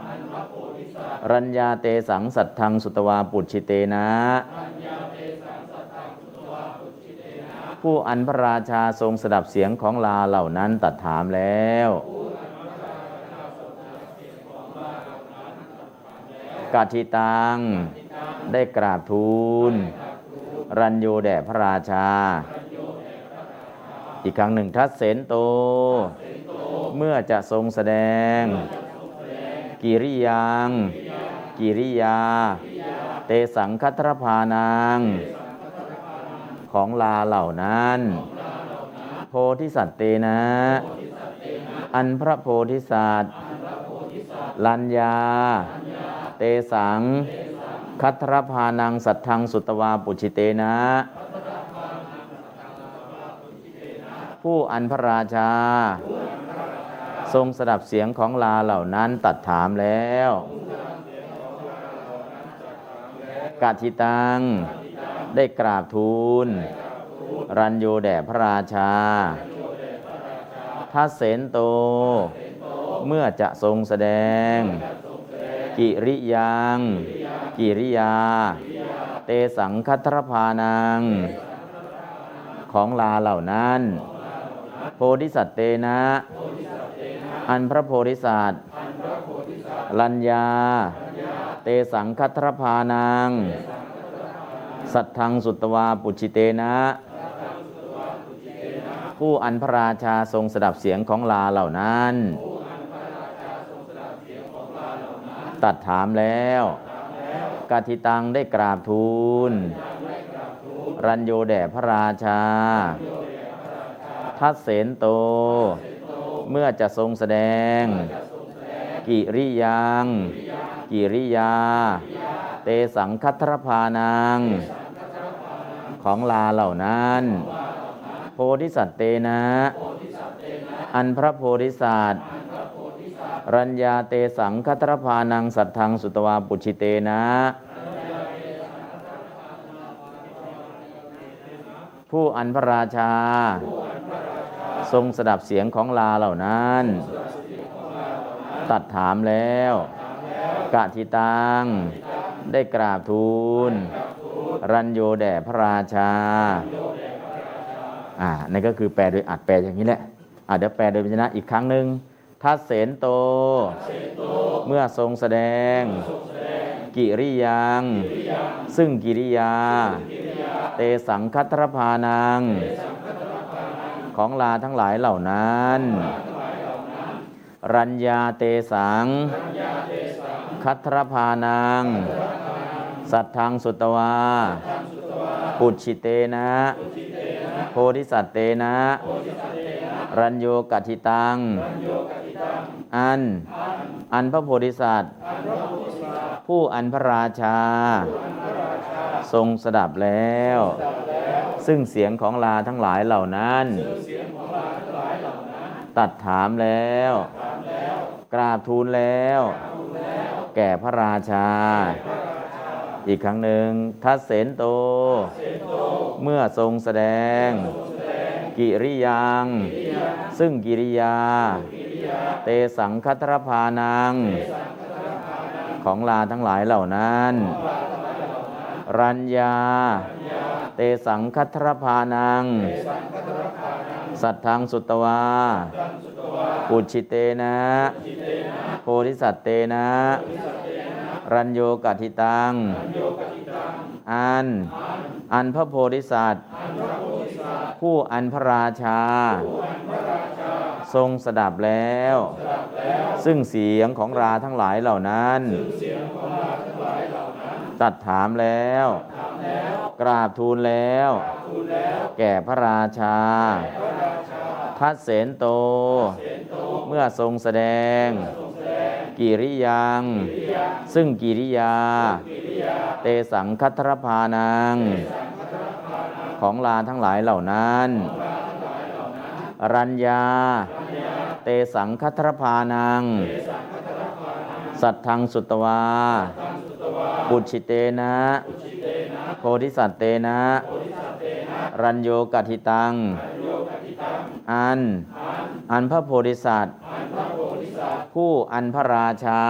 รัญญาเตสังสัตทังสุตวาปุชิเตนะ ผู้อันพระราชาทรงสดับเสียงของลาเหล่านั้นตัดถามแล้วกาทิตัง ได้กราบทูล รันโยแด่พระราชา อีกครั้งหนึ่งทัดเสนโต เมื่อจะทรงแสดง กิริยัง กิริยา เตสังคัตรพานัง ของลาเหล่านั้น โพธิสัตว์เตนะ อันพระโพธิสัตว์ลัญญา เตสัง คัตรพานังสัทธังสุตวาปุชิเตนะ ผู้อันพระราชา ทรงสดับเสียงของลาเหล่านั้นตัดถามแล้วกาทิตัง ได้กราบทูล รันโยแด่พระราชา ทัศเสนโต เมื่อจะทรงแสดง กิริยัง กิริยา เตสังคัตรพานัง ของลาเหล่านั้น โพธิสัตว์เตนะ อันพระโพธิสัตว์ลัญญา เตสังคัตรพานัง สัทธังสุตวาปุชิเตนะ ผู้อันพระราชาทรงสดับเสียงของลาเหล่านั้น ตัดถามแล้วกาทิตังได้กราบทูล รันโยแด่พระราชา ทัศเสนโต เมื่อจะทรงแสดง กิริยัง กิริยา เตสังคัตรพานัง ของลาเหล่านั้น โพธิสัตว์เตนะ อันพระโพธิสัตว์รัญญาเตสังคัตรพานังสัทธังสุตวาปุชิเตนะ ผู้อันพระราชา ทรงสดับเสียงของลาเหล่านั้น ตัดถามแล้วกะทิตัง ได้กราบทูล รันโยแด่พระราชา อ่านั่นก็คือแปลโดยอัดแปลอย่างนี้แหละอ่าเดี๋ยวแปลโดยพยัญชนะอีกครั้งหนึ่งทัศเสนโต เมื่อทรงแสดง กิริยัง ซึ่งกิริยา เตสังคัตรพานัง ของลาทั้งหลายเหล่านั้น รัญญาเตสัง คัตรพานัง สัทธังสุตวา ปุชิเตนะ โพธิสัตเตนะ รัญโยกัติตัง อัน อันพระโพธิสัตว์ ผู้อันพระราชา ทรงสดับแล้ว ซึ่งเสียงของลาทั้งหลายเหล่านั้น ตัดถามแล้ว กราบทูลแล้ว แก่พระราชา อีกครั้งหนึ่งทัศเสนโต เมื่อทรงแสดง กิริยัง ซึ่งกิริยา เตสังคัตรพานัง ของลาทั้งหลายเหล่านั้น รัญญา เตสังคัตรพานัง สัทธังสุตวาปุชิเตนะโพธิสัตเตนะ รัญโยกัติตัง อัน อันพระโพธิสัตว์ ผู้อันพระราชา ทรงสดับแล้ว ซึ่งเสียงของราทั้งหลายเหล่านั้น ตัดถามแล้ว กราบทูลแล้ว แก่พระราชา ทัศเสนโต เมื่อทรงแสดง กิริยัง ซึ่งกิริยา เตสังคัตรพานัง ของลาทั้งหลายเหล่านั้น รัญญา เตสังคัตรพานัง สัทธังสุตวา ปุชิเตนะ โพธิสัตเตนะ รัญโยกัติตัง อัน อันพระโพธิสัตว์ ผู้อันพระราชา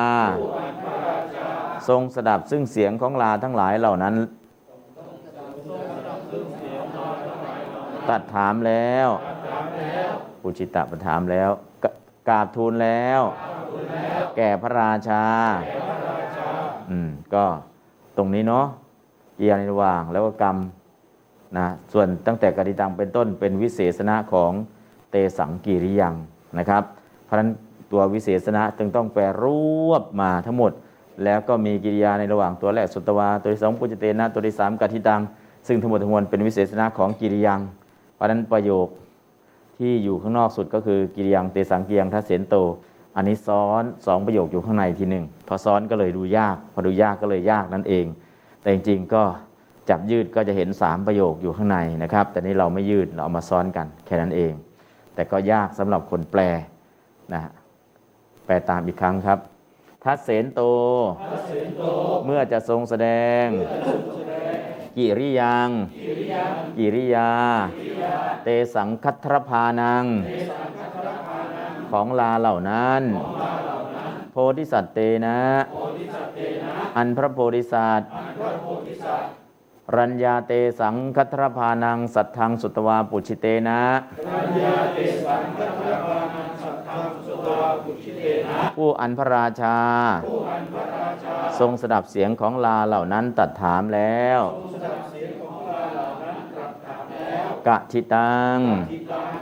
ทรงสดับซึ่งเสียงของลาทั้งหลายเหล่านั้น ตัดถามแล้วปุจิตะประถามแล้วกกราบทูลแล้ว แก่พระราชา อืมก็ตรงนี้เนาะเกียนระหว่างแล้วก็กรรมนะส่วนตั้งแต่กติตังเป็นต้นเป็นวิเศษณะของเตสังกิริยังนะครับ เพราะฉะนั้นตัววิเศษณะจึงต้องแปลรวบมาทั้งหมด แล้วก็มีกิริยาในระหว่างตัวแรกสุตวาตัวที่สองปุจเตนะตัวที่สามกติตัง ซึ่งทั้งหมดทั้งมวลเป็นวิเศษณะของกิริยัง เพราะฉะนั้นประโยคที่อยู่ข้างนอกสุดก็คือกิริยังเตสังกิริยังทัศเสนโต อันนี้ซ้อนสองประโยคอยู่ข้างในทีหนึ่งพอซ้อนก็เลยดูยาก พอดูยากก็เลยยากนั่นเอง แต่จริงๆก็จับยืดก็จะเห็นสามประโยคอยู่ข้างในนะครับ แต่นี้เราไม่ยืดเราเอามาซ้อนกันแค่นั้นเอง แต่ก็ยากสำหรับคนแปลนะฮะแปลตามอีกครั้งครับ ทัศเสนโต เมื่อจะทรงแสดง กิริยัง กิริยา เตสังคัตรพานัง ของลาเหล่านั้น โพธิสัตว์เตนะ อันพระโพธิสัตว์รัญญาเตสังคัตรพานังสัทธังสุตวาปุชิเตนะผู้อันพระราชา ทรงสดับเสียงของลาเหล่านั้นตัดถามแล้วกะทิตัง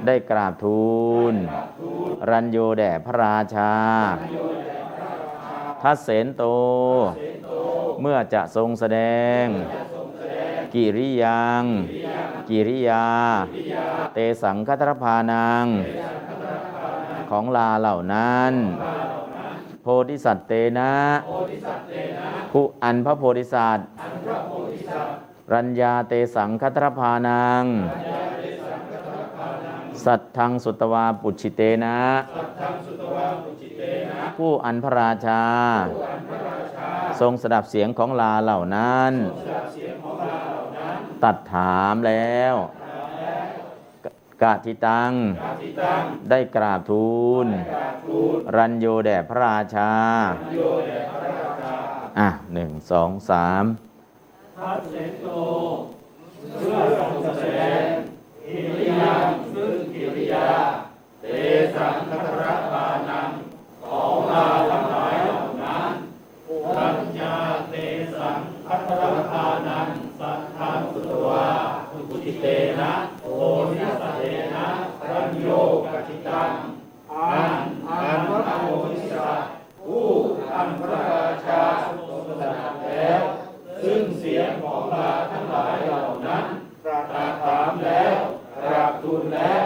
ได้กราบทูล รัญโยแด่พระราชา ทัศเสนโต เมื่อจะทรงแสดง กิริยัง กิริยา เตสังคัตรพานัง ของลาเหล่านั้น โพธิสัตว์เตนะผู้อันพระโพธิสัตว์ รัญญาเตสังคัตรพานัง สัตทังสุตวาปุชิเตนะ ผู้อันพระราชา ทรงสดับเสียงของลาเหล่านั้น ตัดถามแล้วกะทิตัง ได้กราบทูล รัญโยแด่พระราชา อะหนึ่งสองสามอ่ ยา เตสังคตระปานัง ของเาทั้งหลายเหล่านั้นปุรัญญาเตสังคัตระปานัง สัทธังสุตวาอุติเตนะโอนิสเตนะรัญโยกัจิตังอันอันพระโอนิสระผู้อันพระราชาทรงสนับแล้ว ซึ่งเสียงของเาทั้งหลายเหล่านั้นตรัสถามแล้ว กราบทูลแล้ว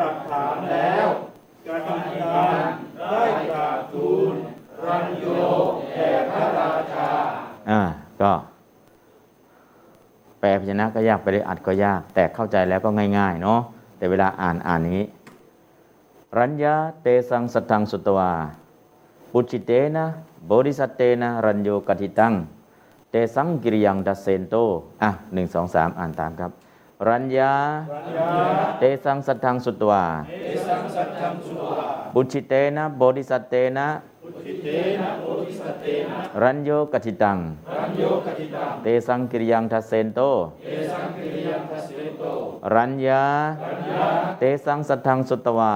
ตักถามแล้วกัณฑานได้กราบทูลพยัญชนะก็ยากไปเลยอัดก็ยาก แต่เข้าใจแล้วก็ง่ายๆ เนาะแต่เวลาอ่านอ่านนี้ รัญญาเตสังสดังสุตวาปุจิเตนะบริสัตเตนะรัญโยกติตัง เตสังกิริยังดัสเซนโต อะหนึ่งสองสามอ่านตามครับ รัญญา เตสังสัทธังสุตวา ปุจิเตนะโบริสัตเตนะ รัญโยกติตัง เตสังกิริยังทัสเซนโต รัญญา เตสังสัทธังสุตวา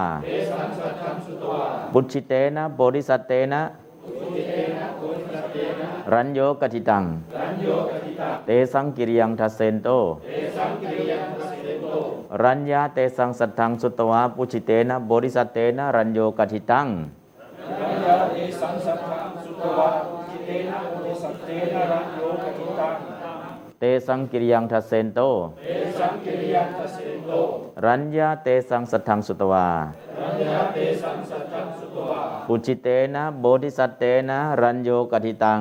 บุชิเตนะโบริสัตเตนะ รัญโยกติตัง เตสังกิริยังทัสเซนโต รัญญาเตสังสัทธังสุตวาปุชิเตนะโบริสัตเตนะรัญโยกติตังเตสังกิริยังทัสเซนโต รัญญาเตสังสัทธังสุตวาปุจิเตนะโบธิสัตเตนะรัญโยกติตัง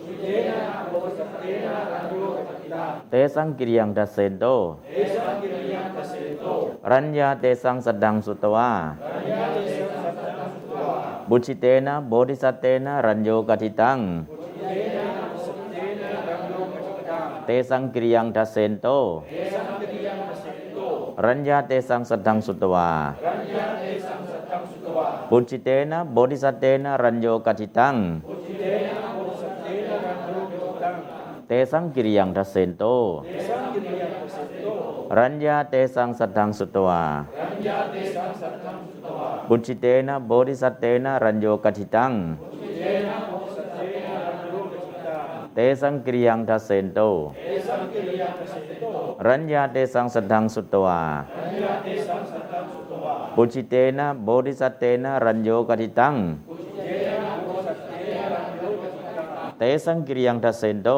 เตสังกิริยังทัสเซนโตรัญญาเตสังสัตถังสุตวาบุชิเตนะโบธิสัตเตนะรัญโยกทิตัง เตสังกิริยังทัสเซนโต รัญญาเตสังสัตถังสุตวาปุจิเตนะโบธิสัตเตนะรัญโยกทิตัง เตสังกิริยังทัสเซนโต รัญญาเตสังสัตถังสุตวาปุจิเตนะโบธิสัตเตนะรัญโยกทิตัง เตสังกิริยังทัสเซนโต รัญญาเตสังสัตถังสุตวาปุจิเตนะโบธิสัตเตนะรัญโยกทิตัง เตสังกิริยังทัสเซนโต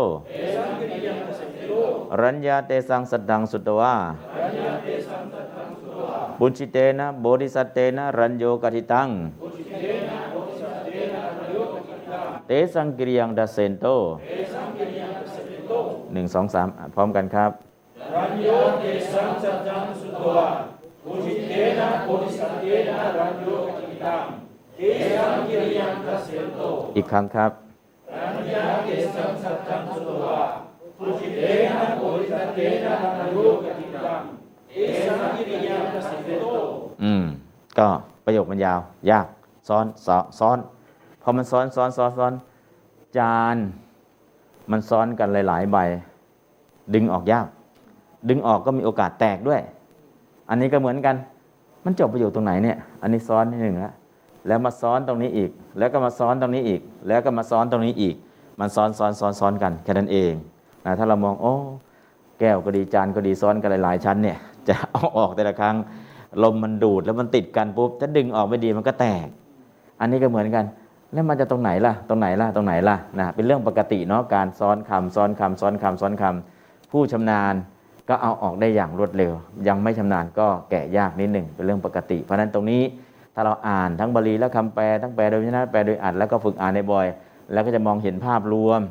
รัญญาเตสังสัตถังสุตวาปุจิเตนะโบธิสัตเตนะรัญโยกทิตังเตสังกิริยังทัสเซนโตหนึ่งสองสามอ่านพร้อมกันครับรัญโยเตสังสัจจังสุตวะปุจิเตนะโพธิสัตเตนะรัญโยกติตัง เตสังกิริยังทัสเสนโตอีกครั้งครับ รัญญาเตสังสัจจังสุตวะปุจิเตนะโพธิสัตเตนะรัญโยกติตังเตสังกิริยังทัสเโตอืมก็ประโยคมันยาว ยากซ้อนซ้อนซ้อนพอมันซ้อนซ้อนซ้อนซ้อนจานมันซ้อนกันหลาย ๆ ใบ ดึงออกยาก ดึงออกก็มีโอกาสแตกด้วย อันนี้ก็เหมือนกัน มันจบประโยคตรงไหนเนี่ย อันนี้ซ้อนที่หนึ่งแล้วแล้วมาซ้อนตรงนี้อีก แล้วก็มาซ้อนตรงนี้อีก แล้วก็มาซ้อนตรงนี้อีก มันซ้อนซ้อนซ้อนซ้อนกันแค่นั้นเองนะถ้าเรามองโอ้แก้วก็ดีจานก็ดีซ้อนกันหลายๆชั้นเนี่ยจะเอาออกแต่ละครั้งลมมันดูดแล้วมันติดกันปุ๊บถ้าดึงออกไม่ดีมันก็แตก อันนี้ก็เหมือนกัน แล้วมันจะตรงไหนล่ะ ตรงไหนล่ะตรงไหนล่ะนะเป็นเรื่องปกติเนาะการซ้อนคำซ้อนคำซ้อนคำซ้อนคำผู้ชำนาญก็เอาออกได้อย่างรวดเร็ว ยังไม่ชำนาญก็แกะยากนิดหนึ่งเป็นเรื่องปกติ เพราะฉะนั้นตรงนี้ถ้าเราอ่านทั้งบาลีและคำแปลทั้งแปลโดยวิญญาณแปลโดยอัดแล้วก็ฝึกอ่านในบ่อย แล้วก็จะมองเห็นภาพรวม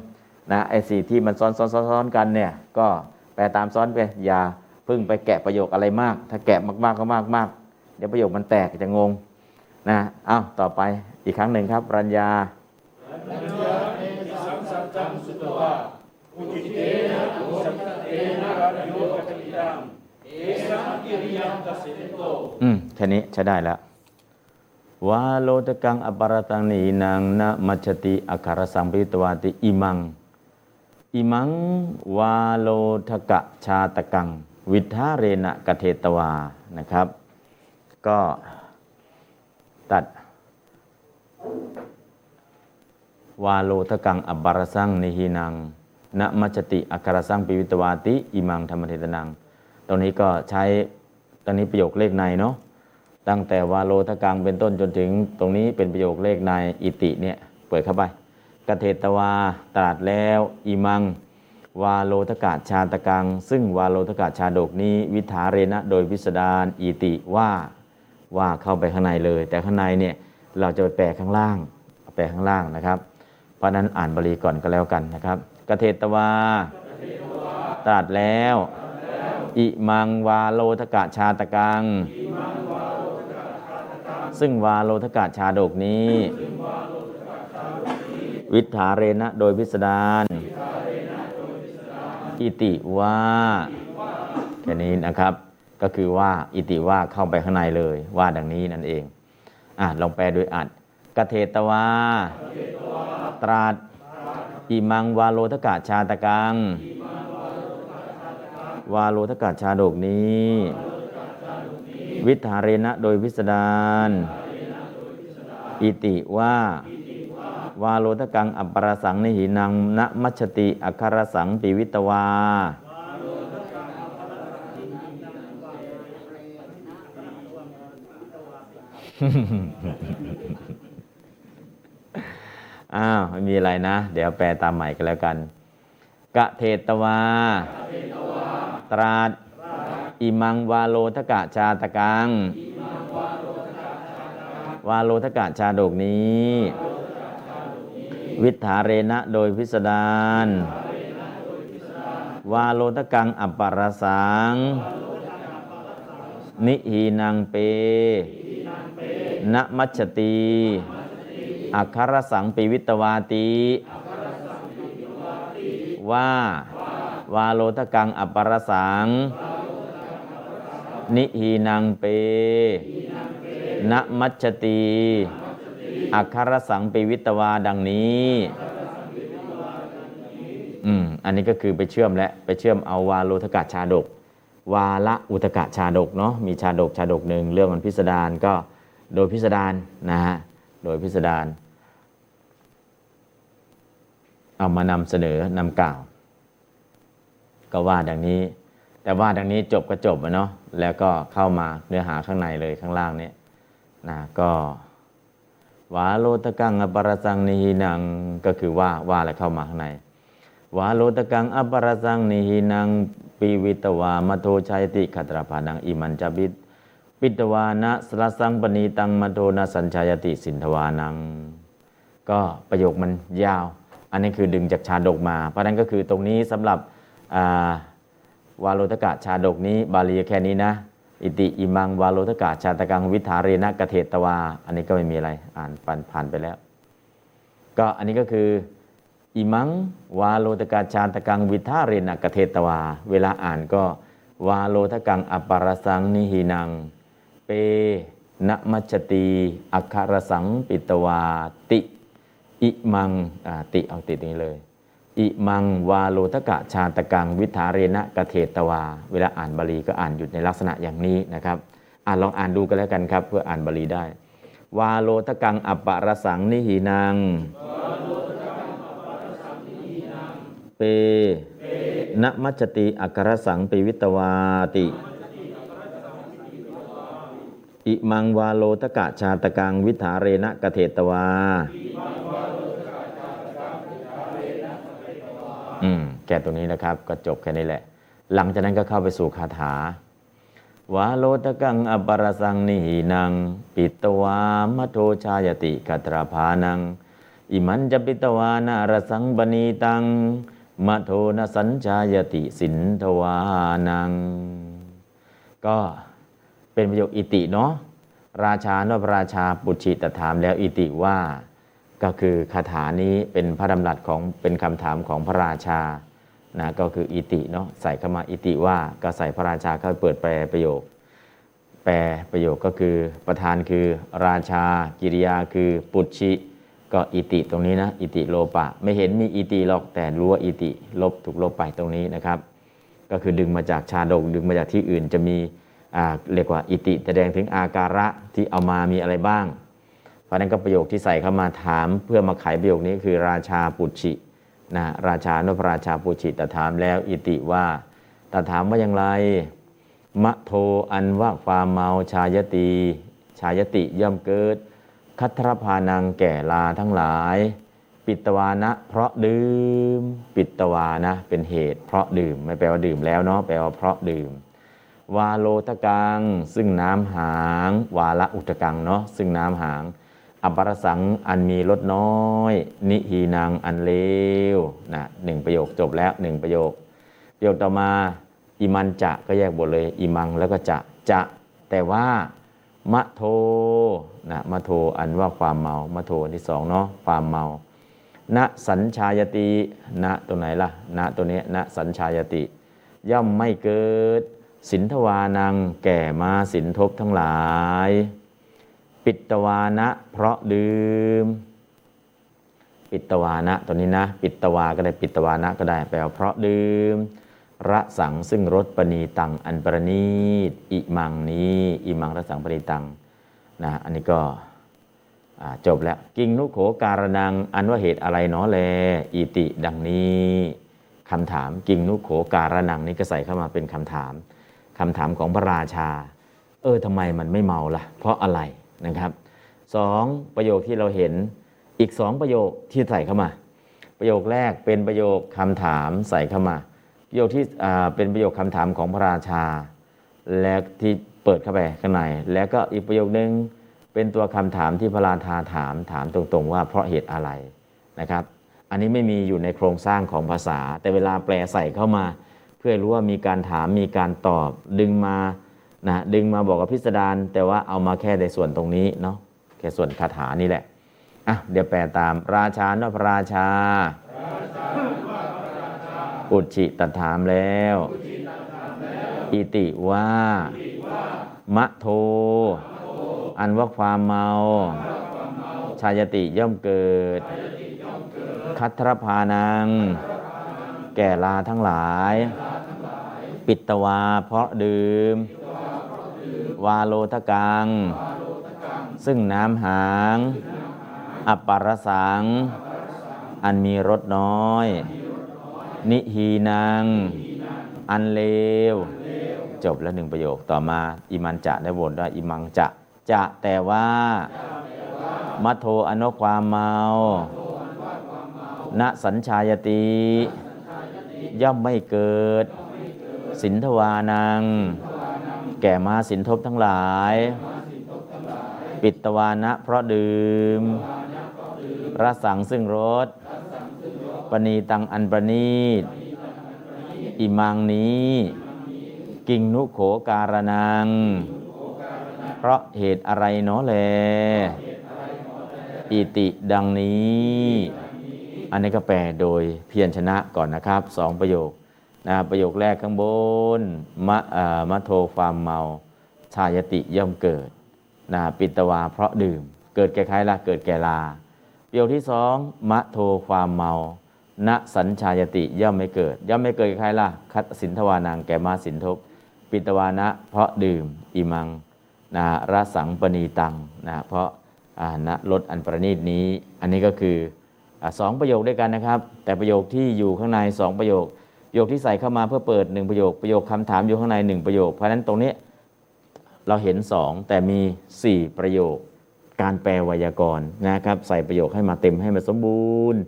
นะไอ้สีที่มันซ้อนซ้อนซ้อนซ้อนกันเนี่ยก็แปลตามซ้อนไปอย่าเพึ่งไปแกะประโยคอะไรมาก ถ้าแกะมากๆก็มากมากๆเดี๋ยวประโยคมันแตกจะงงนะอ้าวต่อไปอีกครั้งหนึ่งครับรัญญารัญญาเตสังสัจจังสุตวะปุจิเตนะโพธิสัตเตนะรัญโยกติตังเตสังกิริยังทัสเสนโตอืมแค่นี้ใช้ได้แล้ว วาโลตกังอปารตังนีนางนะมัจจติอาคารสังปิตวาติอิมัง อิมังวาโลทกะชาตกัง วิทาเรณะกะเทตวานะครับ ก็ตัด วาโลทกังอัปปรสังนิหินังนะมัชชติอาคารสังปิวิตวาติอิมังธัมมเทสนังตรงนี้ก็ใช้ตอนนี้ประโยคเลขในเนาะ ตั้งแต่วาโลทกังเป็นต้นจนถึงตรงนี้เป็นประโยคเลขในอิติเนี่ยเปิดเข้าไปกเถตวาตรัสแล้วอิมัง วาโลทกาชาตกัง ซึ่งวาโลทกาชาดกนี้ วิถาเรณะโดยพิสดารอิติว่าว่าเข้าไปข้างในเลย แต่ข้างในเนี่ยเราจะไปแปลข้างล่าง แปลข้างล่างนะครับ เพราะนั้นอ่านบาลีก่อนก็แล้วกันนะครับกเทตวาตรัสแล้ว อิมังวาโลทกะชาตกัง ซึ่งวาโลทกะชาดกนี้ วิถาเรณะโดยพิสดารอิติว่าแค่นี้นะครับ ก็คือว่าอิติว่าเข้าไปข้างในเลย ว่าดังนี้นั่นเองอะลองแปลโดยอัดกเทตวาตราดอิมังวาโลทกะชาตกัง วาโลทกะชาดกนี้ วิทาเรณะโดยพิสดารอิติว่า วาโลทกังอัปรสังนิหินังณมัชติอัครสังปิวิตวา อ้าวไม่มีอะไรนะ เดี๋ยวแปลตามใหม่กันแล้วกัน กะเทตวา ตราด อิมังวาโลทกะชาตกัง วาโลทกะชาดกนี้ วิถาเรณะโดยพิสดารวาโลทกังอัปปารสัง นิหีนังเปนมัชตีอัคครสังปิวิตวาติ ว่า วาโลทกังอัปปารสัง นิหีนังเปนมัชตีอัครสังปิวิตวาดังนี้ อืม อันนี้ก็คือไปเชื่อมและ ไปเชื่อมเอาวาโลทกะชาดก วาละอุตกะชาดกเนาะ มีชาดกชาดกหนึ่งเรื่องมันพิสดารก็โดยพิสดารนะฮะ โดยพิสดารเอามานำเสนอนำกล่าว ก็ว่าดังนี้ แต่ว่าดังนี้จบก็จบอะเนาะ แล้วก็เข้ามาเนื้อหาข้างในเลยข้างล่างเนี่ยนะก็วาโลตะกังอปรสังนิหินังก็คือว่าว่าอะไรเข้ามาข้างในวาโลตะกังอปรสังนิหินังปีวิตวามโทชัยติขัตรพานังอิมันจบิตปิตวานะสรสังปณีตังมโทนะสัญชายติสินทวานัง ก็ประโยคมันยาว อันนี้คือดึงจากชาดกมา เพราะนั้นก็คือตรงนี้สำหรับ วาโลตกะชาดกนี้ บาลีแค่นี้นะ อิติอิมังวาโลตกะชาตกังวิตถาเรนะกะเถตวา อันนี้ก็ไม่มีอะไรอ่านผ่านผ่านไปแล้ว ก็อันนี้ก็คืออิมังวาโลตกะชาตกังวิตถาเรนะกะเถตวา เวลาอ่านก็วาโลทกังอัปปรสังนิหินัง เปนะมัชชตีอัคคารสังปิตวาติ อิมังติเอาติดนี้เลย อิมังวาโลทกะชาตกังวิถาเรนะกะเทตวา เวลาอ่านบาลีก็อ่านอยู่ในลักษณะอย่างนี้นะครับ อ่านลองอ่านดูกันแล้วกันครับ เพื่ออ่านบาลีได้ วาโลทกังอัปปารสังนิหินัง เปนมัจจติอักรสังปิวิตวาติ อิมังวาโลทกะชาตกังวิถาเรนะกะเทตวา อืมแก่ตรงนี้นะครับ ก็จบแค่นี้แหละ หลังจากนั้นก็เข้าไปสู่คาถาวาโลตกังอปรสังนิหินัง ปิตวามโทชายติกัตราภานัง อิมันจะปิตวานารสังบณีตังมโทนสัญชายติสินทวานัง ก็เป็นประโยคอิติเนาะราชานพระราชาปุชิตถามแล้วอิติว่า ก็คือคาถานี้เป็นพระดำรัสของเป็นคำถามของพระราชานะก็คืออิติเนาะใส่เข้ามาอิติว่าก็ใส่พระราชาเข้าเปิดแปลประโยค แปลประโยคก็คือประธานคือราชา กิริยาคือปุชิก็อิติตรงนี้นะอิติโลปะ ไม่เห็นมีอิติหรอกแต่รู้ว่าอิติ ลบถูกลบไปตรงนี้นะครับ ก็คือดึงมาจากชาดกดึงมาจากที่อื่นจะมีเรียกว่าอิติแสดงถึงอาการะที่เอามามีอะไรบ้าง ราะนั้นก็ประโยคที่ใส่เข้ามาถามเพื่อมาไขประโยคนี้คือราชาปุชินะราชานพราชาปุชิตถามแล้วอิติว่าตถามว่าอย่างไร มะโทอันว่าความเมาชายตี ชายติย่อมเกิด คัทรพานังแก่ลาทั้งหลาย ปิตวานะ เพราะดื่ม ปิตวานะเป็นเหตุ เพราะดื่มไม่แปลว่าดื่มแล้วเนาะแปลว่าเพราะดื่มวาโลตะกัง ซึ่งน้ำหาง วาละอุตกังเนาะซึ่งน้ำหาง อปรสังอันมีลดน้อย นิหีนางอันเลวนะหนึ่งประโยคจบแล้วหนึ่งประโยค ประโยคต่อมาอิมันจะก็แยกบทเลยอิมังแล้วก็จะจะ แต่ว่ามะโทนะมะโทอันว่าความเมามะโทอันที่สองเนาะความเมาณสัญชายติณตัวไหนล่ะณตัวนี้ณสัญชายติ ย่อมไม่เกิดสินทวานังแก่มาสินทบทั้งหลาย ปิตวานะ เพราะดื่ม ปิตวานะตัวนี้นะ ปิตวาก็ได้ปิตวานะก็ได้แปลว่าเพราะดื่มระสังซึ่งรสปณีตัง อันประณีตอิมังนี้อิมังระสังปณีตังนะอันนี้ก็จบแล้ว กิงนุโขการนัง อันว่าเหตุอะไรเนาะแลอิติดังนี้คำถามกิงนุโขการนังนี้ก็ใส่เข้ามาเป็นคำถามคำถามของพระราชา เออทำไมมันไม่เมาล่ะ เพราะอะไร นะครับสองประโยคที่เราเห็นอีกสองประโยคที่ใส่เข้ามา ประโยคแรกเป็นประโยคคำถามใส่เข้ามา ประโยคที่เป็นประโยคคำถามของพระราชา และที่เปิดเข้าไปข้างในแล้วก็อีกประโยคนึงเป็นตัวคำถามที่พระราชาถามถามตรงๆ ว่าเพราะเหตุอะไรนะครับ อันนี้ไม่มีอยู่ในโครงสร้างของภาษา แต่เวลาแปลใส่เข้ามา เพื่อรู้ว่ามีการถามมีการตอบดึงมา นะดึงมาบอกกับพิสดารแต่ว่าเอามาแค่ในส่วนตรงนี้เนาะแค่ส่วนคาถานี่แหละอะเดี๋ยวแปลตามราชานพระราชา อุจิตถามแล้ว อิติว่ามะโท อันว่าความเมา ชายติย่อมเกิด คัทรพานัง แก่ลาทั้งหลาย ปิตวาเพราะดื่ม วาโลทกัง ซึ่งน้ำหาง อัปปารสัง อันมีรสน้อย นิฮีนังอันเลว จบแล้วหนึ่งประโยคต่อมาอิมันจะได้วนว่าอิมังจะจะแต่ว่ามัทโทอนุความเมา ณสัญชายติ ย่อมไม่เกิด สินทวานัง แก่มาสินทบทั้งหลาย ปิตวานะเพราะดื่มรสังซึ่งรสปณีตังอันประนีตอิมังนี้ กิงนุโขการนัง เพราะเหตุอะไรเนาะแล อิติดังนี้ อันนี้ก็แปลโดยเพียรชนะก่อนนะครับสองประโยค นะประโยคแรกข้างบนมะมะโทความเมา ชายติย่อมเกิดนะปิตวาเพราะดื่ม เกิดแก่ใครล่ะเกิดแก่ลา ประโยคที่สองมะโทความเมาณสัญชายติย่อมไม่เกิด ย่อมไม่เกิดแก่ใครล่ะคัตสินทวานังแก่มาสินทบปิตวานะเพราะดื่มอิมังนะรสังปณีตังนะเพราะณรสอันประณีตนี้ อันนี้ก็คืออสองประโยคด้วยกันนะครับ แต่ประโยคที่อยู่ข้างในสองประโยค โยคที่ใส่เข้ามาเพื่อเปิดหนึ่งประโยคประโยคคำถามอยู่ข้างในหนึ่งประโยค เพราะฉะนั้นตรงนี้เราเห็นสองแต่มีสี่ประโยค การแปลไวยากรณ์นะครับ ใส่ประโยคให้มาเต็มให้มันสมบูรณ์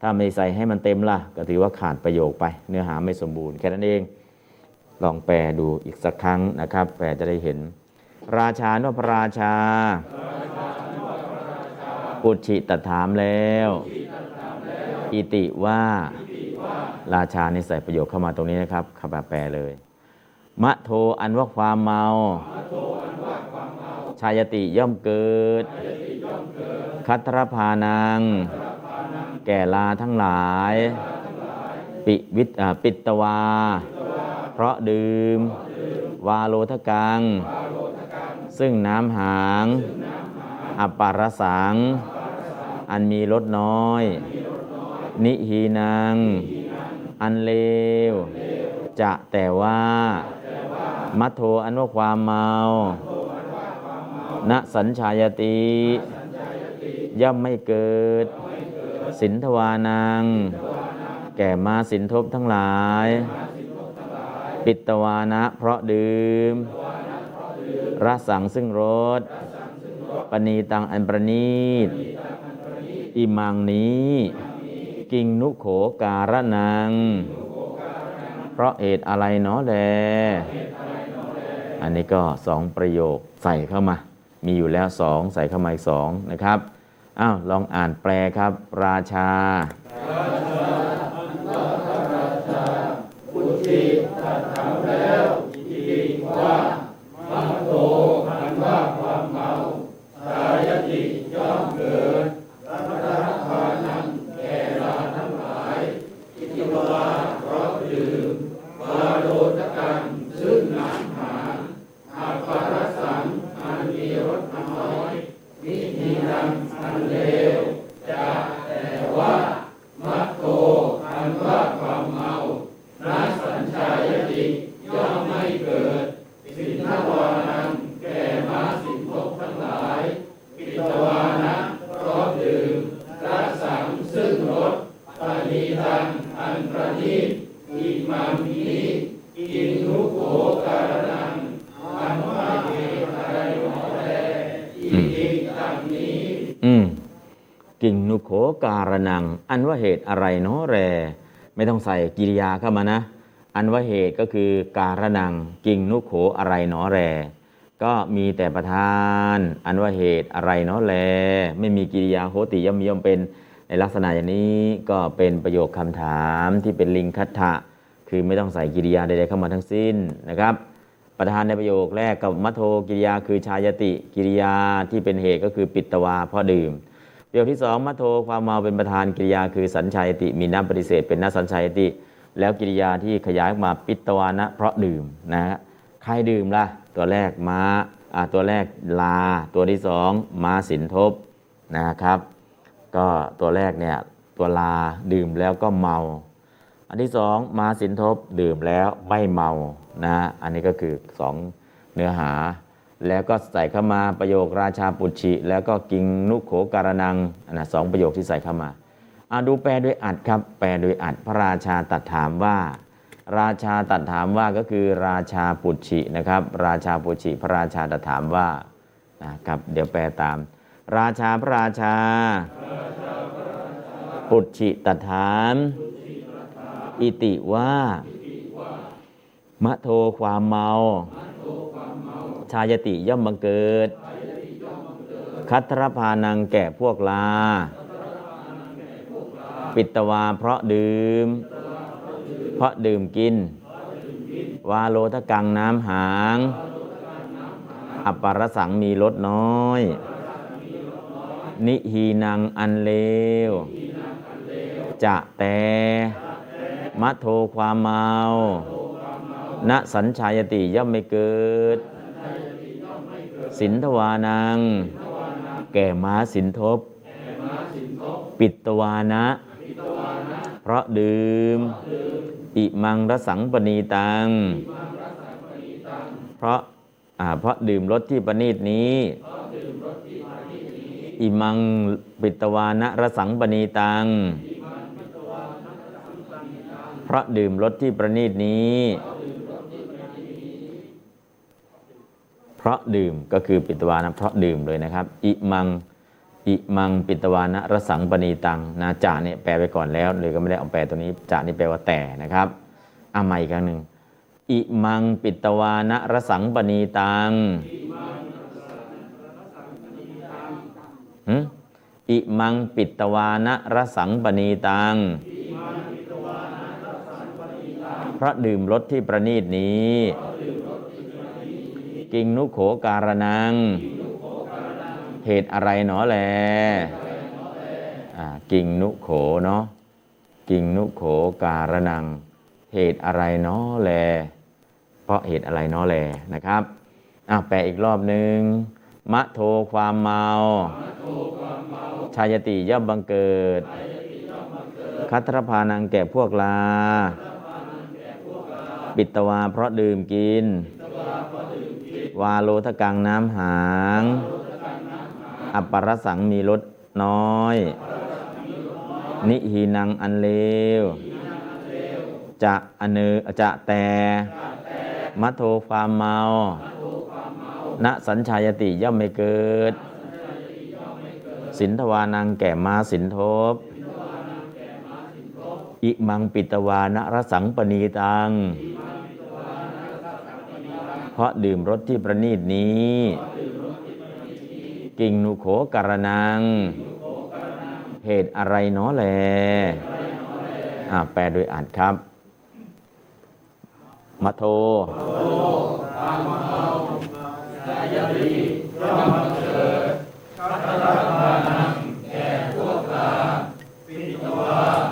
ถ้าไม่ใส่ให้มันเต็มล่ะ ก็ถือว่าขาดประโยคไป เนื้อหาไม่สมบูรณ์แค่นั้นเอง ลองแปลดูอีกสักครั้งนะครับ แปลจะได้เห็น ราชาโนพระราชาปุชิตถามแล้ว อิติว่า ราชานี่ใส่ประโยคเข้ามาตรงนี้นะครับขับแปลเลย มะโทอันว่าความเมาชายติย่อมเกิด คัตรพานัง แก่ลาทั้งหลาย ปิวิตปิตวา เพราะดื่ม วาโลทกัง ซึ่งน้ำหางอัปปารสัง อันมีรสน้อย นิฮีนัง อันเลว จะแต่ว่า มัทโทอันว่าความเมา ณสัญชายติ ย่อมไม่เกิด สินทวานัง แก่มาสินทบทั้งหลาย ปิตวานะเพราะดื่มรสังซึ่งรสปณีตังอันประนีตอิมังนี้ กิงนุโขการะนัง เพราะเหตุอะไรเนาะแล อันนี้ก็สองประโยคใส่เข้ามา มีอยู่แล้วสองใส่เข้ามาอีกสองนะครับ อ้าว ลองอ่านแปลครับ ราชา ขการนัง อันว่าเหตุอะไรเนาะแร ไม่ต้องใส่กิริยาเข้ามานะ อันว่าเหตุก็คือการนังกิงนุโขอะไรเนาะแร ก็มีแต่ประธาน อันว่าเหตุอะไรเนาะแล ไม่มีกิริยาโหติย่อมย่อมเป็นในลักษณะอย่างนี้ก็เป็นประโยคคำถามที่เป็นลิงคัตถะคือไม่ต้องใส่กิริยาใดๆเข้ามาทั้งสิ้นนะครับ ประธานในประโยคแรกกับมัทโทกิริยาคือชายติกิริยาที่เป็นเหตุก็คือปิตวาพราะดื่ม ประโยคที่สองมัทโทความเมาเป็นประธานกิริยาคือสัญชัยติ มีน้ำปฏิเสธ เป็นนสัญชัยติ แล้วกิริยาที่ขยายมาปิตวานะ เพราะดื่มนะฮะใครดื่มล่ะ ตัวแรกม้าอ่าตัวแรกลา ตัวที่สองม้าสินทบนะครับ ก็ตัวแรกเนี่ยตัวลาดื่มแล้วก็เมา อันที่สองมาสินทบดื่มแล้วไม่เมานะอันนี้ก็คือสองเนื้อหา แล้วก็ใส่เข้ามาประโยคราชาปุชิ แล้วก็กิงนุโขการนังอันนะสองประโยคที่ใส่เข้ามาอ่าดูแปลโดยอัดครับ แปลโดยอัดพระราชาตัดถามว่า ราชาตัดถามว่าก็คือราชาปุชินะครับ ราชาปุชิ พระราชาตัดถามว่านะครับเดี๋ยวแปลตาม ราชาพระราชา ปุชชิตัดถาม อิติว่า มะโทความเมา ชายติย่อมบังเกิด คัตรพานังแก่พวกลา ปิตวาเพราะดื่ม เพราะดื่มกิน วาโลทกังน้ำหาง อัปปรสังมีลดน้อย นิหีนังอันเลว จะแต่มัทโทความเมาณสัญชายติย่อมไม่เกิด สินทวานัง แก่ม้าสินทบ ปิตวานะ เพราะดื่ม อิมังรสังปณีตัง เพราะอ่าเพราะดื่มรสที่ประณีตนี้ อิมังปิตวานะรสังปณีตัง เพราะดื่มรสที่ประณีตนี้ เพราะดื่มก็คือปิตวานะเพราะดื่มเลยนะครับ อิมังอิมังปิตวานะรสังปณีตังนะจ่าเนี่ยแปลไปก่อนแล้วเลยก็ไม่ได้เอาแปลตัวนี้จ่านี่แปลว่าแต่นะครับเอาใหม่อีกครั้งหนึ่งอิมังปิตวานะรสังปณีตังอิมังปิตวานะรสังปณีตังเพราะดื่มรสที่ประณีตนี้ กิงนุโขการนัง เหตุอะไรหนอแลกิงนุโขเนาะกิงนุโขการนัง เหตุอะไรหนอแล เพราะเหตุอะไรหนอแลนะครับอ่าแปลอีกรอบหนึ่งมะโทความเมา ชายติย่อมบังเกิด คัตรพานังแก่พวกลา ปิตวาเพราะดื่มกิน วาโลทกังน้ำหาง อัปปรสังมีรสน้อย นิหีนังอันเลว จะอเนอจะแต่มัทโทความเมา ณสัญชายติย่อมไม่เกิด สินทวานังแก่มาสินทบ อิมังปิตวานะรสังปณีตังเพ ราะดื่มรสที่ประณีตนี้ กิ่งนุโขการนัง เหตุอะไรเนาะแลอ่าแปลโดยอ่านครับมาโทอืมวะ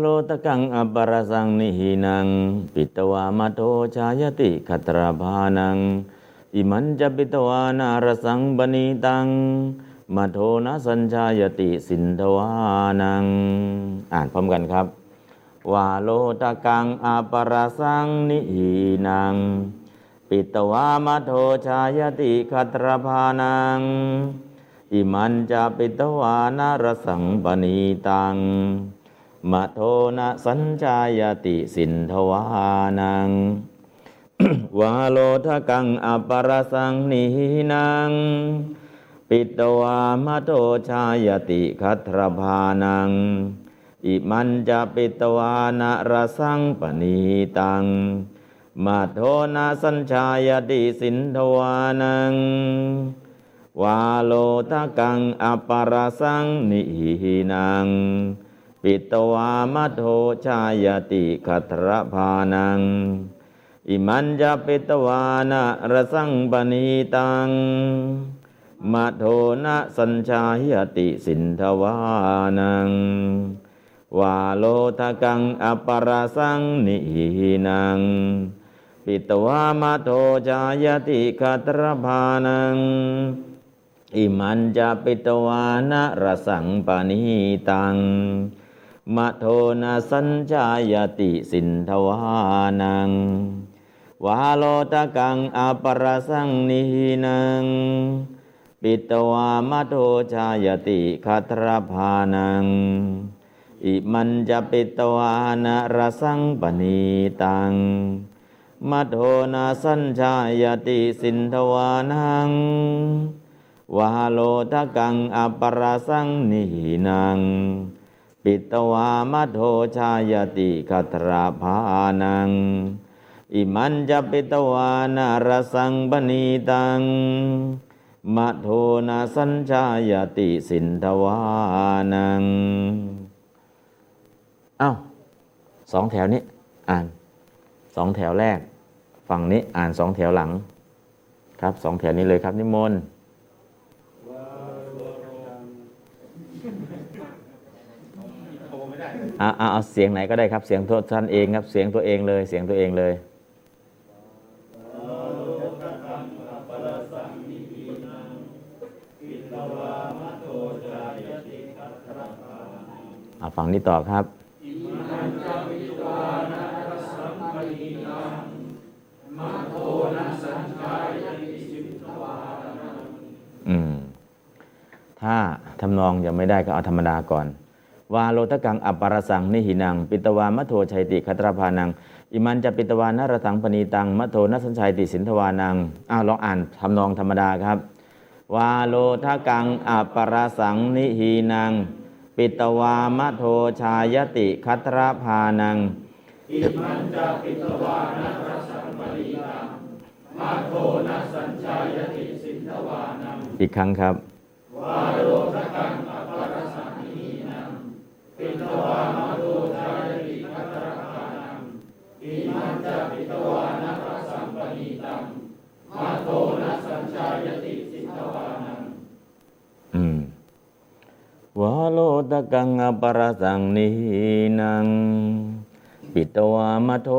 โลตะกังอัปรสังนิหินัง ปิตวามาโทชายติขัตราภานัง อิมันจะปิตวานารสังบณีตังมาโทนะสัญชายติสินทวานัง อ่านพร้อมกันครับ วาโลตะกังอัปปรสังนิหินัง ปิตวามาโทชายติขัตราภานัง อิมันจะปิตวานารสังปณีตัง มะโทนะสัญจายติสินทวานัง วาโลทกังอปรสังนินัง ปิตวามะโทชายติคัตรภานัง อิมันจะปิตวานะรสังปณีตังมาโทนะสัญชายติสินทวานัง วาโลทกังอปรสังนินัง ปิตวามะโทชายติขัตรภานัง อิมันจะปิตวานะระสังปณีตังมะโทนะสัญชายติสินทวานัง วาโลทะกังอปรสังนิหินัง ปิตวามะโทชายติขัตรภานังอิมันจะปิตวานะระสังปณีตัง มะโทนาสัญชายติสินทวานัง วาโลตะกังอปรสังนิหินัง ปิตวามะโทชายติคัตรภานัง อิมันจะปิตวานะรสังปณีตังมโทนาสัญชายติสินทวานัง วาโลทะกังอปรสังนิหินัง ปิตวามะโทชายติคัตราภานัง อิมันจะปิตวานารสังบณีตังมะโทนาสัญชายติสินทวานัง เอ้าสองแถวนี้ อ่านสองแถวแรก ฝั่งนี้อ่านสองแถวหลัง ครับสองแถวนี้เลยครับนิมนต์ เอาเอาเอาเสียงไหนก็ได้ครับ เสียงตัวท่านเองครับ เสียงตัวเองเลย เสียงตัวเองเลยเอาฝั่งนี้ต่อครับอืมถ้าทำนองยังไม่ได้ก็เอาธรรมดาก่อน วาโลทกังอัปปารสังนิหินัง ปิตวามะโทชัยติคัตรพานัง อิมันจะปิตวานารสังปณีตังมะโทนัสัญชัยติสินทวานังอ้าวลองอ่านทำนองธรรมดาครับ วาโลทกังอัปปารสังนิหินัง ปิตวามะโทชายติคัตรพานัง อิมันจะปิตวานะรสังปณีตังมาโทนะสัญชายติสินทวานัง อีกครั้งครับ วาโลทกังอัปปารสัง ปิตวามาโทชายติคัตรภานังอิมันจะปิตวานะรสังปณีตังมาโทนะสัญชายติสินทวานังอืมวาโลตกังอปรสังนินัง ปิตวามโท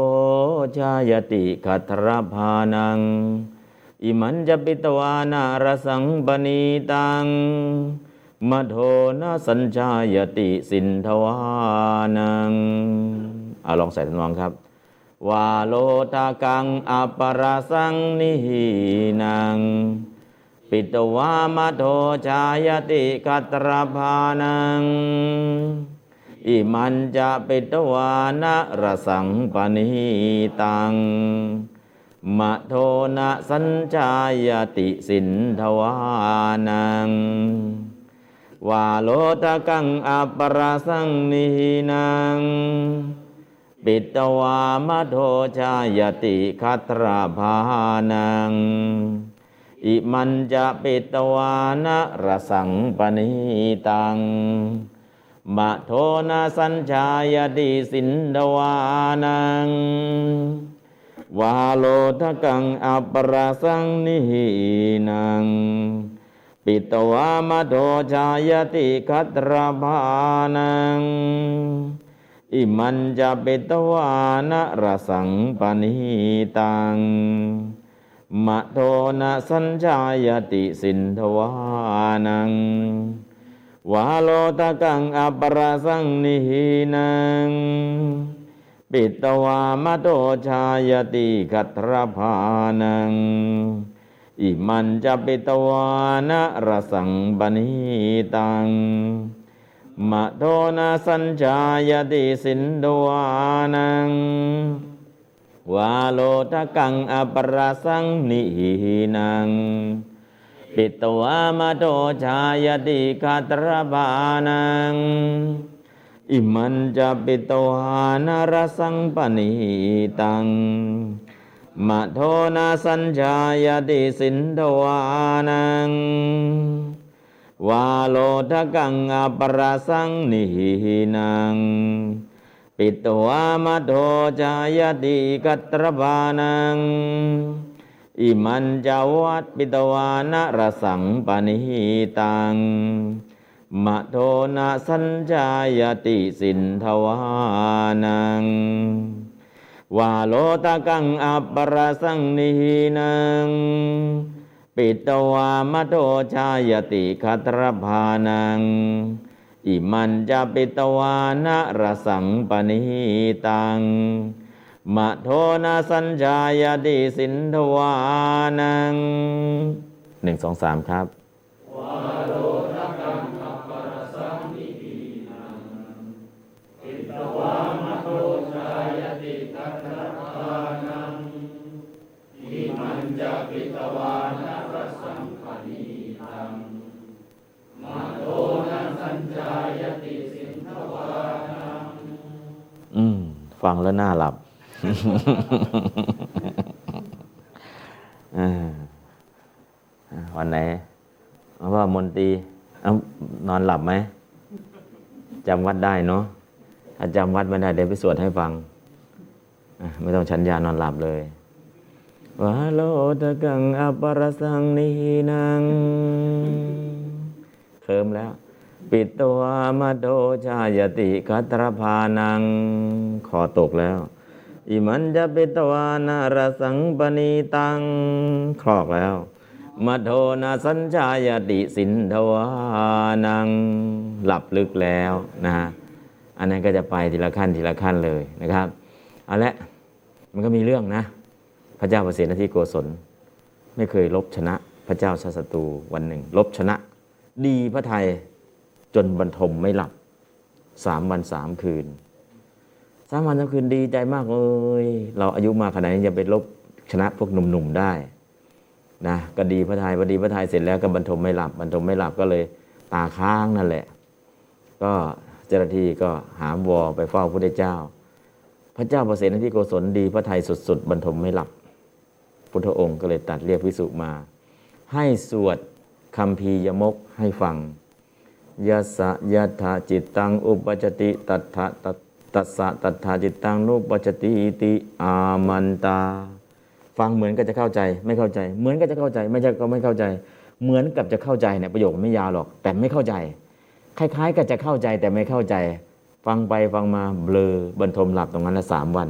ชายติคัตรภานังอิมันจะปิตวานารสังปณีตัง มโทนาสัญชายติสินทวานังอาลองใส่ทำนองครับ วาโลตกังอปรสังนินัง ปิตวามโทชายติกัตรภานัง อิมันจะปิตวานะรสังปณีตังมะโทนะสัญชายติสินทวานัง วาโลตกังอัปปรสังนิหินัง ปิตวามโทชายติคัตรภานัง อิมันจะปิตวานะรสังปณีตังมะโทนาสัญชายติสินดวานัง วาโลทกังอัปปรสังนินัง ปิตวามโทชายติคัตรภานัง อิมันจะเปตวานะรสังปนิตังมะโทนะสัญชายติสินทวานัง วาโลตะกังอปราสังนิหินัง ปิตวามโตชายติคัตรภานัง อิมันจะปิตวานะรสังปนิตังมะโทนะสัญชายติสินทวานังวาโลทะกังอปราสังนิหินัง ปิตวามะโตชายติคาตรบานัง อิมันจะปิตวานรสังปณิตัง มะโทนาสัญชายติสินทวานัง วาโลทกังอปราสังนิหินัง ปิตวามโทจายติกัตรบานัง อิมันจาวัตปิตวานรสังปนิตัง มะโทนาสัญจายติสินทวานัง วาโลตะกังอัปปราสังนินัง ปิตวามโทชายติคัตรภานัง อิมันจะปิตวานะรสังปนิตังมะโทนาสัญญายติสินทวานังหนึ่งสองสามครับอื ฟังแล้วน่าหลับวันไหนเอาว่ามนตรีนอนหลับไหมจำวัดได้เนาะถ้าจำวัดไม่ได้เดี๋ยวไปสวดให้ฟังไม่ต้องชัญญานอนหลับเลยวาโลตะกังอปรสังนินังเคิมแล้ว ปิตัวมาโดชายติคัตรพานังคอตกแล้ว อิมันจะปิตวานารสังปณีตังคลอกแล้วมาโทนาสัญชายติสินทวานังหลับลึกแล้วนะฮะอันนั้นก็จะไปทีละขั้นทีละขั้นเลยนะครับเอาละมันก็มีเรื่องนะ พระเจ้าประสิทธิโกศล ไม่เคยลบชนะ พระเจ้าชาศัตรูวันหนึ่ง ลบชนะ ดีพระไทย จนบรรทมไม่หลับสามวันสามคืนสามวันสามคืนดีใจมากเลยเราอายุมากขนาดนี้จะไปลบชนะพวกหนุ่มๆได้นะก็ดีพระไทยพอดีพระไทยเสร็จแล้วก็บรรทมไม่หลับบรรทมไม่หลับก็เลยตาค้างนั่นแหละ ก็เจ้าหน้าที่ก็หามวอไปเฝ้าพระพุทธเจ้า พระเจ้าประเสริฐที่โกศลดีพระไทยสุดๆบรรทมไม่หลับ พุทธองค์ก็เลยตัดเรียกพิสุมา ให้สวดคำพียมกให้ฟัง ยะสะยะถาจิตตังอุปจติตัทธะตัสสะตัทธาจิตตังนุปจติอิติอามันตา ฟังเหมือนกับจะเข้าใจไม่เข้าใจ เหมือนกับจะเข้าใจไม่ใช่ก็ไม่เข้าใจ เหมือนกับจะเข้าใจเนี่ยประโยคไม่ยาวหรอก แต่ไม่เข้าใจ คล้าย ๆกับจะเข้าใจแต่ไม่เข้าใจ ฟังไปฟังมาเบลอบรรทมหลับตรงนั้นละสามวัน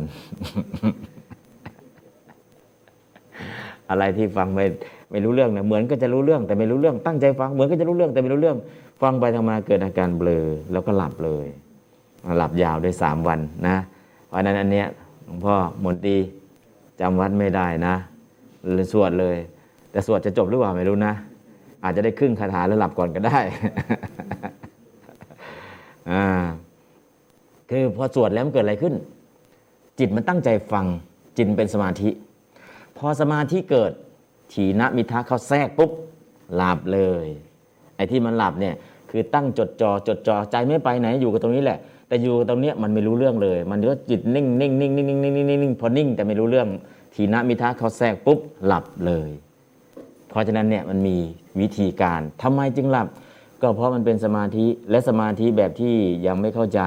อะไรที่ฟังไม่ไม่รู้เรื่องเนี่ยเหมือนก็จะรู้เรื่องแต่ไม่รู้เรื่องตั้งใจฟังเหมือนก็จะรู้เรื่องแต่ไม่รู้เรื่อง ฟังไปทำมาเกิดอาการเบลอแล้วก็หลับเลย หลับยาวได้สามวันนะเพราะนั้นอันเนี้ยหลวงพ่อมนตรีจำวัดไม่ได้นะเลยสวดเลย แต่สวดจะจบหรือเปล่าไม่รู้นะ อาจจะได้ครึ่งคาถาแล้วหลับก่อนก็ได้อ่าคือพอสวดแล้วมันเกิดอะไรขึ้น จิตมันตั้งใจฟังจิตเป็นสมาธิ พอสมาธิเกิดถีนมิทะเข้าแทรกปุ๊บหลับเลย ไอ้ที่มันหลับเนี่ย คือตั้งจดจอจดจอใจไม่ไปไหนอยู่กับตรงนี้แหละ แต่อยู่ตรงเนี้ยมันไม่รู้เรื่องเลย มันก็จิตนิ่งนิ่งนิ่งนิ่งนิ่งนิ่งนิ่งนิ่งพอนิ่งแต่ไม่รู้เรื่อง ทีนมิทะเขาแทรกปุ๊บหลับเลย เพราะฉะนั้นเนี่ยมันมีวิธีการทำไมจึงหลับ ก็เพราะมันเป็นสมาธิและสมาธิแบบที่ยังไม่เข้าใจ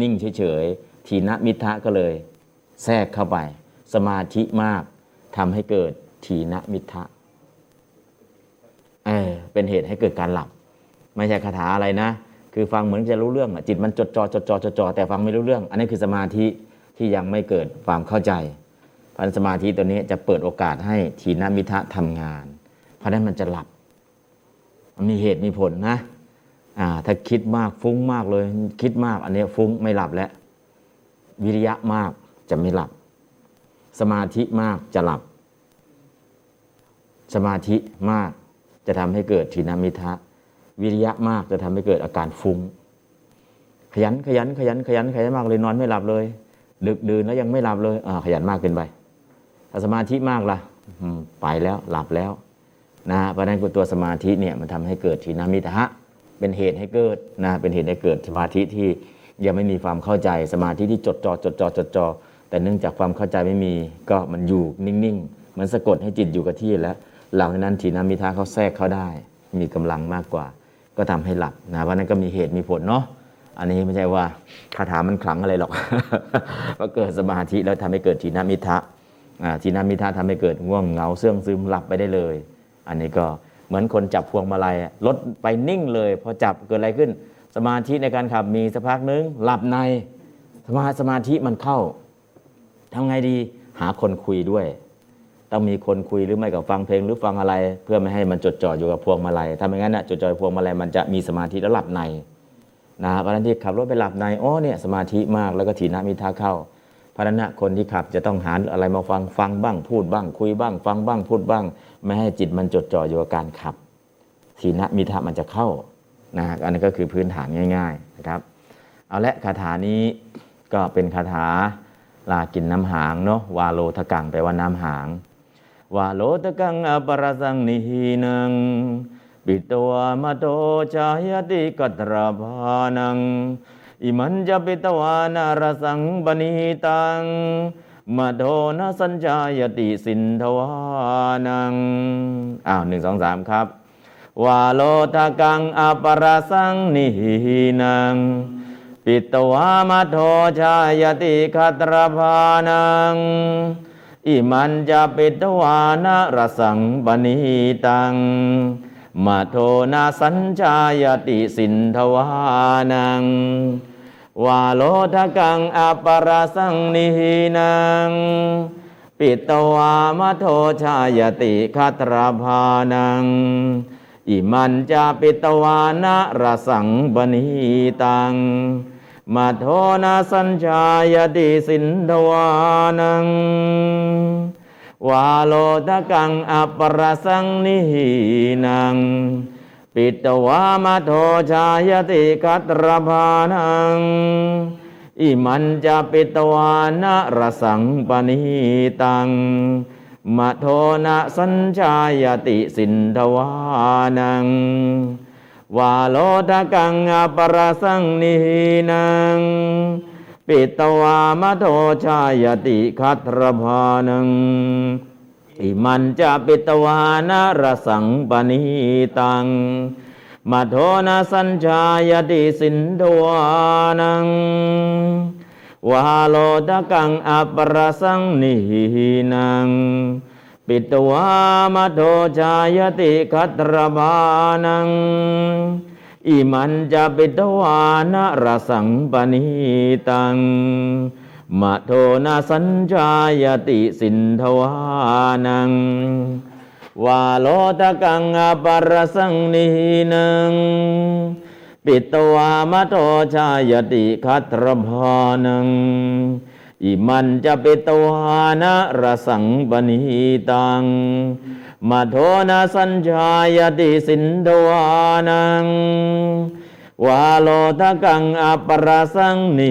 นิ่งเฉยๆทีนมิทะก็เลย แทรกเข้าไป สมาธิมากทำให้เกิดทีนมิทะเออเป็นเหตุให้เกิดการหลับ ไม่ใช่คาถาอะไรนะ คือฟังเหมือนจะรู้เรื่องอะจิตมันจดจ่อจดจ่อจดจ่อแต่ฟังไม่รู้เรื่อง อันนี้คือสมาธิที่ยังไม่เกิดความเข้าใจพันสมาธิตัวนี้จะเปิดโอกาสให้ทีนมิทะทำงาน เพราะนั้นมันจะหลับ มันมีเหตุมีผลนะอ่าถ้าคิดมากฟุ้งมากเลย คิดมากอันนี้ฟุ้งไม่หลับแล้ว วิริยะมากจะไม่หลับ สมาธิมากจะหลับ สมาธิมากจะทำให้เกิดทีนมิทะ วิริยะมากจะทำให้เกิดอาการฟุ้ง ขยันขยันขยันขยันขยันมากเลยนอนไม่หลับเลย ดึกดื่นแล้วยังไม่หลับเลยอ่าขยันมากเกินไปถ้าสมาธิมากล่ะไปแล้วหลับแล้วนะเพราะนั้นตัวสมาธิเนี่ยมันทำให้เกิดทีนามิทะเป็นเหตุให้เกิดนะเป็นเหตุให้เกิดสมาธิที่ยังไม่มีความเข้าใจสมาธิที่จดจ่อจดจ่อจดจ่อแต่เนื่องจากความเข้าใจไม่มีก็มันอยู่นิ่งๆเหมือนสะกดให้จิตอยู่กับที่แล้วเหล่านั้นทีนามิทะเขาแทรกเข้าได้ มีกำลังมากกว่า ก็ทำให้หลับนะเพราะนั้นก็มีเหตุมีผลเนาะอันนี้ไม่ใช่ว่าคาถามันขลังอะไรหรอกพราเกิดสมาธิแล้วทำให้เกิดทีนามิทะทีนามิทะทำให้เกิดง่วงเหงาเสื่องซึมหลับไปได้เลย อันนี้ก็เหมือนคนจับพวงมาลัยรถไปนิ่งเลยพอจับเกิดอะไรขึ้น สมาธิในการขับมีสักพักนึงหลับในสมาสมาธิมันเข้าทำไงดีหาคนคุยด้วย ต้องมีคนคุยหรือไม่กับฟังเพลงหรือฟังอะไร เพื่อไม่ให้มันจดจ่ออยู่กับพวงมาลัยถ้าไม่งั้นน่ะจดจ่อพวงมาลัยมันจะมีสมาธิแล้วหลับในนะเพราะฉะนั้นที่ขับรถไปหลับในอ๋อเนี่ยสมาธิมากแล้วก็ถีนามิทาเข้าเพราะนั้นคนที่ขับจะต้องหาอะไรมาฟังฟังบ้าง พูดบ้าง คุยบ้าง ฟังบ้างพูดบ้าง ไม่ให้จิตมันจดจ่ออยู่กับการขับทีนะมิทะมันจะเข้านะอันนี้ก็คือพื้นฐานง่าย ๆนะครับ เอาละคาถานี้ก็เป็นคาถาลากินน้ำหางเนาะวาโลทะกังแปลว่าน้ำหาง วาโลทกังอปรสังนิหีนังปิตวามโตชายติกัตราภานังอิมันจะปิตวานารสังบนิตังมโดนสัญญายติสินทวานังอ้าวหนึ่งสองสามครับวาโลทกังอปรสังนิหีนังปิตวามโทชายติคัตรภานัง อิมันจะปิตวานะรสังปณิตังมาโทนาสัญชายติสินทวานัง วาโลทกังอปราสังนิหินัง ปิตวามโทชายติคัตราภานัง อิมันจะปิตวานะรสังบณีตัง มาโทนาสัญชายติสินทวานัง วาโลทกังอปรสังนิหินัง ปิตวามาโทชายติคัตรภานัง อิมันจะปิตวานะรสังปณิตังมโทนะสัญชายติสินทวานัง วาโลทกังอปรสังนินัง ปิตวามโทชายติคัตรภานังอิมันจะปิตวานะรสังปณิตังมาโทนาสัญชายติสินทวานังวาโลตะกังอัปรสังนิหินัง ปิตวามโทชายติคัตรบานัง อิมันจะปิตวานะรสังปณิตังมโทนาสัญชายติสินทวานัง วาโลตะกังอปรสังนินัง ปิตวามโทชายติคัตรภานัง อิมันจะเปตวานะรสังปณิตังมาโทนาสัญชายติสินทวานังวาโลทะกังอปราสังนิ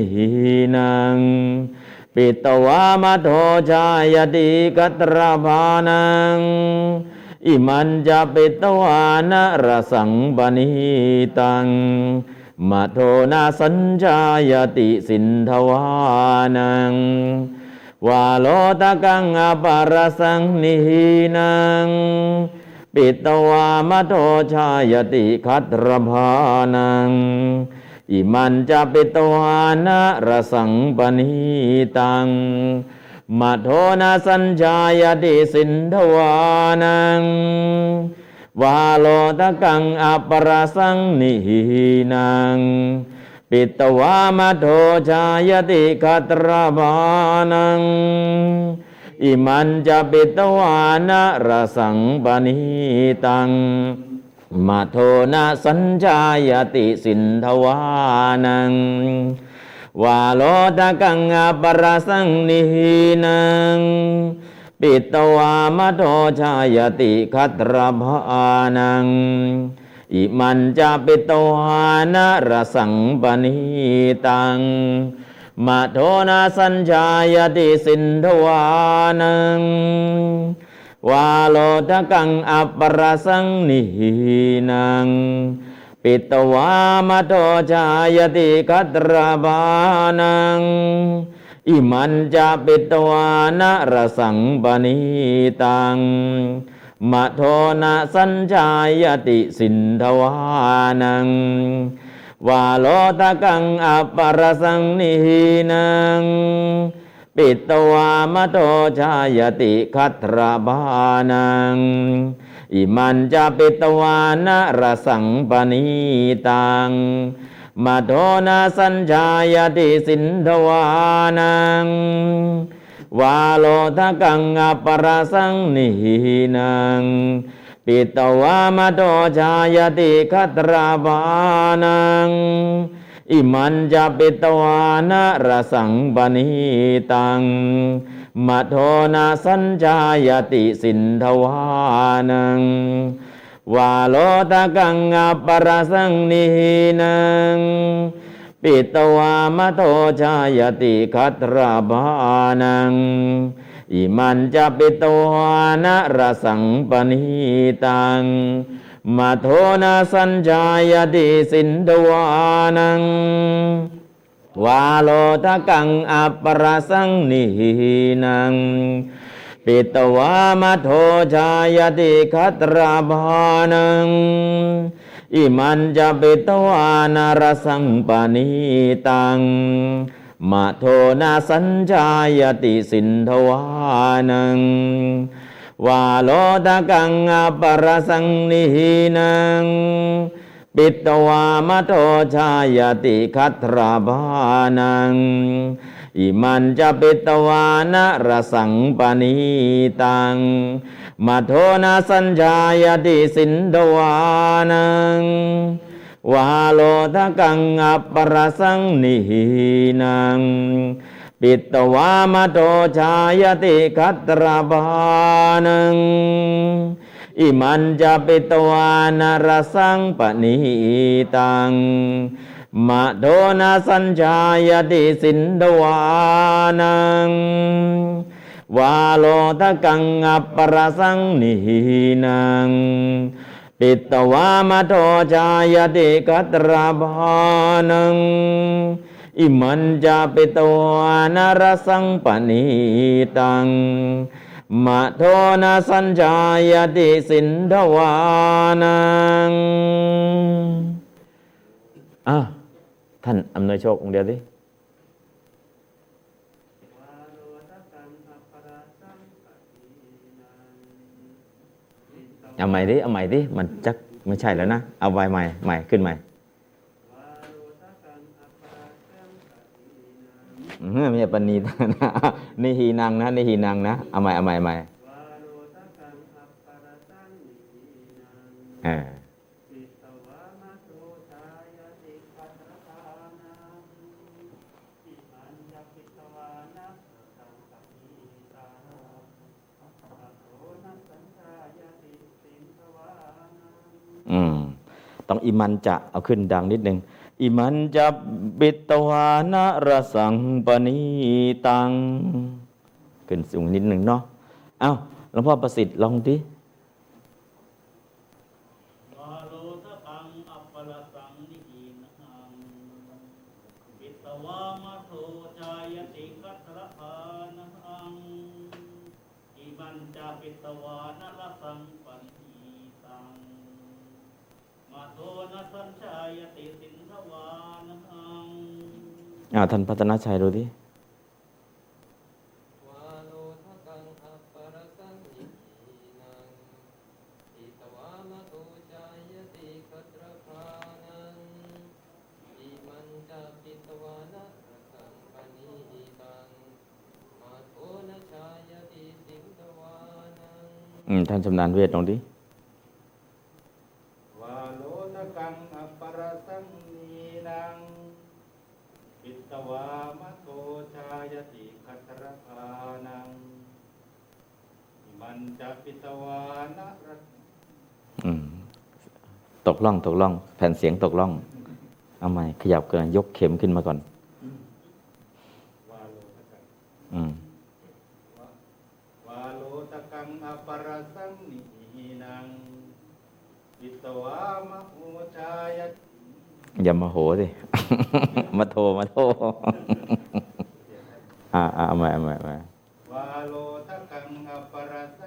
นังปิตวามาโทชายติกัตรภานังอิมันจะปิตวานะรสังปณิตัง มโทนาสัญชายติสินทวานังวาโลตะกังอปารสังนินัง ปิตวามโทชายติคัตรภานัง อิมันจะปิตวานะรสังปณิตังมโทนาสัญชายติสินทวานัง วาโลตะกังอัปรสังนิหินัง ปิตวามโทชายติคัตรบานัง อิมันจะปิตวานะรสังปนิตังมาโทนะสัญญายติสินทวานังวาโลตะกังอัปรสังนิหินัง ปิตวามโทชายติคัตรภานัง อิมันจะปิตวานะรสังปนิตังมโทนาสัญญายติสินทวานัง วาโลทกังอัปรสังนินัง ปิตวามโทชายติคัตรบานัง อิมันจะปิตวานะระสังปนิตังมะโทนะสัญชายติสินทวานังวาโลตะกังอัปปรสังนินัง ปิตวามะโตชายติคัตรบานัง อิมันจะปิตวานะระสังปนิตัง มาโทนาสัญชายติสินทวานัง วาโลทะกังอปปรสังนินัง ปิตวามาโตชายติคัตราบานัง อิมันจะปิตวานะรสังปนิตังมาโทนาสัญชายติสินทวานัง วาโลตะกังอัปปรสังนิหินัง ปิตวามโตชายติคัตราบานัง อิมันจะปิตวานะรสังปนิตังมาโทนาสัญญายติสินทวานัง วาโลทะกังอัปปรสังนิหินัง ปิตวามโทชายติคัตราบานัง อิมันจะปิตวานารสังปนิตังมาโทนาสัญญายติสินทวานัง วาโลตะกังอปรสังนินัง ปิตวามโทชายติคัตราบานัง อิมันจะปิตวานะรสังปนิตังมาโทนาสัญญายติสินทวานังวาโลทะกังอัปปรสังนินังปิตวามโตชายติคัตราบานังอิมันจะปิตวานารสังปนิตัง มะโดนาสัญชายติสินดวานัง วาโลทะกังอัปปรสังนินัง ปิตวามโตชายติกัตราบานัง อิมันจะปิตวานารสังปนิตังมะโทนาสัญญายติสินทวานังอะ ท่านอำนวยโชคองเดียวดิเอาใหม่ดิเอาใหม่ดิมันจักไม่ใช่แล้วนะ เอาไว้ใหม่ใหม่ขึ้นใหม่ไม่ใช่ปณีตนะนี่ฮีนังนะนี่ฮีนังนะ เอาใหม่เอาใหม่ใหม่เออ อืมต้องอิมันจะเอาขึ้นดังนิดนึงอิมันจะบิตวานะรสังปณีตัง ขึ้นสูงนิดหนึ่งเนาะเอ้าหลวงพ่อประสิทธิ์ลองดิ อ่าท่านพัฒนาชัยดูดิอืมท่านชำนาญเวทลองดิ วานะรัตอืมตกล่องตกล่อง แผ่นเสียงตกล่อง เอาใหม่ขยับเกินยกเข็มขึ้นมาก่อนวาโลทกังอืมวาโลทกังอัปปรสังนีนังปิตวามะโทชายติอย่ามาโหสิ มาโทรมาโทรอ่าอ่าเอาใหม่เอาใหม่เอาใหม่วาโลทกังอัปปรสังนีนังอิ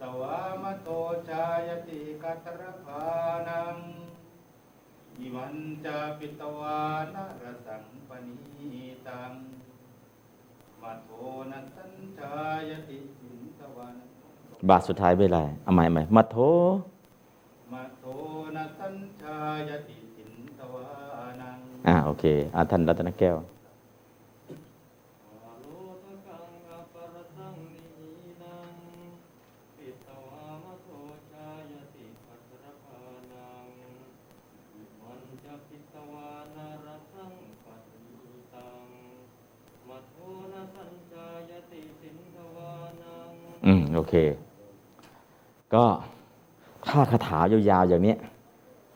ตวามโตชายติกัตรภานังอิมันจะปิตวานรสังปณีตังมัโทนัสัญชายติสินตวันบาทสุดท้ายเป็นไรเอาใหม่เอาใหม่มาโทรมัโทนัสัญชายติสินตวานังอ่าโอเคอ่าท่านรัตนแก้ว วาโลทกังอัปปรสังนินังปิตวามะโทชายติปัตรภานังวิมันจะปิตวานารสังปฏิตังมัทโทนะสัญจายติสินทวานัง อืม โอเค ก็ถ้าคาถายาวๆอย่างนี้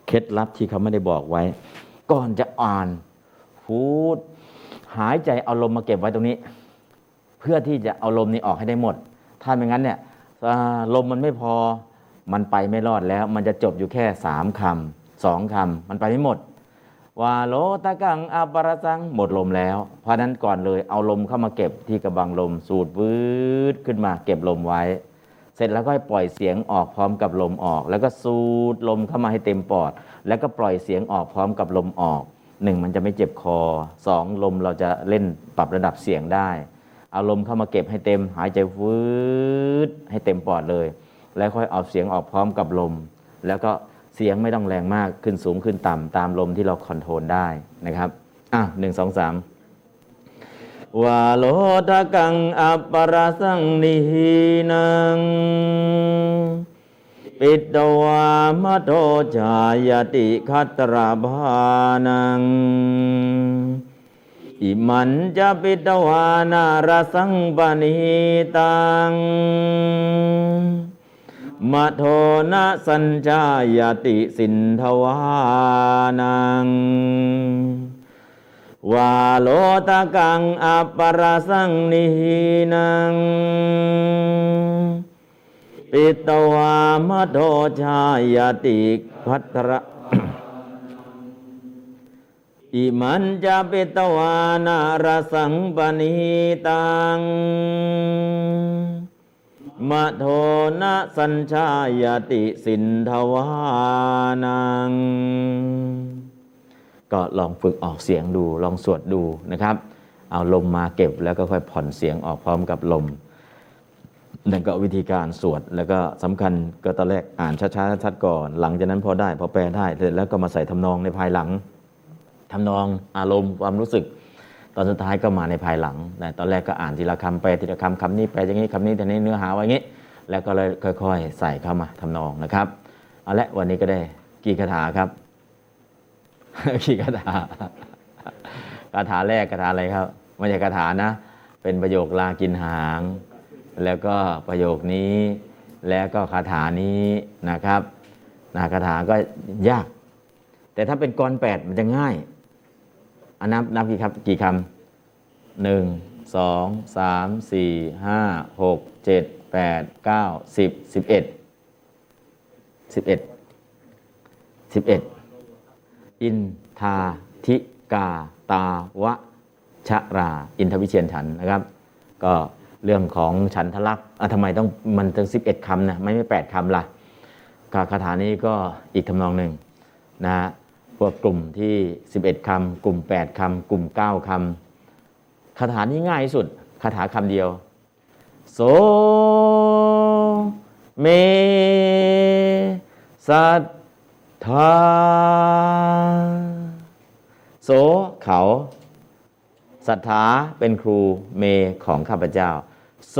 เคล็ดลับที่เขาไม่ได้บอกไว้ ก่อนจะอ่านพูดหายใจเอาลมมาเก็บไว้ตรงนี้ เพื่อที่จะเอาลมนี้ออกให้ได้หมด ถ้าไม่งั้นเนี่ยลมมันไม่พอมันไปไม่รอดแล้ว มันจะจบอยู่แค่สามคำสองคำมันไปไม่หมด วาโลตะกังอาปรสังหมดลมแล้ว เพราะนั้นก่อนเลยเอาลมเข้ามาเก็บที่กระบังลมสูดวืดขึ้นมาเก็บลมไว้ เสร็จแล้วก็ให้ปล่อยเสียงออกพร้อมกับลมออก แล้วก็สูดลมเข้ามาให้เต็มปอด แล้วก็ปล่อยเสียงออกพร้อมกับลมออกหนึ่งมันจะไม่เจ็บคอสองลมเราจะเล่นปรับระดับเสียงได้เอาลมเข้ามาเก็บให้เต็มหายใจวืดให้เต็มปอดเลย แล้วค่อยเอาเสียงออกพร้อมกับลม แล้วก็ เสียงไม่ต้องแรงมากขึ้นสูงขึ้นต่ำตามลมที่เราคอนโทรลได้นะครับอะหนึ่งสองสามวาโลทะกังอัปปรสังนิหินัง ปิตวามโทจายติคัตราภานัง อิมันจะปิตวานารสังปนิตัง มโทนะสัญจายติสินทวานังวาโลตะกังอัปปรสังนิหินัง ปิตวามโทชายติพัทระอิมันจะปิตวานารสังปณิตัง มโทนะสัญชายติสินทวานัง ก็ลองฝึกออกเสียงดูลองสวดดูนะครับ เอาลมมาเก็บแล้วก็ค่อยผ่อนเสียงออกพร้อมกับลมนั่นก็วิธีการสวดแล้วก็สำคัญก็ตอนแรกอ่านช้าๆชัดก่อน หลังจากนั้นพอได้พอแปลได้เสร็จแล้วก็มาใส่ทำนองในภายหลังทำนองอารมณ์ความรู้สึก ตอนสุดท้ายก็มาในภายหลังแต่ตอนแรกก็อ่านทีละคำแปทีละคำคำนี้แปอย่างนี้คำนี้แต่นี้เนื้อหาไว้อย่างนี้ แล้วก็เลยค่อย ๆ ใส่เข้ามาทำนองนะครับเอาละวันนี้ก็ได้กี่คาถาครับกี่คาถาคาถาแรกคาถาอะไรครับไม่ใช่คาถานะ เป็นประโยคลากินหาง แล้วก็ประโยคนี้ แล้วก็คาถานี้นะครับนะคาถาก็ยาก แต่ถ้าเป็นกรแปดมันจะง่าย อันนับนับกี่ครับกี่คำหนึ่งสองสามสี่ห้าหกเจ็ดแปดเก้าสิบสิบเอ็ดสิบเอ็ดสิบเอ็ดอินทาธิกาตาวะชะรา อินทวิเชียนฉันนะครับ ก็เรื่องของฉันทลักษณ์อะทำไมต้องมันถึงสิบเอ็ดคำนะไม่ไม่แปดคำล่ะกคาถานี้ก็อีกทำนองหนึ่งนะฮะ วกกลุ่มที่ 11คำกลุ่ม 8คำกลุ่ม 9คำคาถานี้ง่ายที่สุดคาถาคำเดียว โสเม สัทธา โสเขาศรัทธาเป็นครูเมของข้าพเจ้า โส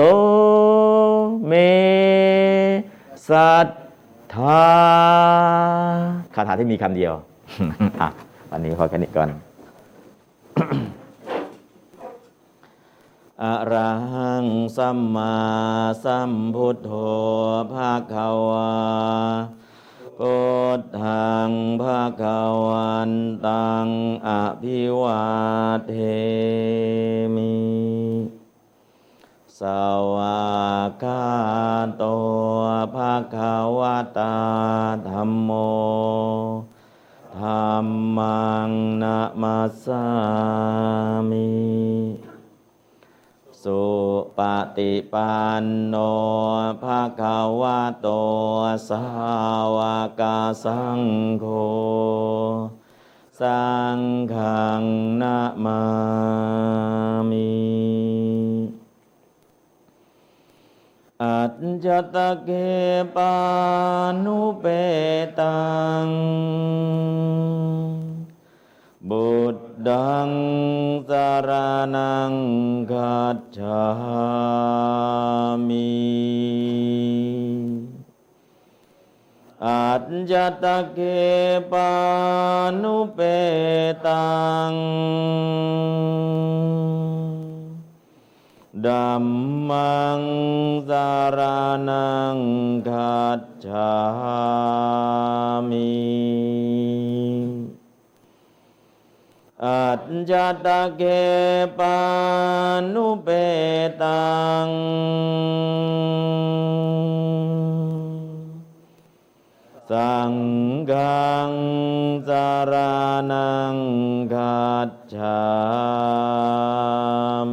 เม สัทธาคาถาที่มีคำเดียว อะวันนี้พอแค่นี้ก่อนอะระหังสัมมาสัมพุทโธภาควาพุทธังภาควันตังอภิวาเทมิสวากาโตภาควตาธรรมโม ธรรมังนะมาสามิสุปฏิปันโนภาควะโตสาวกสังโฆสังฆังนะมามิ อัจจตเกปานุเปตัง บุตดังสารนังกัจฉามิ อัจจตเกปานุเปตัง ดัมมังส ารนังกั สังฆังสารนังกัจฉา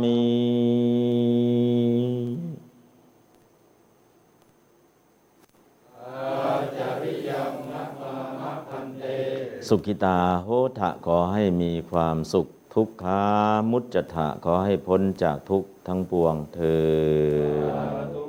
มิสุขิตาโหทะขอให้มีความสุขทุกขามุจจทะขอให้พ้นจากทุกข์ทั้งปวงเถิด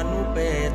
นุเป